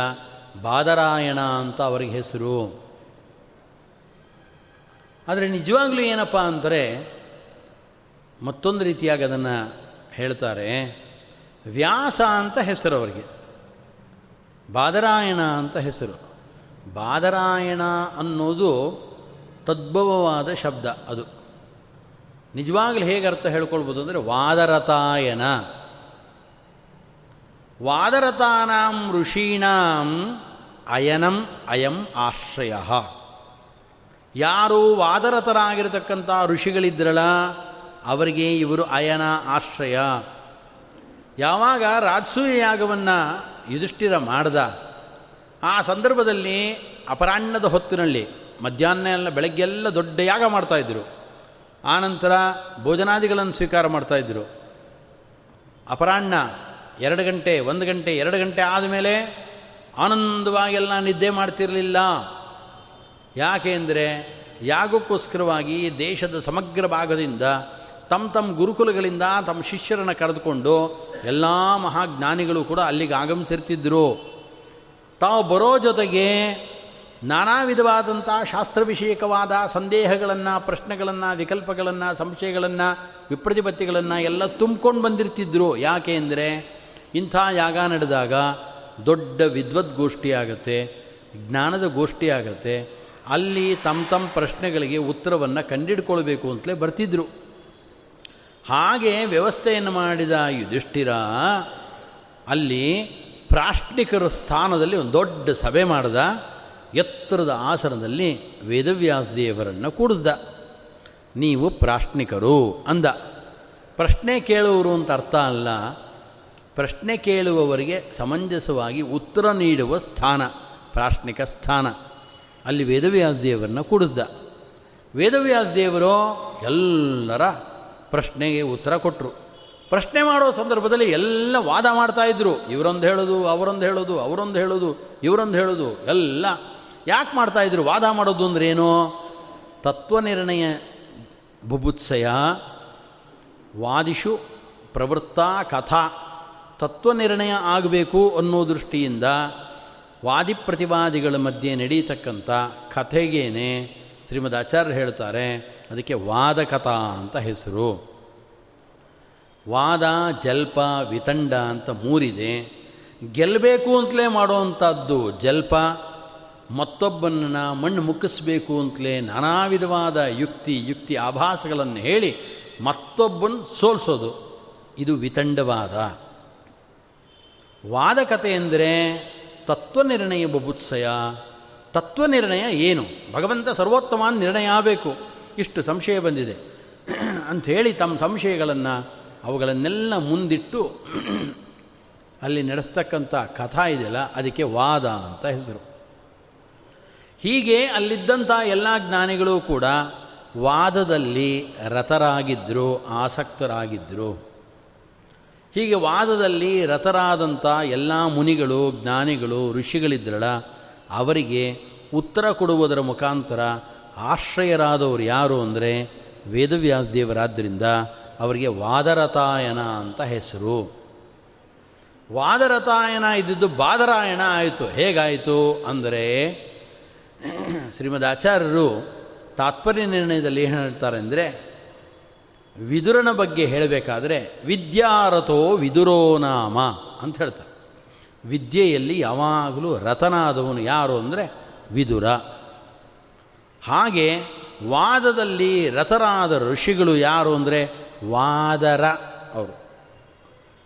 ಬಾದರಾಯಣ ಅಂತ ಅವರಿಗೆ ಹೆಸರು. ಆದರೆ ನಿಜವಾಗ್ಲೂ ಏನಪ್ಪ ಅಂದರೆ ಮತ್ತೊಂದು ರೀತಿಯಾಗಿ ಅದನ್ನು ಹೇಳ್ತಾರೆ, ವ್ಯಾಸ ಅಂತ ಹೆಸರು ಅವರಿಗೆ. ಬಾದರಾಯಣ ಅಂತ ಹೆಸರು. ಬಾದರಾಯಣ ಅನ್ನೋದು ತದ್ಭವವಾದ ಶಬ್ದ ಅದು. ನಿಜವಾಗ್ಲೂ ಹೇಗೆ ಅರ್ಥ ಹೇಳ್ಕೊಳ್ಬೋದು ಅಂದರೆ ವಾದರತಾಯನ. ವಾದರತಾನಾಂ ಋಷೀಣಾಂ ಅಯನಂ ಅಯಂ ಆಶ್ರಯ. ಯಾರು ವಾದರತರಾಗಿರತಕ್ಕಂಥ ಋಷಿಗಳಿದ್ರಲ್ಲ, ಅವರಿಗೆ ಇವರು ಅಯನ ಆಶ್ರಯ. ಯಾವಾಗ ರಾಜಸೂಯ ಯಾಗವನ್ನು ಯುಧಿಷ್ಠಿರ ಮಾಡ್ದ, ಆ ಸಂದರ್ಭದಲ್ಲಿ ಅಪರಾಹ್ನದ ಹೊತ್ತಿನಲ್ಲಿ ಮಧ್ಯಾಹ್ನ ಎಲ್ಲ ಬೆಳಗ್ಗೆಲ್ಲ ದೊಡ್ಡ ಯಾಗ ಮಾಡ್ತಾಯಿದ್ರು ಆನಂತರ ಭೋಜನಾದಿಗಳನ್ನು ಸ್ವೀಕಾರ ಮಾಡ್ತಾಯಿದ್ರು ಅಪರಾಹ್ನ ಎರಡು ಗಂಟೆ, ಒಂದು ಗಂಟೆ, ಎರಡು ಗಂಟೆ ಆದಮೇಲೆ ಆನಂದವಾಗೆಲ್ಲ ನಿದ್ದೆ ಮಾಡ್ತಿರಲಿಲ್ಲ. ಯಾಕೆ ಅಂದರೆ ಯಾಗಕ್ಕೋಸ್ಕರವಾಗಿ ದೇಶದ ಸಮಗ್ರ ಭಾಗದಿಂದ ತಮ್ಮ ತಮ್ಮ ಗುರುಕುಲಗಳಿಂದ ತಮ್ಮ ಶಿಷ್ಯರನ್ನು ಕರೆದುಕೊಂಡು ಎಲ್ಲ ಮಹಾಜ್ಞಾನಿಗಳು ಕೂಡ ಅಲ್ಲಿಗೆ ಆಗಮಿಸಿರ್ತಿದ್ದರು ತಾವು ಬರೋ ಜೊತೆಗೆ ನಾನಾ ವಿಧವಾದಂಥ ಶಾಸ್ತ್ರ ವಿಷಯಕವಾದ ಸಂದೇಹಗಳನ್ನು, ಪ್ರಶ್ನೆಗಳನ್ನು, ವಿಕಲ್ಪಗಳನ್ನು, ಸಂಶಯಗಳನ್ನು, ವಿಪ್ರತಿಪತ್ತಿಗಳನ್ನು ಎಲ್ಲ ತುಂಬ್ಕೊಂಡು ಬಂದಿರ್ತಿದ್ರು. ಯಾಕೆ ಅಂದರೆ ಇಂಥ ಯಾಗ ನಡೆದಾಗ ದೊಡ್ಡ ವಿದ್ವದ್ಗೋಷ್ಠಿ ಆಗುತ್ತೆ, ಜ್ಞಾನದ ಗೋಷ್ಠಿ ಆಗುತ್ತೆ. ಅಲ್ಲಿ ತಮ್ಮ ತಮ್ಮ ಪ್ರಶ್ನೆಗಳಿಗೆ ಉತ್ತರವನ್ನು ಕಂಡಿಡ್ಕೊಳ್ಬೇಕು ಅಂತಲೇ ಬರ್ತಿದ್ರು. ಹಾಗೆ ವ್ಯವಸ್ಥೆಯನ್ನು ಮಾಡಿದ ಯುಧಿಷ್ಠಿರ ಅಲ್ಲಿ ಪ್ರಾಶ್ನಿಕರ ಸ್ಥಾನದಲ್ಲಿ ಒಂದು ದೊಡ್ಡ ಸಭೆ ಮಾಡಿದ. ಎತ್ತರದ ಆಸನದಲ್ಲಿ ವೇದವ್ಯಾಸ ದೇವರನ್ನು ಕೂಡಿಸ್ದ. ನೀವು ಪ್ರಾಶ್ನಿಕರು ಅಂದ. ಪ್ರಶ್ನೆ ಕೇಳುವರು ಅಂತ ಅರ್ಥ ಅಲ್ಲ. ಪ್ರಶ್ನೆ ಕೇಳುವವರಿಗೆ ಸಮಂಜಸವಾಗಿ ಉತ್ತರ ನೀಡುವ ಸ್ಥಾನ, ಪ್ರಾಶ್ನಿಕ ಸ್ಥಾನ. ಅಲ್ಲಿ ವೇದವ್ಯಾಸ ದೇವರನ್ನ ಕೂಡಿಸ್ದ. ವೇದವ್ಯಾಸ ದೇವರು ಎಲ್ಲರ ಪ್ರಶ್ನೆಗೆ ಉತ್ತರ ಕೊಟ್ಟರು ಪ್ರಶ್ನೆ ಮಾಡೋ ಸಂದರ್ಭದಲ್ಲಿ ಎಲ್ಲ ವಾದ ಮಾಡ್ತಾಯಿದ್ರು ಇವರೊಂದು ಹೇಳೋದು, ಅವರೊಂದು ಹೇಳೋದು ಅವರೊಂದು ಹೇಳೋದು, ಇವರೊಂದು ಹೇಳೋದು ಎಲ್ಲ ಯಾಕೆ ಮಾಡ್ತಾಯಿದ್ರು ವಾದ ಮಾಡೋದು ಅಂದ್ರೆ ಏನು ತತ್ವನಿರ್ಣಯ ಬುಭುತ್ಸಯ ವಾದಿಷು ಪ್ರವೃತ್ತ ಕಥಾ. ತತ್ವನಿರ್ಣಯ ಆಗಬೇಕು ಅನ್ನೋ ದೃಷ್ಟಿಯಿಂದ ವಾದಿ ಪ್ರತಿವಾದಿಗಳ ಮಧ್ಯೆ ನಡೀತಕ್ಕಂಥ ಕಥೆಗೇನೆ ಶ್ರೀಮದ್ ಆಚಾರ್ಯರು ಹೇಳ್ತಾರೆ. ಅದಕ್ಕೆ ವಾದಕಥಾ ಅಂತ ಹೆಸರು. ವಾದ, ಜಲ್ಪ, ವಿತಂಡ ಅಂತ ಮೂರಿದೆ. ಗೆಲ್ಲಬೇಕು ಅಂತಲೇ ಮಾಡುವಂಥದ್ದು ಜಲ್ಪ ಮತ್ತೊಬ್ಬನನ್ನು ಮಣ್ಣು ಮುಕ್ಕಿಸ್ಬೇಕು ಅಂತಲೇ ನಾನಾ ವಿಧವಾದ ಯುಕ್ತಿ ಯುಕ್ತಿ ಆಭಾಸಗಳನ್ನು ಹೇಳಿ ಮತ್ತೊಬ್ಬನ ಸೋಲಿಸೋದು. ಇದು ವಿತಂಡವಾದ. ವಾದಕತೆ ಎಂದರೆ ತತ್ವನಿರ್ಣಯ ಬಬುತ್ಸಯ ತತ್ವ ನಿರ್ಣಯ ಏನು? ಭಗವಂತ ಸರ್ವೋತ್ತಮ ನಿರ್ಣಯ ಆಗಬೇಕು. ಇಷ್ಟು ಸಂಶಯ ಬಂದಿದೆ. ಅಂಥೇಳಿ ತಮ್ಮ ಸಂಶಯಗಳನ್ನು ಅವುಗಳನ್ನೆಲ್ಲ ಮುಂದಿಟ್ಟು ಅಲ್ಲಿ ನಡೆಸ್ತಕ್ಕಂಥ ಕಥಾ ಇದೆಯಲ್ಲ, ಅದಕ್ಕೆ ವಾದ ಅಂತ ಹೆಸರು. ಹೀಗೆ ಅಲ್ಲಿದ್ದಂಥ ಎಲ್ಲ ಜ್ಞಾನಿಗಳು ಕೂಡ ವಾದದಲ್ಲಿ ರಥರಾಗಿದ್ದರು ಆಸಕ್ತರಾಗಿದ್ದರು ಹೀಗೆ ವಾದದಲ್ಲಿ ರಥರಾದಂಥ ಎಲ್ಲ ಮುನಿಗಳು, ಜ್ಞಾನಿಗಳು, ಋಷಿಗಳಿದ್ರಲ್ಲ, ಅವರಿಗೆ ಉತ್ತರ ಕೊಡುವುದರ ಮುಖಾಂತರ ಆಶ್ರಯರಾದವರು ಯಾರು ಅಂದರೆ ವೇದವ್ಯಾಸದೇವರಾದ್ದರಿಂದ ಅವರಿಗೆ ವಾದರತಾಯನ ಅಂತ ಹೆಸರು. ವಾದರತಾಯನ ಇದ್ದಿದ್ದು ಬಾದರಾಯಣ ಆಯಿತು. ಹೇಗಾಯಿತು ಅಂದರೆ ಶ್ರೀಮದ್ ಆಚಾರ್ಯರು ತಾತ್ಪರ್ಯ ನಿರ್ಣಯದಲ್ಲಿ ಏನು ಹೇಳ್ತಾರೆ ಅಂದರೆ, ವಿದುರನ ಬಗ್ಗೆ ಹೇಳಬೇಕಾದ್ರೆ, ವಿದ್ಯಾರಥೋ ವಿದುರೋ ನಾಮ ಅಂತ ಹೇಳ್ತಾರೆ. ವಿದ್ಯೆಯಲ್ಲಿ ಯಾವಾಗಲೂ ರತನಾದವನು ಯಾರು ಅಂದರೆ, ವಿದುರ. ಹಾಗೆ ವಾದದಲ್ಲಿ ರಥರಾದ ಋಷಿಗಳು ಯಾರು ಅಂದರೆ, ವಾದರ ಅವರು.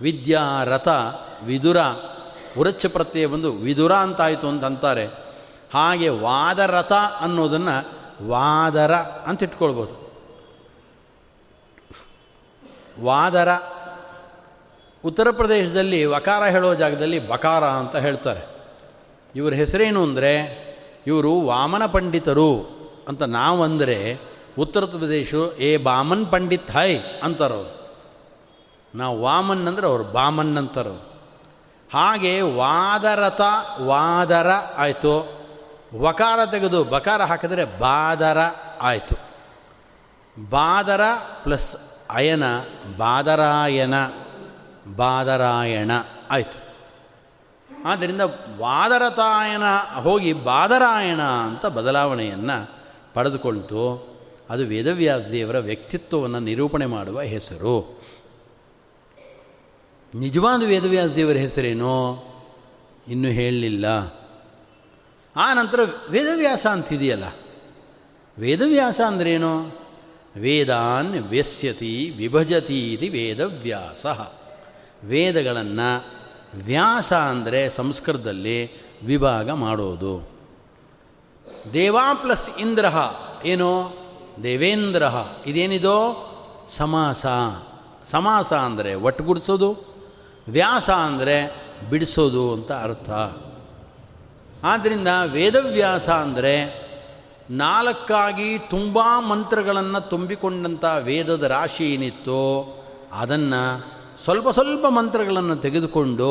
ವಿದ್ಯಾರಥ ವಿದುರ. ಉರಚ್ಛ ಪ್ರತ್ಯಯ ಬಂದು ವಿದುರ ಅಂತಾಯಿತು ಅಂತ ಅಂತಾರೆ. ಹಾಗೆ ವಾದರಥ ಅನ್ನೋದನ್ನು ವಾದರ ಅಂತ ಇಟ್ಕೊಳ್ಬೋದು. ವಾದರ. ಉತ್ತರ ಪ್ರದೇಶದಲ್ಲಿ ವಕಾರ ಹೇಳೋ ಜಾಗದಲ್ಲಿ ಬಕಾರ ಅಂತ ಹೇಳ್ತಾರೆ. ಇವ್ರ ಹೆಸರೇನು ಅಂದರೆ, ಇವರು ವಾಮನ ಪಂಡಿತರು ಅಂತ ನಾವಂದರೆ ಉತ್ತರ ಪ್ರದೇಶ ಏ ಬಾಮನ್ ಪಂಡಿತ್ ಹೈ ಅಂತಾರವ್ರು. ನಾವು ವಾಮನ್ ಅಂದರೆ ಅವ್ರು ಬಾಮನ್ ಅಂತಾರವ್ರು. ಹಾಗೆ ವಾದರಥ ವಾದರ ಆಯಿತು. ವಕಾರ ತೆಗೆದು ಬಕಾರ ಹಾಕಿದರೆ ಬಾದರ ಆಯಿತು. ಬಾದರ ಪ್ಲಸ್ ಅಯನ ಬಾದರಾಯನ ಬಾದರಾಯಣ ಆಯಿತು. ಆದ್ದರಿಂದ ವಾದರತಾಯನ ಹೋಗಿ ಬಾದರಾಯಣ ಅಂತ ಬದಲಾವಣೆಯನ್ನು ಪಡೆದುಕೊಳ್ತು ಅದು ವೇದವ್ಯಾಸದೇವರ ವ್ಯಕ್ತಿತ್ವವನ್ನು ನಿರೂಪಣೆ ಮಾಡುವ ಹೆಸರು. ನಿಜವಾದ ವೇದವ್ಯಾಸದೇವರ ಹೆಸರೇನು? ಇನ್ನೂ ಹೇಳಲಿಲ್ಲ. ಆ ನಂತರ ವೇದವ್ಯಾಸ ಅಂತಿದೆಯಲ್ಲ? ವೇದವ್ಯಾಸ ಅಂದ್ರೇನು? ವೇದಾನ್ ವ್ಯಸ್ಯತಿ ವಿಭಜತಿ ಇದು ವೇದವ್ಯಾಸ. ವೇದಗಳನ್ನು ವ್ಯಾಸ ಅಂದರೆ ಸಂಸ್ಕೃತದಲ್ಲಿ ವಿಭಾಗ ಮಾಡೋದು. ದೇವಾ ಪ್ಲಸ್ ಇಂದ್ರ ಏನು? ದೇವೇಂದ್ರ. ಇದೇನಿದೋ? ಸಮಾಸ. ಸಮಾಸ ಅಂದರೆ ಒಟ್ಟುಗೂಡಿಸೋದು ವ್ಯಾಸ ಅಂದರೆ ಬಿಡಿಸೋದು ಅಂತ ಅರ್ಥ. ಆದ್ದರಿಂದ ವೇದವ್ಯಾಸ ಅಂದರೆ ನಾಲ್ಕಾಗಿ ತುಂಬ ಮಂತ್ರಗಳನ್ನು ತುಂಬಿಕೊಂಡಂಥ ವೇದದ ರಾಶಿ ಏನಿತ್ತೋ ಅದನ್ನು ಸ್ವಲ್ಪ ಸ್ವಲ್ಪ ಮಂತ್ರಗಳನ್ನು ತೆಗೆದುಕೊಂಡು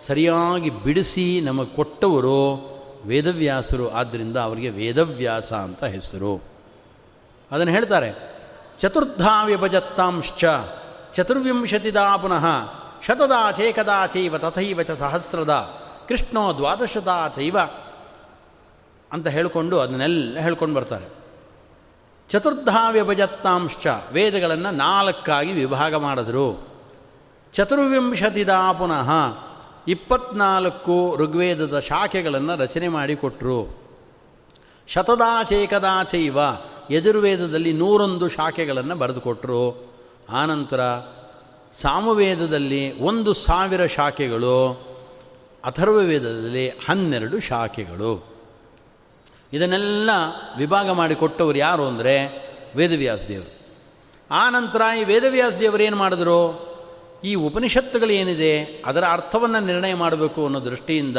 ಸರಿಯಾಗಿ ಬಿಡಿಸಿ ನಮಗೆ ಕೊಟ್ಟವರು ವೇದವ್ಯಾಸರು. ಆದ್ದರಿಂದ ಅವರಿಗೆ ವೇದವ್ಯಾಸ ಅಂತ ಹೆಸರು. ಅದನ್ನು ಹೇಳ್ತಾರೆ ಚತುರ್ಧಾ ವಿಭಜತ್ತಾಂಶ್ಚ ಚತುರ್ವಿಂಶತಿದಾ ಪುನಃ ಶತದಾ ಚೇಕದಾ ಚೈವ ತಥೈವ ಚ ಸಹಸ್ರದ ಕೃಷ್ಣೋ ದ್ವಾದಶದ ಚೈವ ಅಂತ ಹೇಳಿಕೊಂಡು ಅದನ್ನೆಲ್ಲ ಹೇಳ್ಕೊಂಡು ಬರ್ತಾರೆ. ಚತುರ್ಧಾ ವ್ಯಭಜತ್ತಾಂಶ ವೇದಗಳನ್ನು ನಾಲ್ಕಾಗಿ ವಿಭಾಗ ಮಾಡಿದ್ರು. ಚತುರ್ವಿಂಶತಿದಾ ಪುನಃ ಇಪ್ಪತ್ನಾಲ್ಕು ಋಗ್ವೇದದ ಶಾಖೆಗಳನ್ನು ರಚನೆ ಮಾಡಿಕೊಟ್ರು ಶತದಾಚೇಕದಾಚೈವ ಯಜುರ್ವೇದದಲ್ಲಿ ನೂರೊಂದು ಶಾಖೆಗಳನ್ನು ಬರೆದುಕೊಟ್ರು ಆನಂತರ ಸಾಮವೇದದಲ್ಲಿ ಒಂದು ಸಾವಿರ ಶಾಖೆಗಳು. ಅಥರ್ವವೇದದಲ್ಲಿ ಹನ್ನೆರಡು ಶಾಖೆಗಳು. ಇದನ್ನೆಲ್ಲ ವಿಭಾಗ ಮಾಡಿಕೊಟ್ಟವರು ಯಾರು ಅಂದರೆ ವೇದವ್ಯಾಸದೇವರು ಆ ನಂತರ ಈ ವೇದವ್ಯಾಸದೇವರು ಏನು ಮಾಡಿದ್ರು? ಈ ಉಪನಿಷತ್ತುಗಳು ಏನಿದೆ, ಅದರ ಅರ್ಥವನ್ನು ನಿರ್ಣಯ ಮಾಡಬೇಕು ಅನ್ನೋ ದೃಷ್ಟಿಯಿಂದ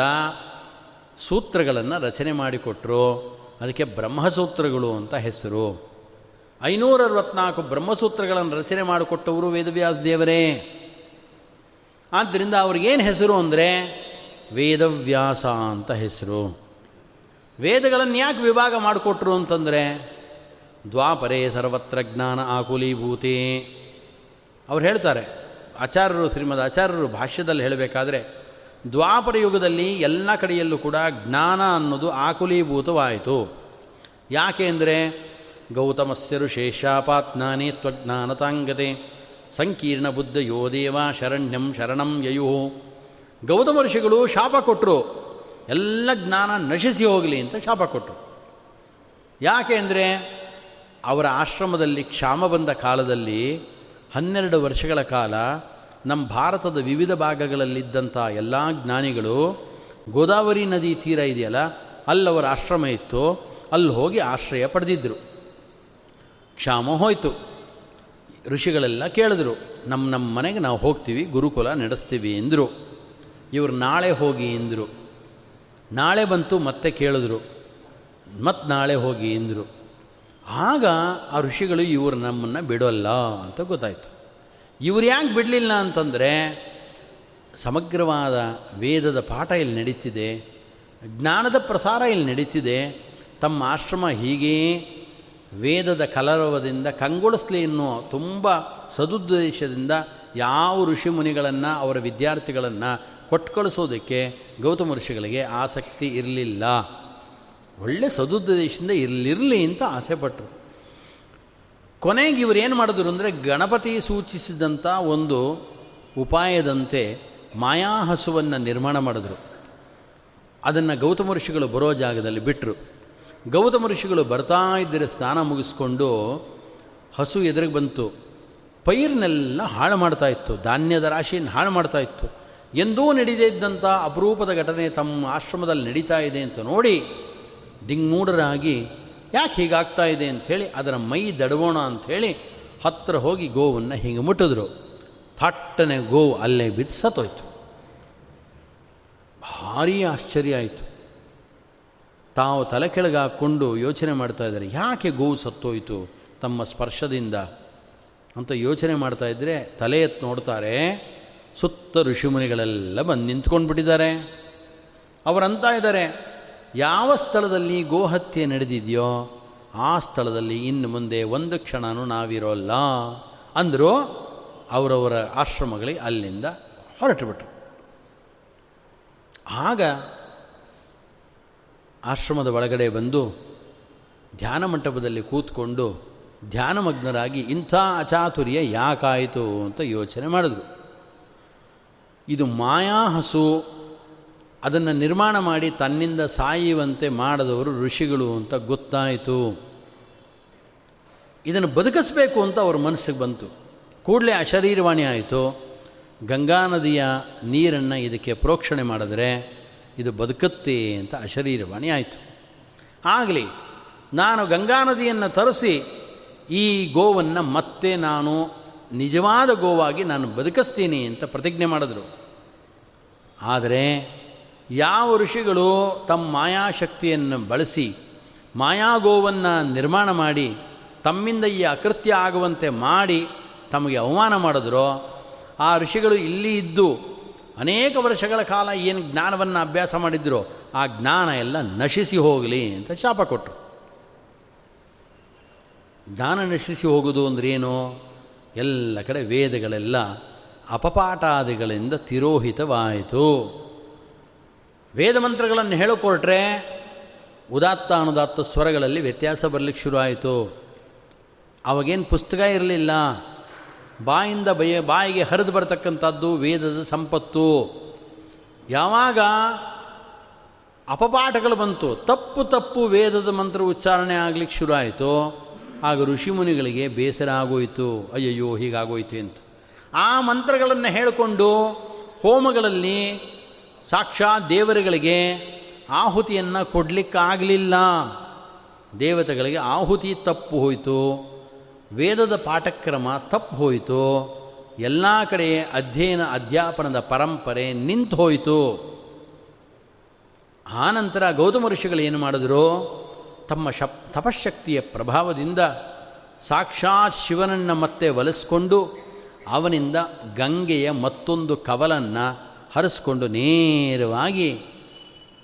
ಸೂತ್ರಗಳನ್ನು ರಚನೆ ಮಾಡಿಕೊಟ್ರು ಅದಕ್ಕೆ ಬ್ರಹ್ಮಸೂತ್ರಗಳು ಅಂತ ಹೆಸರು. ಐನೂರ ಅರವತ್ನಾಲ್ಕು ಬ್ರಹ್ಮಸೂತ್ರಗಳನ್ನು ರಚನೆ ಮಾಡಿಕೊಟ್ಟವರು ವೇದವ್ಯಾಸದೇವರೇ ಆದ್ದರಿಂದ ಅವ್ರಿಗೇನು ಹೆಸರು ಅಂದರೆ ವೇದವ್ಯಾಸ ಅಂತ ಹೆಸರು. ವೇದಗಳನ್ನು ಯಾಕೆ ವಿಭಾಗ ಮಾಡಿಕೊಟ್ರು ಅಂತಂದರೆ, ದ್ವಾಪರೇ ಸರ್ವತ್ರ ಜ್ಞಾನ ಆಕುಲೀಭೂತಿ. ಅವ್ರು ಹೇಳ್ತಾರೆ, ಆಚಾರ್ಯರು, ಶ್ರೀಮದ್ ಆಚಾರ್ಯರು ಭಾಷ್ಯದಲ್ಲಿ ಹೇಳಬೇಕಾದ್ರೆ, ದ್ವಾಪರ ಯುಗದಲ್ಲಿ ಎಲ್ಲ ಕಡೆಯಲ್ಲೂ ಕೂಡ ಜ್ಞಾನ ಅನ್ನೋದು ಆಕುಲೀಭೂತವಾಯಿತು. ಯಾಕೆ ಅಂದರೆ ಗೌತಮಸ್ಯರು ಋಷೇಶಾಪಾತ್ನಾನೇ ತ್ವಜ್ಞಾನತಾಂಗತೆ ಸಂಕೀರ್ಣ ಬುದ್ಧ ಯೋ ದೇವ ಶರಣ್ಯಂ ಶರಣಂ ಯಯು. ಗೌತಮ ಋಷಿಗಳು ಶಾಪ ಕೊಟ್ಟರು ಎಲ್ಲ ಜ್ಞಾನ ನಶಿಸಿ ಹೋಗಲಿ ಅಂತ ಶಾಪ ಕೊಟ್ಟರು ಯಾಕೆ ಅಂದರೆ ಅವರ ಆಶ್ರಮದಲ್ಲಿ ಕ್ಷಾಮ ಬಂದ ಕಾಲದಲ್ಲಿ ಹನ್ನೆರಡು ವರ್ಷಗಳ ಕಾಲ ನಮ್ಮ ಭಾರತದ ವಿವಿಧ ಭಾಗಗಳಲ್ಲಿದ್ದಂಥ ಎಲ್ಲ ಜ್ಞಾನಿಗಳು ಗೋದಾವರಿ ನದಿ ತೀರ ಇದೆಯಲ್ಲ, ಅಲ್ಲವರ ಆಶ್ರಮ ಇತ್ತು, ಅಲ್ಲಿ ಹೋಗಿ ಆಶ್ರಯ ಪಡೆದಿದ್ದರು ಕ್ಷಾಮ ಹೋಯಿತು. ಋಷಿಗಳೆಲ್ಲ ಕೇಳಿದ್ರು ನಮ್ಮ ನಮ್ಮ ಮನೆಗೆ ನಾವು ಹೋಗ್ತೀವಿ, ಗುರುಕುಲ ನಡೆಸ್ತೀವಿ ಎಂದರು. ಇವರು ನಾಳೆ ಹೋಗಿ ಎಂದರು ನಾಳೆ ಬಂತು ಮತ್ತೆ ಕೇಳಿದ್ರು. ಮತ್ತು ನಾಳೆ ಹೋಗಿ ಎಂದರು ಆಗ ಆ ಋಷಿಗಳು ಇವರು ನಮ್ಮನ್ನು ಬಿಡೋಲ್ಲ ಅಂತ ಗೊತ್ತಾಯಿತು. ಇವರು ಯಾಕೆ ಬಿಡಲಿಲ್ಲ ಅಂತಂದರೆ ಸಮಗ್ರವಾದ ವೇದದ ಪಾಠ ಇಲ್ಲಿ ನಡೀತಿದೆ, ಜ್ಞಾನದ ಪ್ರಸಾರ ಇಲ್ಲಿ ನಡೀತಿದೆ. ತಮ್ಮ ಆಶ್ರಮ ಹೀಗೆ ವೇದದ ಕಲರವದಿಂದ ಕಂಗೊಳಿಸ್ಲಿ ಎನ್ನುವ ತುಂಬ ಸದುದ್ದೇಶದಿಂದ ಯಾವ ಋಷಿ ಮುನಿಗಳನ್ನು, ಅವರ ವಿದ್ಯಾರ್ಥಿಗಳನ್ನು ಕೊಟ್ಟು ಕಳಿಸೋದಕ್ಕೆ ಗೌತಮ ಋಷಿಗಳಿಗೆ ಆಸಕ್ತಿ ಇರಲಿಲ್ಲ. ಒಳ್ಳೆ ಸದುದ್ದೇಶದಿಂದ ಇರಲಿರಲಿ ಅಂತ ಆಸೆಪಟ್ಟರು ಕೊನೆಗೆ ಇವರು ಏನು ಮಾಡಿದ್ರು ಅಂದರೆ ಗಣಪತಿ ಸೂಚಿಸಿದಂಥ ಒಂದು ಉಪಾಯದಂತೆ ಮಾಯಾ ಹಸುವನ್ನು ನಿರ್ಮಾಣ ಮಾಡಿದ್ರು. ಅದನ್ನು ಗೌತಮ ಋಷಿಗಳು ಬರೋ ಜಾಗದಲ್ಲಿ ಬಿಟ್ಟರು ಗೌತಮ ಋಷಿಗಳು ಬರ್ತಾ ಇದ್ದರೆ ಸ್ನಾನ ಮುಗಿಸ್ಕೊಂಡು ಹಸು ಎದುರಿಗೆ ಬಂತು. ಪೈರ್ನೆಲ್ಲ ಹಾಳು ಮಾಡ್ತಾ ಇತ್ತು. ಧಾನ್ಯದ ರಾಶಿಯನ್ನು ಹಾಳು ಮಾಡ್ತಾ ಇತ್ತು. ಎಂದೂ ನಡೀದೇ ಇದ್ದಂಥ ಅಪರೂಪದ ಘಟನೆ ತಮ್ಮ ಆಶ್ರಮದಲ್ಲಿ ನಡೀತಾ ಇದೆ ಅಂತ ನೋಡಿ ದಿಂಗ್ಮೂಢರಾಗಿ ಯಾಕೆ ಹೀಗಾಗ್ತಾ ಇದೆ ಅಂಥೇಳಿ ಅದರ ಮೈ ದಡವೋಣ ಅಂಥೇಳಿ ಹತ್ತಿರ ಹೋಗಿ ಗೋವನ್ನು ಹಿಂಗೆ ಮುಟ್ಟಿದ್ರು. ಥಟ್ಟನೆ ಗೋವು ಅಲ್ಲೇ ಬಿದ್ದು ಸತ್ತೋಯ್ತು. ಭಾರೀ ಆಶ್ಚರ್ಯ ಆಯಿತು. ತಾವು ತಲೆ ಕೆಳಗಾಕ್ಕೊಂಡು ಯೋಚನೆ ಮಾಡ್ತಾ ಇದ್ದಾರೆ, ಯಾಕೆ ಗೋವು ಸತ್ತೋಯ್ತು ತಮ್ಮ ಸ್ಪರ್ಶದಿಂದ ಅಂತ ಯೋಚನೆ ಮಾಡ್ತಾ ಇದ್ದರೆ ತಲೆ ಎತ್ತು ನೋಡ್ತಾರೆ ಸುತ್ತ ಋಷಿಮುನಿಗಳೆಲ್ಲ ಬಂದು ನಿಂತ್ಕೊಂಡು ಬಿಟ್ಟಿದ್ದಾರೆ ಅವರಂತ ಇದ್ದಾರೆ, ಯಾವ ಸ್ಥಳದಲ್ಲಿ ಗೋಹತ್ಯೆ ನಡೆದಿದೆಯೋ ಆ ಸ್ಥಳದಲ್ಲಿ ಇನ್ನು ಮುಂದೆ ಒಂದು ಕ್ಷಣನೂ ನಾವಿರೋಲ್ಲ ಅಂದರೂ ಅವರವರ ಆಶ್ರಮಗಳಿಗೆ ಅಲ್ಲಿಂದ ಹೊರಟುಬಿಟ್ರು. ಆಗ ಆಶ್ರಮದ ಒಳಗಡೆ ಬಂದು ಧ್ಯಾನ ಮಂಟಪದಲ್ಲಿ ಕೂತ್ಕೊಂಡು ಧ್ಯಾನಮಗ್ನರಾಗಿ ಇಂಥ ಅಚಾತುರ್ಯ ಯಾಕಾಯಿತು ಅಂತ ಯೋಚನೆ ಮಾಡಿದ್ರು. ಇದು ಮಾಯಾ ಹಸು. ಅದನ್ನು ನಿರ್ಮಾಣ ಮಾಡಿ ತನ್ನಿಂದ ಸಾಯುವಂತೆ ಮಾಡಿದವರು ಋಷಿಗಳು ಅಂತ ಗೊತ್ತಾಯಿತು. ಇದನ್ನು ಬದುಕಿಸ್ಬೇಕು ಅಂತ ಅವ್ರ ಮನಸ್ಸಿಗೆ ಬಂತು. ಕೂಡಲೇ ಅಶರೀರವಾಣಿ ಆಯಿತು. ಗಂಗಾ ನದಿಯ ನೀರನ್ನು ಇದಕ್ಕೆ ಪ್ರೋಕ್ಷಣೆ ಮಾಡಿದ್ರೆ ಇದು ಬದುಕುತ್ತೆ ಅಂತ ಅಶರೀರವಾಣಿ ಆಯಿತು. ಆಗಲಿ, ನಾನು ಗಂಗಾ ನದಿಯನ್ನು ತರಿಸಿ ಈ ಗೋವನ್ನು ಮತ್ತೆ ನಾನು ನಿಜವಾದ ಗೋವಾಗಿ ನಾನು ಬದುಕಿಸ್ತೀನಿ ಅಂತ ಪ್ರತಿಜ್ಞೆ ಮಾಡಿದ್ರು. ಆದರೆ ಯಾವ ಋಷಿಗಳು ತಮ್ಮ ಮಾಯಾಶಕ್ತಿಯನ್ನು ಬಳಸಿ ಮಾಯಾ ಗೋವನ್ನು ನಿರ್ಮಾಣ ಮಾಡಿ ತಮ್ಮಿಂದ ಈ ಅಕೃತ್ಯ ಆಗುವಂತೆ ಮಾಡಿ ತಮಗೆ ಅವಮಾನ ಮಾಡಿದ್ರೋ, ಆ ಋಷಿಗಳು ಇಲ್ಲಿ ಇದ್ದು ಅನೇಕ ವರ್ಷಗಳ ಕಾಲ ಏನು ಜ್ಞಾನವನ್ನು ಅಭ್ಯಾಸ ಮಾಡಿದ್ರೋ, ಆ ಜ್ಞಾನ ಎಲ್ಲ ನಶಿಸಿ ಹೋಗಲಿ ಅಂತ ಶಾಪ ಕೊಟ್ಟರು. ಜ್ಞಾನ ನಶಿಸಿ ಹೋಗುವುದು ಅಂದ್ರೇನು ಎಲ್ಲ ಕಡೆ ವೇದಗಳೆಲ್ಲ ಅಪಪಾಠಾದಿಗಳಿಂದ ತಿರೋಹಿತವಾಯಿತು. ವೇದ ಮಂತ್ರಗಳನ್ನು ಹೇಳಿಕೊಟ್ರೆ ಉದಾತ್ತ ಅನುದಾತ್ತ ಸ್ವರಗಳಲ್ಲಿ ವ್ಯತ್ಯಾಸ ಬರಲಿಕ್ಕೆ ಶುರುವಾಯಿತು. ಅವಾಗೇನು ಪುಸ್ತಕ ಇರಲಿಲ್ಲ. ಬಾಯಿಂದ ಬಯ, ಬಾಯಿಗೆ ಹರಿದು ಬರತಕ್ಕಂಥದ್ದು ವೇದದ ಸಂಪತ್ತು. ಯಾವಾಗ ಅಪಪಾಠಗಳು ಬಂತು, ತಪ್ಪು ತಪ್ಪು ವೇದದ ಮಂತ್ರ ಉಚ್ಚಾರಣೆ ಆಗಲಿಕ್ಕೆ ಶುರುವಾಯಿತು. ಆಗ ಋಷಿಮುನಿಗಳಿಗೆ ಬೇಸರ ಆಗೋಯಿತು. ಅಯ್ಯಯ್ಯೋ, ಹೀಗಾಗೋಯ್ತು ಅಂತ ಆ ಮಂತ್ರಗಳನ್ನು ಹೇಳಿಕೊಂಡು ಹೋಮಗಳಲ್ಲಿ ಸಾಕ್ಷಾತ್ ದೇವರುಗಳಿಗೆ ಆಹುತಿಯನ್ನು ಕೊಡಲಿಕ್ಕಾಗಲಿಲ್ಲ. ದೇವತೆಗಳಿಗೆ ಆಹುತಿ ತಪ್ಪು ಹೋಯಿತು. ವೇದದ ಪಾಠಕ್ರಮ ತಪ್ಪು ಹೋಯಿತು. ಎಲ್ಲ ಕಡೆ ಅಧ್ಯಯನ, ಅಧ್ಯಾಪನದ ಪರಂಪರೆ ನಿಂತು ಹೋಯಿತು. ಆನಂತರ ಗೌತಮ ಋಷಿಗಳು ಏನು ಮಾಡಿದ್ರು? ತಮ್ಮ ಶಪ್ ತಪಶಕ್ತಿಯ ಪ್ರಭಾವದಿಂದ ಸಾಕ್ಷಾತ್ ಶಿವನನ್ನು ಮತ್ತೆ ಒಲಿಸ್ಕೊಂಡು ಅವನಿಂದ ಗಂಗೆಯ ಮತ್ತೊಂದು ಕವಲನ್ನು ಹರಿಸ್ಕೊಂಡು ನೇರವಾಗಿ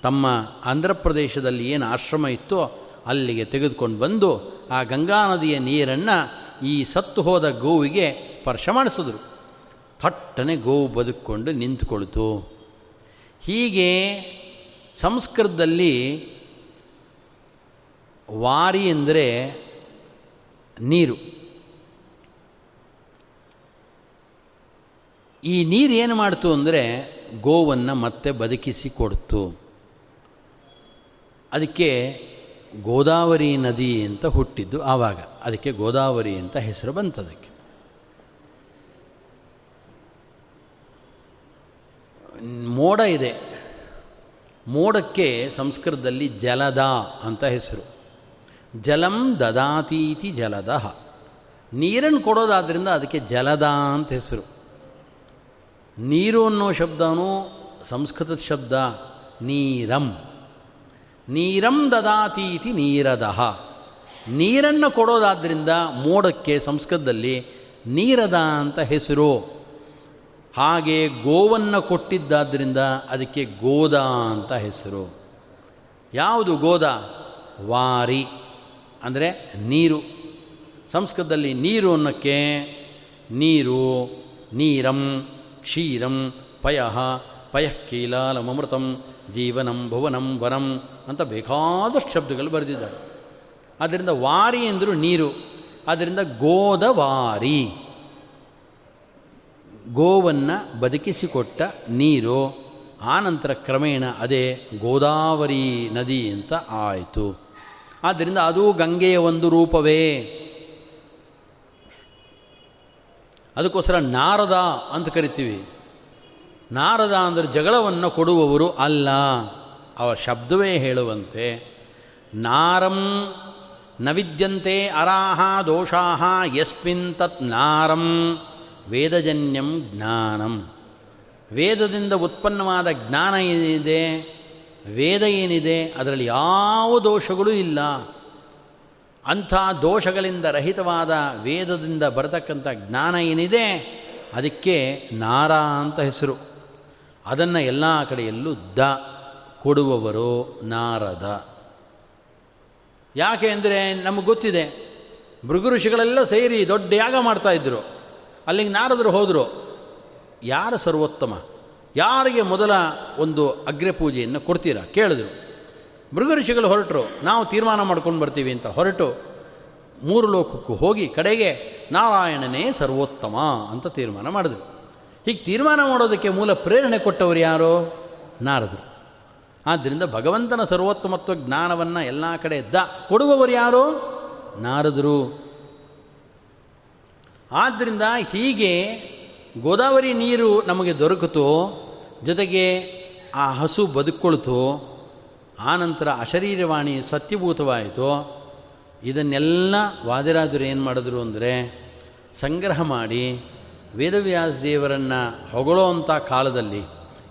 ತಮ್ಮ ಆಂಧ್ರ ಪ್ರದೇಶದಲ್ಲಿ ಏನು ಆಶ್ರಮ ಇತ್ತೋ ಅಲ್ಲಿಗೆ ತೆಗೆದುಕೊಂಡು ಬಂದು ಆ ಗಂಗಾ ನದಿಯ ನೀರನ್ನು ಈ ಸತ್ತು ಹೋದ ಗೋವಿಗೆ ಸ್ಪರ್ಶ ಮಾಡಿಸಿದ್ರು. ಥಟ್ಟನೆ ಗೋವು ಬದುಕೊಂಡು ನಿಂತುಕೊಳ್ತು. ಹೀಗೆ ಸಂಸ್ಕೃತದಲ್ಲಿ ವಾರಿ ಅಂದರೆ ನೀರು. ಈ ನೀರು ಏನು ಮಾಡ್ತು ಅಂದರೆ ಗೋವನ್ನು ಮತ್ತೆ ಬದುಕಿಸಿ ಕೊಡ್ತು. ಅದಕ್ಕೆ ಗೋದಾವರಿ ನದಿ ಅಂತ ಹುಟ್ಟಿದ್ದು ಆವಾಗ. ಅದಕ್ಕೆ ಗೋದಾವರಿ ಅಂತ ಹೆಸರು ಬಂತದಕ್ಕೆ ಮೋಡ ಇದೆ. ಮೋಡಕ್ಕೆ ಸಂಸ್ಕೃತದಲ್ಲಿ ಜಲದ ಅಂತ ಹೆಸರು. ಜಲಂ ದದಾತೀತಿ ಜಲದ. ನೀರನ್ನು ಕೊಡೋದಾದ್ದರಿಂದ ಅದಕ್ಕೆ ಜಲದ ಅಂತ ಹೆಸರು. ನೀರು ಅನ್ನೋ ಶಬ್ದನೂ ಸಂಸ್ಕೃತದ ಶಬ್ದ ನೀರಂ. ನೀರಂ ದದಾತೀತಿ ನೀರದಹ ನೀರನ್ನು ಕೊಡೋದಾದ್ದರಿಂದ ಮೋಡಕ್ಕೆ, ಸಂಸ್ಕೃತದಲ್ಲಿ ನೀರದ ಅಂತ ಹೆಸರು. ಹಾಗೆ ಗೋವನ್ನು ಕೊಟ್ಟಿದ್ದಾದ್ದರಿಂದ ಅದಕ್ಕೆ ಗೋದ ಅಂತ ಹೆಸರು. ಯಾವುದು ಗೋದ? ವಾರಿ. ಅಂದರೆ ನೀರು. ಸಂಸ್ಕೃತದಲ್ಲಿ ನೀರು ಅನ್ನೋಕ್ಕೆ ನೀರು, ನೀರಂ, ಕ್ಷೀರಂ, ಪಯಃ ಪಯಃಕೀಲಾಲಮೃತಂ ಜೀವನಂ, ಭುವನಂ, ವರಂ ಅಂತ ಬೇಕಾದಷ್ಟು ಶಬ್ದಗಳು ಬರೆದಿದ್ದಾರೆ. ಆದ್ದರಿಂದ ವಾರಿ ಎಂದರು ನೀರು ಆದ್ದರಿಂದ ಗೋದವಾರಿ. ಗೋವನ್ನು ಬದುಕಿಸಿಕೊಟ್ಟ ನೀರು ಆನಂತರ ಕ್ರಮೇಣ ಅದೇ ಗೋದಾವರಿ ನದಿ ಅಂತ ಆಯಿತು. ಆದ್ದರಿಂದ ಅದು ಗಂಗೆಯ ಒಂದು ರೂಪವೇ. ಅದಕ್ಕೋಸ್ಕರ ನಾರದ ಅಂತ ಕರಿತೀವಿ. ನಾರದ ಅಂದರೆ ಜಗಳವನ್ನು ಕೊಡುವವರು ಅಲ್ಲ. ಅವ ಶಬ್ದವೇ ಹೇಳುವಂತೆ. ನಾರಂ ನ ವಿದ್ಯಂತೆ ಅರಾಹ ದೋಷಾಹ ಯಸ್ಮಿನ್ ತತ್ ನಾರಂ ವೇದಜನ್ಯಂ ಜ್ಞಾನಂ. ವೇದದಿಂದ ಉತ್ಪನ್ನವಾದ ಜ್ಞಾನ ಏನಿದೆ? ವೇದ ಏನಿದೆ, ಅದರಲ್ಲಿ ಯಾವ ದೋಷಗಳೂ ಇಲ್ಲ. ಅಂಥ ದೋಷಗಳಿಂದ ರಹಿತವಾದ ವೇದದಿಂದ ಬರತಕ್ಕಂಥ ಜ್ಞಾನ ಏನಿದೆ, ಅದಕ್ಕೆ ನಾರ ಅಂತ ಹೆಸರು. ಅದನ್ನು ಎಲ್ಲ ಕಡೆಯಲ್ಲೂ ದ ಕೊಡುವವರು ನಾರದ. ಯಾಕೆ ಅಂದರೆ ನಮಗೆ ಗೊತ್ತಿದೆ, ಭೃಗು ಋಷಿಗಳೆಲ್ಲ ಸೇರಿ ದೊಡ್ಡ ಯಾಗ ಮಾಡ್ತಾಯಿದ್ರು ಅಲ್ಲಿಗೆ ನಾರದರು ಹೋದರು. ಯಾರು ಸರ್ವೋತ್ತಮ? ಯಾರಿಗೆ ಮೊದಲ ಒಂದು ಅಗ್ರಪೂಜೆಯನ್ನು ಕೊಡ್ತೀರಾ? ಕೇಳಿದ್ರು. ಮೃಗ ಋಷಿಗಳು ಹೊರಟರು. ನಾವು ತೀರ್ಮಾನ ಮಾಡ್ಕೊಂಡು ಬರ್ತೀವಿ ಅಂತ ಹೊರಟು ಮೂರು ಲೋಕಕ್ಕೂ ಹೋಗಿ ಕಡೆಗೆ ನಾರಾಯಣನೇ ಸರ್ವೋತ್ತಮ ಅಂತ ತೀರ್ಮಾನ ಮಾಡಿದ್ರು. ಹೀಗೆ ತೀರ್ಮಾನ ಮಾಡೋದಕ್ಕೆ ಮೂಲ ಪ್ರೇರಣೆ ಕೊಟ್ಟವರು ಯಾರು? ನಾರದರು. ಆದ್ದರಿಂದ ಭಗವಂತನ ಸರ್ವೋತ್ತಮತ್ವ ಜ್ಞಾನವನ್ನು ಎಲ್ಲ ಕಡೆ ದ ಕೊಡುವವರು ಯಾರು? ನಾರದರು. ಆದ್ದರಿಂದ ಹೀಗೆ ಗೋದಾವರಿ ನೀರು ನಮಗೆ ದೊರಕಿತು ಜೊತೆಗೆ ಆ ಹಸು ಬದುಕೊಳ್ತು ಆನಂತರ ಅಶರೀರವಾಣಿ ಸತ್ಯಭೂತವಾಯಿತು, ಇದನ್ನೆಲ್ಲ ವಾದಿರಾಜರು ಏನು ಮಾಡಿದ್ರು ಅಂದರೆ ಸಂಗ್ರಹ ಮಾಡಿ ವೇದವ್ಯಾಸ ದೇವರನ್ನು ಹೊಗಳೋ ಅಂಥ ಕಾಲದಲ್ಲಿ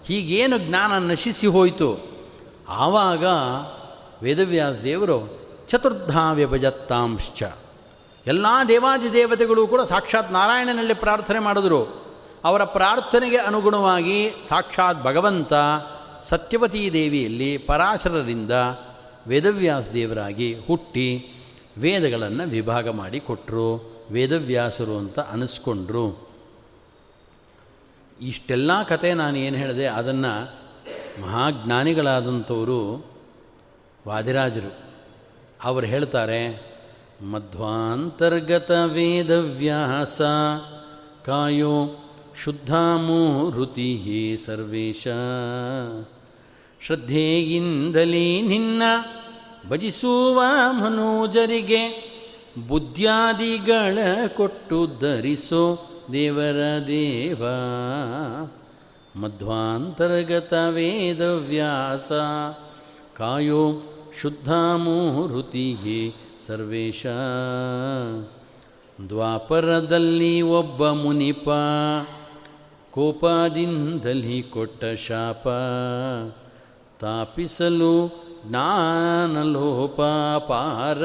ಹೀಗೇನು ಜ್ಞಾನ ನಶಿಸಿ ಹೋಯಿತು. ಆವಾಗ ವೇದವ್ಯಾಸ ದೇವರು ಚತುರ್ಧಾ ವ್ಯಭಜತ್ತಾಂಶ್ಚ ಎಲ್ಲ ದೇವಾದಿ ದೇವತೆಗಳು ಕೂಡ ಸಾಕ್ಷಾತ್ ನಾರಾಯಣನಲ್ಲಿ ಪ್ರಾರ್ಥನೆ ಮಾಡಿದ್ರು. ಅವರ ಪ್ರಾರ್ಥನೆಗೆ ಅನುಗುಣವಾಗಿ ಸಾಕ್ಷಾತ್ ಭಗವಂತ ಸತ್ಯವತೀ ದೇವಿಯಲ್ಲಿ ಪರಾಶರರಿಂದ ವೇದವ್ಯಾಸ ದೇವರಾಗಿ ಹುಟ್ಟಿ ವೇದಗಳನ್ನು ವಿಭಾಗ ಮಾಡಿ ಕೊಟ್ಟರು ವೇದವ್ಯಾಸರು ಅಂತ ಅನಿಸ್ಕೊಂಡ್ರು. ಇಷ್ಟೆಲ್ಲ ಕತೆ ನಾನು ಏನು ಹೇಳಿದೆ, ಅದನ್ನು ಮಹಾಜ್ಞಾನಿಗಳಾದಂಥವರು ವಾದಿರಾಜರು ಅವರು ಹೇಳ್ತಾರೆ, ಮಧ್ವಾಂತರ್ಗತ ವೇದವ್ಯಾಸ ಕಾಯೋ ಶುದ್ಧಾಮೂರುತಿ ಸರ್ವೇಶ. ಶ್ರದ್ಧೆಯಿಂದಲೇ ನಿನ್ನ ಭಜಿಸುವ ಮನೋಜರಿಗೆ ಬುದ್ಧ್ಯಾದಿಗಳ ಕೊಟ್ಟು ಧರಿಸೋ ದೇವರ ದೇವ. ಮಧ್ವಾಂತರ್ಗತ ವೇದವ್ಯಾಸ, ಕಾಯೋ ಶುದ್ಧಾಮೂರುತಿ ಹೇ ಸರ್ವೇಶ. ದ್ವಾಪರದಲ್ಲಿ ಒಬ್ಬ ಮುನಿಪ ಕೋಪದಿಂದಲಿ ಕೊಟ್ಟ ಶಾಪ. ತಾಪಿಸಲು ಜ್ಞಾನಲೋಪ ಪಾರ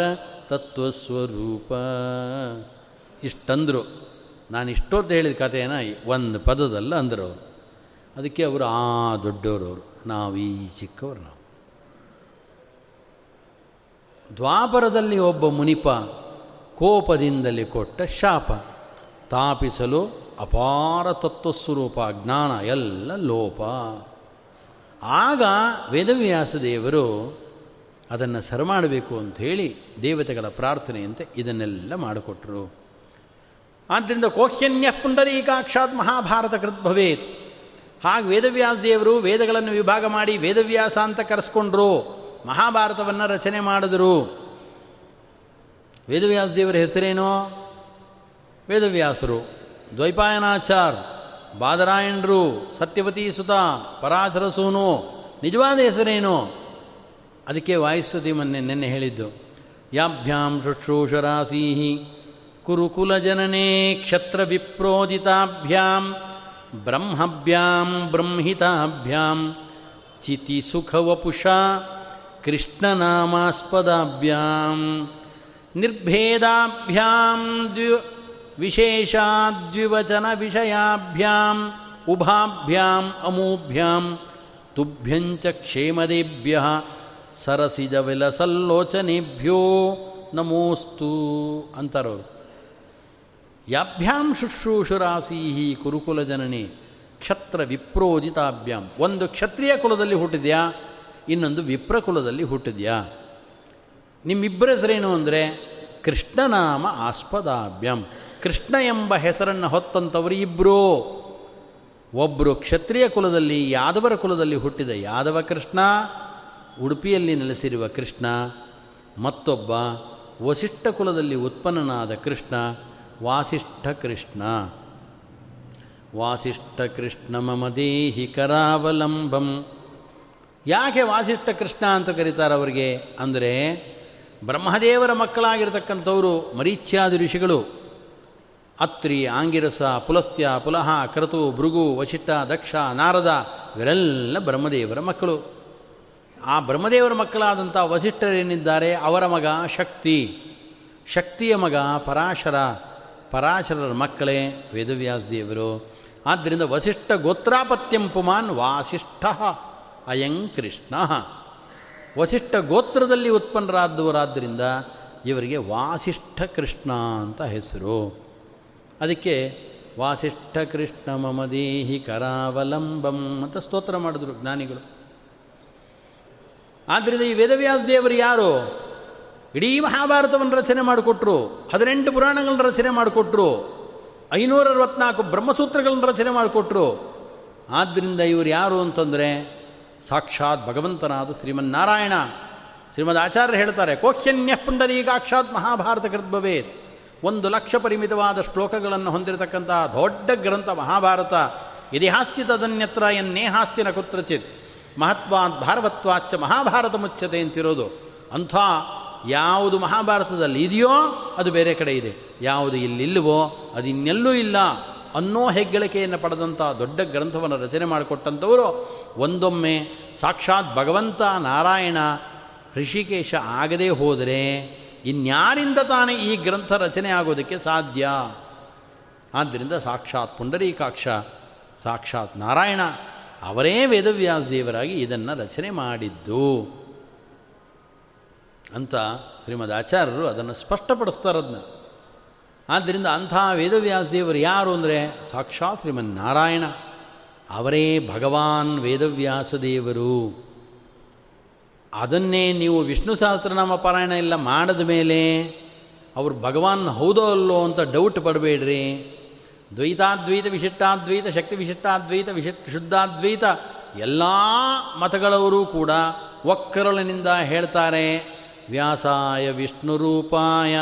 ತತ್ವಸ್ವರೂಪ. ಇಷ್ಟಂದರು. ನಾನು ಇಷ್ಟೊತ್ತು ಹೇಳಿದ ಕಥೆಯನ್ನು ಒಂದು ಪದದಲ್ಲ ಅಂದರು ಅವರು. ಅದಕ್ಕೆ ಅವರು, ಆ ದೊಡ್ಡವರು ಅವರು. ನಾವು ಈ ಚಿಕ್ಕವರು ನಾವು. ದ್ವಾಪರದಲ್ಲಿ ಒಬ್ಬ ಮುನಿಪ ಕೋಪದಿಂದಲೇ ಕೊಟ್ಟ ಶಾಪ. ತಾಪಿಸಲು ಅಪಾರ ತತ್ವಸ್ವರೂಪ, ಜ್ಞಾನ, ಎಲ್ಲ ಲೋಪ. ಆಗ ವೇದವ್ಯಾಸ ದೇವರು ಅದನ್ನು ಸರಮಾಡಬೇಕು ಅಂಥೇಳಿ ದೇವತೆಗಳ ಪ್ರಾರ್ಥನೆಯಂತೆ ಇದನ್ನೆಲ್ಲ ಮಾಡಿಕೊಟ್ರು. ಆದ್ದರಿಂದ ಕೋಹ್ಯನ್ಯ ಪುಂಡರೀಕಾಕ್ಷಾತ್ ಮಹಾಭಾರತ ಕೃತ್ ಭವೇತ್. ಹಾಗೆ ವೇದವ್ಯಾಸ ದೇವರು ವೇದಗಳನ್ನು ವಿಭಾಗ ಮಾಡಿ ವೇದವ್ಯಾಸ ಅಂತ ಕರೆಸ್ಕೊಂಡ್ರು. ಮಹಾಭಾರತವನ್ನು ರಚನೆ ಮಾಡಿದ್ರು. ವೇದವ್ಯಾಸ ದೇವರ ಹೆಸರೇನು? ವೇದವ್ಯಾಸರು. ದ್ವೈಪಾಯನಾಚಾರ್, ಬಾದರಾಯಣರು, ಸತ್ಯವತಿ ಸುತ ಪರಾಶರ ಸೂನು ನಿಜವಾದ ಹೆಸರೇನು? ಅದಕ್ಕೆ ವಾಯುಸ್ತುತಿ ಮೊನ್ನೆ ನೆನ್ನೆ ಹೇಳಿದ್ದು, ಯಾಭ್ಯಾಂ ಶುಶ್ರೂಷರಾಸೀ ಕುರುಕುಲಜನನೇ ಕ್ಷತ್ರವಿಪ್ರೋದಿತಾಭ್ಯಾಂ ಬ್ರಹ್ಮಭ್ಯಾಂ ಬ್ರಹ್ಮಿತಾಭ್ಯಾಂ, ಚಿತಿಸುಖವಪುಷಾ ಕೃಷ್ಣನಾಮಾಸ್ಪದಾಭ್ಯಾಂ, ನಿರ್ಭೇದಾಭ್ಯಾಂ ದ್ವಿ ವಿಶೇಷಾದ್ವಿವಚನ ವಿಷಯಾಭ್ಯಾಂ, ಉಭಾಭ್ಯಾಂ, ಅಮೂಭ್ಯಾಂ, ತುಭ್ಯಂಚ ಕ್ಷೇಮದೇಭ್ಯ ಸರಸಿಜ ವಿಲಸಲ್ಲೋಚನೆಭ್ಯೋ ನಮೋಸ್ತು ಅಂತಾರವರು. ಯಾಭ್ಯಾಂ ಶುಶ್ರೂಷುರಾಸೀಹಿ ಕುರುಕುಲ ಜನನಿ ಕ್ಷತ್ರ ವಿಪ್ರೋದಿತಾಭ್ಯಾಂ ಒಂದು ಕ್ಷತ್ರಿಯ ಕುಲದಲ್ಲಿ ಹುಟ್ಟಿದ್ಯಾ? ಇನ್ನೊಂದು ವಿಪ್ರ ಕುಲದಲ್ಲಿ ಹುಟ್ಟಿದ್ಯಾ? ನಿಮ್ಮಿಬ್ಬರ ಹೆಸರೇನು ಅಂದರೆ ಕೃಷ್ಣನಾಮ ಆಸ್ಪದಾಭ್ಯಂ. ಕೃಷ್ಣ ಎಂಬ ಹೆಸರನ್ನು ಹೊತ್ತಂಥವರು ಇಬ್ಬರು ಒಬ್ಬರು ಕ್ಷತ್ರಿಯ ಕುಲದಲ್ಲಿ, ಯಾದವರ ಕುಲದಲ್ಲಿ ಹುಟ್ಟಿದ ಯಾದವ ಕೃಷ್ಣ, ಉಡುಪಿಯಲ್ಲಿ ನೆಲೆಸಿರುವ ಕೃಷ್ಣ, ಮತ್ತೊಬ್ಬ ವಸಿಷ್ಠ ಕುಲದಲ್ಲಿ ಉತ್ಪನ್ನನಾದ ಕೃಷ್ಣ, ವಾಸಿಷ್ಠ ಕೃಷ್ಣ. ವಾಸಿಷ್ಠ ಕೃಷ್ಣ ಮಮ ದೇಹಿ ಕರಾವಲಂಬಂ. ಯಾಕೆ ವಾಸಿಷ್ಠ ಕೃಷ್ಣ ಅಂತ ಕರೀತಾರೆ ಅವರಿಗೆ? ಅಂದರೆ ಬ್ರಹ್ಮದೇವರ ಮಕ್ಕಳಾಗಿರ್ತಕ್ಕಂಥವರು ಮರೀಚ್ಯಾದಿ ಋಷಿಗಳು. ಅತ್ರಿ, ಆಂಗಿರಸ, ಪುಲಸ್ತ್ಯ, ಪುಲಹ, ಕ್ರತು, ಭೃಗು, ವಶಿಷ್ಠ, ದಕ್ಷ, ನಾರದ ಇವರೆಲ್ಲ ಬ್ರಹ್ಮದೇವರ ಮಕ್ಕಳು. ಆ ಬ್ರಹ್ಮದೇವರ ಮಕ್ಕಳಾದಂಥ ವಸಿಷ್ಠರೇನಿದ್ದಾರೆ? ಅವರ ಮಗ ಶಕ್ತಿ. ಶಕ್ತಿಯ ಮಗ ಪರಾಶರ. ಪರಾಶರರ ಮಕ್ಕಳೇ ವೇದವ್ಯಾಸದೇವರು ಆದ್ದರಿಂದ ವಸಿಷ್ಠ ಗೋತ್ರಾಪತ್ಯಂ ಪುಮಾನ್ ವಾಸಿಷ್ಠ ಅಯಂ ಕೃಷ್ಣ. ವಸಿಷ್ಠ ಗೋತ್ರದಲ್ಲಿ ಉತ್ಪನ್ನರಾದವರಾದ್ದರಿಂದ ಇವರಿಗೆ ವಾಸಿಷ್ಠ ಕೃಷ್ಣ ಅಂತ ಹೆಸರು. ಅದಕ್ಕೆ ವಾಸಿಷ್ಠ ಕೃಷ್ಣ ಮಮ ದೇಹಿ ಕರಾವಲಂಬಂ ಅಂತ ಸ್ತೋತ್ರ ಮಾಡಿದ್ರು ಜ್ಞಾನಿಗಳು. ಆದ್ದರಿಂದ ಈ ವೇದವ್ಯಾಸ ದೇವರು ಯಾರು? ಇಡೀ ಮಹಾಭಾರತವನ್ನು ರಚನೆ ಮಾಡಿಕೊಟ್ರು, ಹದಿನೆಂಟು ಪುರಾಣಗಳನ್ನು ರಚನೆ ಮಾಡಿಕೊಟ್ರು, ಐನೂರ ಅರವತ್ನಾಲ್ಕು ಬ್ರಹ್ಮಸೂತ್ರಗಳನ್ನು ರಚನೆ ಮಾಡಿಕೊಟ್ರು. ಆದ್ದರಿಂದ ಇವರು ಯಾರು ಅಂತಂದರೆ ಸಾಕ್ಷಾತ್ ಭಗವಂತನಾದ ಶ್ರೀಮನ್ನಾರಾಯಣ. ಶ್ರೀಮದ್ ಆಚಾರ್ಯ ಹೇಳ್ತಾರೆ, ಕೋಹ್ಯನ್ಯ ಪುಂಡರೀಕಾಕ್ಷಾತ್ ಮಹಾಭಾರತ ಒಂದು ಲಕ್ಷ ಪರಿಮಿತವಾದ ಶ್ಲೋಕಗಳನ್ನು ಹೊಂದಿರತಕ್ಕಂಥ ದೊಡ್ಡ ಗ್ರಂಥ ಮಹಾಭಾರತ ಇತಿಹಾಸ್ತಿ ತದನ್ಯತ್ರ ಎನ್ನೇಹಾಸ್ತಿನ ಕುತ್ರಚಿತ್ ಮಹತ್ವಾ ಭಾರವತ್ವಾಚ್ಚ ಮಹಾಭಾರತ ಮುಚ್ಚತೆ ಅಂತಿರೋದು. ಅಂಥ ಯಾವುದು ಮಹಾಭಾರತದಲ್ಲಿ ಇದೆಯೋ ಅದು ಬೇರೆ ಕಡೆ ಇದೆ. ಯಾವುದು ಇಲ್ಲಿಲ್ಲವೋ ಅದು ಇನ್ನೆಲ್ಲೂ ಇಲ್ಲ ಅನ್ನೋ ಹೆಗ್ಗಳಿಕೆಯನ್ನು ಪಡೆದಂಥ ದೊಡ್ಡ ಗ್ರಂಥವನ್ನು ರಚನೆ ಮಾಡಿಕೊಟ್ಟಂಥವರು ಒಂದೊಮ್ಮೆ ಸಾಕ್ಷಾತ್ ಭಗವಂತ ನಾರಾಯಣ ಋಷಿಕೇಶ ಆಗದೇ ಹೋದರೆ ಇನ್ಯಾರಿಂದ ತಾನೇ ಈ ಗ್ರಂಥ ರಚನೆ ಆಗೋದಕ್ಕೆ ಸಾಧ್ಯ? ಆದ್ದರಿಂದ ಸಾಕ್ಷಾತ್ ಪುಂಡರೀಕಾಕ್ಷ, ಸಾಕ್ಷಾತ್ ನಾರಾಯಣ ಅವರೇ ದೇವರಾಗಿ ಇದನ್ನು ರಚನೆ ಮಾಡಿದ್ದು. ಅಂತ ಶ್ರೀಮದ್ ಆಚಾರ್ಯರು ಅದನ್ನು ಸ್ಪಷ್ಟಪಡಿಸ್ತಾರದನ್ನ ಆದ್ದರಿಂದ ಅಂಥ ವೇದವ್ಯಾಸ ದೇವರು ಯಾರು ಅಂದರೆ ಸಾಕ್ಷಾತ್ ಶ್ರೀಮನ್ ನಾರಾಯಣ ಅವರೇ ಭಗವಾನ್ ವೇದವ್ಯಾಸ ದೇವರು. ಅದನ್ನೇ ನೀವು ವಿಷ್ಣು ಸಹಸ್ರನಾಮ ಪಾರಾಯಣ ಎಲ್ಲ ಮಾಡಿದ ಮೇಲೆ ಅವರು ಭಗವಾನ್ ಹೌದೋ ಅಲ್ಲೋ ಅಂತ ಡೌಟ್ ಪಡಬೇಡ್ರಿ. ದ್ವೈತಾದ್ವೈತ, ವಿಶಿಷ್ಟಾದ್ವೈತ ಶಕ್ತಿ ವಿಶಿಷ್ಟಾದ್ವೈತ ವಿಶಿಷ್ಟ, ಶುದ್ಧಾದ್ವೈತ ಎಲ್ಲ ಮತಗಳವರು ಕೂಡ ಒಕ್ಕರಳಿನಿಂದ ಹೇಳ್ತಾರೆ, ವ್ಯಾಸಾಯ ವಿಷ್ಣು ರೂಪಾಯ,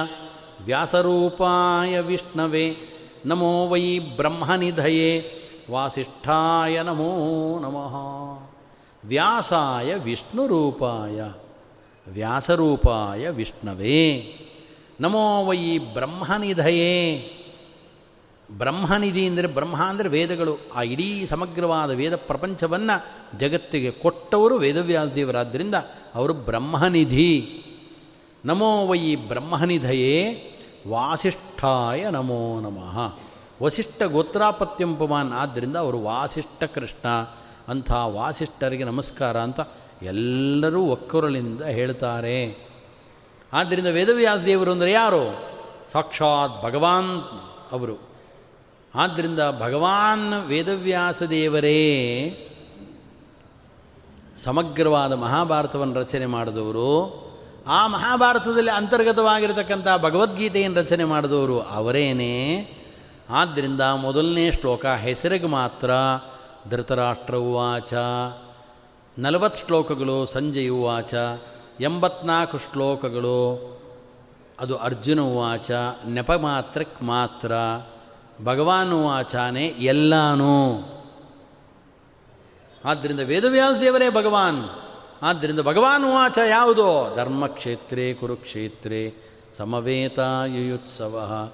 ವ್ಯಾಸರೂಪಾಯ ವಿಷ್ಣವೇ, ನಮೋ ವೈ ಬ್ರಹ್ಮನಿಧಯೇ, ವಾಸಿಷ್ಠಾಯ ನಮೋ ನಮಃ. ವ್ಯಾಸಾಯ ವಿಷ್ಣು ವಿಷ್ಣುರೂಪಾಯ. ವ್ಯಾಸರೂಪಾಯ ವಿಷ್ಣವೇ. ನಮೋ ವೈ ಬ್ರಹ್ಮನಿಧಯೇ. ಬ್ರಹ್ಮನಿಧಿ ಅಂದರೆ ಬ್ರಹ್ಮ ಅಂದರೆ ವೇದಗಳು. ಆ ಇಡೀ ಸಮಗ್ರವಾದ ವೇದ ಪ್ರಪಂಚವನ್ನು ಜಗತ್ತಿಗೆ ಕೊಟ್ಟವರು ವೇದವ್ಯಾಸದೇವರಾದ್ದರಿಂದ ಅವರು ಬ್ರಹ್ಮನಿಧಿ. ನಮೋ ವೈ ಬ್ರಹ್ಮನಿಧಯೇ ವಾಸಿಷ್ಠಾಯ ನಮೋ ನಮಃ. ವಸಿಷ್ಠ ಗೋತ್ರಾಪತ್ಯಂಪಮಾನ್ ಆದ್ದರಿಂದ ಅವರು ವಾಸಿಷ್ಠ ಕೃಷ್ಣ. ಅಂಥ ವಾಸಿಷ್ಠರಿಗೆ ನಮಸ್ಕಾರ ಅಂತ ಎಲ್ಲರೂ ಒಕ್ಕರುಳಿಂದ ಹೇಳ್ತಾರೆ. ಆದ್ದರಿಂದ ವೇದವ್ಯಾಸ ದೇವರು ಅಂದರೆ ಯಾರು? ಸಾಕ್ಷಾತ್ ಭಗವಾನ್ ಅವರು. ಆದ್ದರಿಂದ ಭಗವಾನ್ ವೇದವ್ಯಾಸ ದೇವರೇ ಸಮಗ್ರವಾದ ಮಹಾಭಾರತವನ್ನು ರಚನೆ ಮಾಡಿದವರು. ಆ ಮಹಾಭಾರತದಲ್ಲಿ ಅಂತರ್ಗತವಾಗಿರತಕ್ಕಂಥ ಭಗವದ್ಗೀತೆಯನ್ನು ರಚನೆ ಮಾಡಿದವರು ಅವರೇನೇ. ಆದ್ದರಿಂದ ಮೊದಲನೇ ಶ್ಲೋಕ, ಹೆಸರಿಗೆ ಮಾತ್ರ ಧೃತರಾಷ್ಟ್ರ ಉವಾಚ. ನಲವತ್ತು ಶ್ಲೋಕಗಳು ಸಂಜೆ ಉವಾಚ. ಎಂಬತ್ನಾಲ್ಕು ಶ್ಲೋಕಗಳು ಅದು ಅರ್ಜುನ ಉವಾಚ. ನೆಪ ಮಾತ್ರಕ್ ಮಾತ್ರ. ಭಗವಾನ್ ವಾಚಾನೆ ಎಲ್ಲಾನು. ಆದ್ದರಿಂದ ವೇದವ್ಯಾಸ ದೇವರೇ ಭಗವಾನ್. ಆದ್ದರಿಂದ ಭಗವಾನ್ ವಾಚ ಯಾವುದು? ಧರ್ಮಕ್ಷೇತ್ರೇ ಕುರುಕ್ಷೇತ್ರೇ ಸಮವೇತಾಯುತ್ಸವ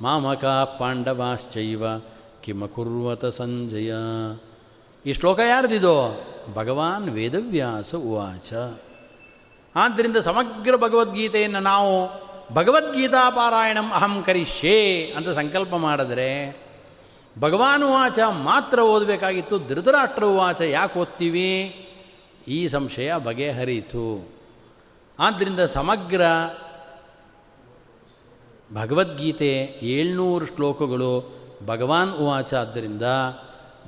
ಮಾಮಕ ಪಾಂಡವಾಶ್ಚೈವ ಕಿಮಕುರ್ವತ ಸಂಜಯ. ಈ ಶ್ಲೋಕ ಯಾರ್ದಿದು? ಭಗವಾನ್ ವೇದವ್ಯಾಸ ಉವಾಚ. ಆದ್ದರಿಂದ ಸಮಗ್ರ ಭಗವದ್ಗೀತೆಯನ್ನು ನಾವು ಭಗವದ್ಗೀತಾ ಪಾರಾಯಣಂ ಅಹಂ ಕರಿಷ್ಯೇ ಅಂತ ಸಂಕಲ್ಪ ಮಾಡಿದ್ರೆ, ಭಗವಾನ್ ಉವಾಚ ಮಾತ್ರ ಓದಬೇಕಾಗಿತ್ತು, ಧೃತರಾಷ್ಟ್ರ ಉವಾಚ ಯಾಕೆ ಓದ್ತೀವಿ? ಈ ಸಂಶಯ ಬಗೆಹರಿಯಿತು ಆದ್ದರಿಂದ ಸಮಗ್ರ ಭಗವದ್ಗೀತೆ ಏಳ್ನೂರು ಶ್ಲೋಕಗಳು ಭಗವಾನ್ ಉವಾಚ ಆದ್ದರಿಂದ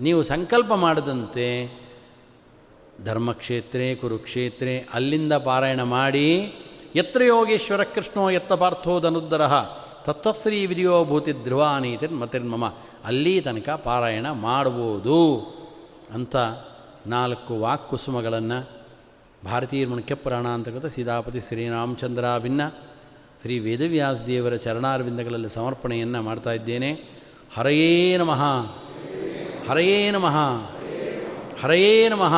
ನೀವು ಸಂಕಲ್ಪ ಮಾಡದಂತೆ ಧರ್ಮಕ್ಷೇತ್ರೇ, ಕುರುಕ್ಷೇತ್ರೇ, ಅಲ್ಲಿಂದ ಪಾರಾಯಣ ಮಾಡಿ, ಯತ್ರ ಯೋಗೇಶ್ವರ ಕೃಷ್ಣೋ ಯತ್ತ ಪಾರ್ಥೋ ಧನುದ್ದರ ತತ್ತಶ್ರೀ ವಿಧಿಯೋ ಭೂತಿ ಮಮ ಅಲ್ಲಿ ತನಕ ಪಾರಾಯಣ ಮಾಡ್ಬೋದು ಅಂತ ನಾಲ್ಕು ವಾಕ್ಕುಸುಮಗಳನ್ನು ಭಾರತೀಯ ಮುಖ್ಯ ಪುರಾಣ ಅಂತಕ್ಕಂಥ ಸೀತಾಪತಿ ಶ್ರೀರಾಮಚಂದ್ರಾಭಿನ್ನ ಶ್ರೀ ವೇದವ್ಯಾಸ ದೇವರ ಚರಣಾರ್ವಿಂದಗಳಲ್ಲಿ ಸಮರ್ಪಣೆಯನ್ನು ಮಾಡ್ತಾ ಇದ್ದೇನೆ. ಹರಯೇ ನಮಃ. ಹರಯೇ ನಮಃ. ಹರಯೇ ನಮಃ.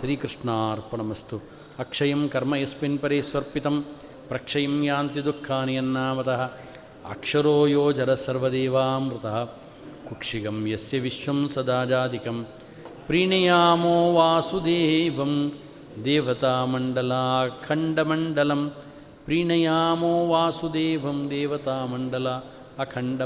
ಶ್ರೀಕೃಷ್ಣಾರ್ಪಣಮಸ್ತು. ಅಕ್ಷಯಂ ಕರ್ಮ ಯಸ್ಮಿನ್ ಪರಿ ಸ್ವರ್ಪಿತಂ. ಪ್ರಕ್ಷಯಂ ಯಾಂತಿ ದುಃಖಾನಿ ಯನ್ನಾಮತಃ ಅಕ್ಷರೋ ಯೋ ಜರಸರ್ವದೇವಾಮೃತಃ ಕುಕ್ಷಿಗಂ ಯಸ್ಯ ವಿಶ್ವಂ ಸದಾಜಾಧಿಕಂ. ಪ್ರೀಣಯಾಮೋ ವಾಸುದೇವಂ. ದೇವತಾಮಂಡಲಾಖಂಡಮಂಡಲಂ. ಪ್ರೀಣಯಾಮೋ ವಾಸುದೇವಂ ದೇವತಾಮಂಡಲ ಅಖಂಡ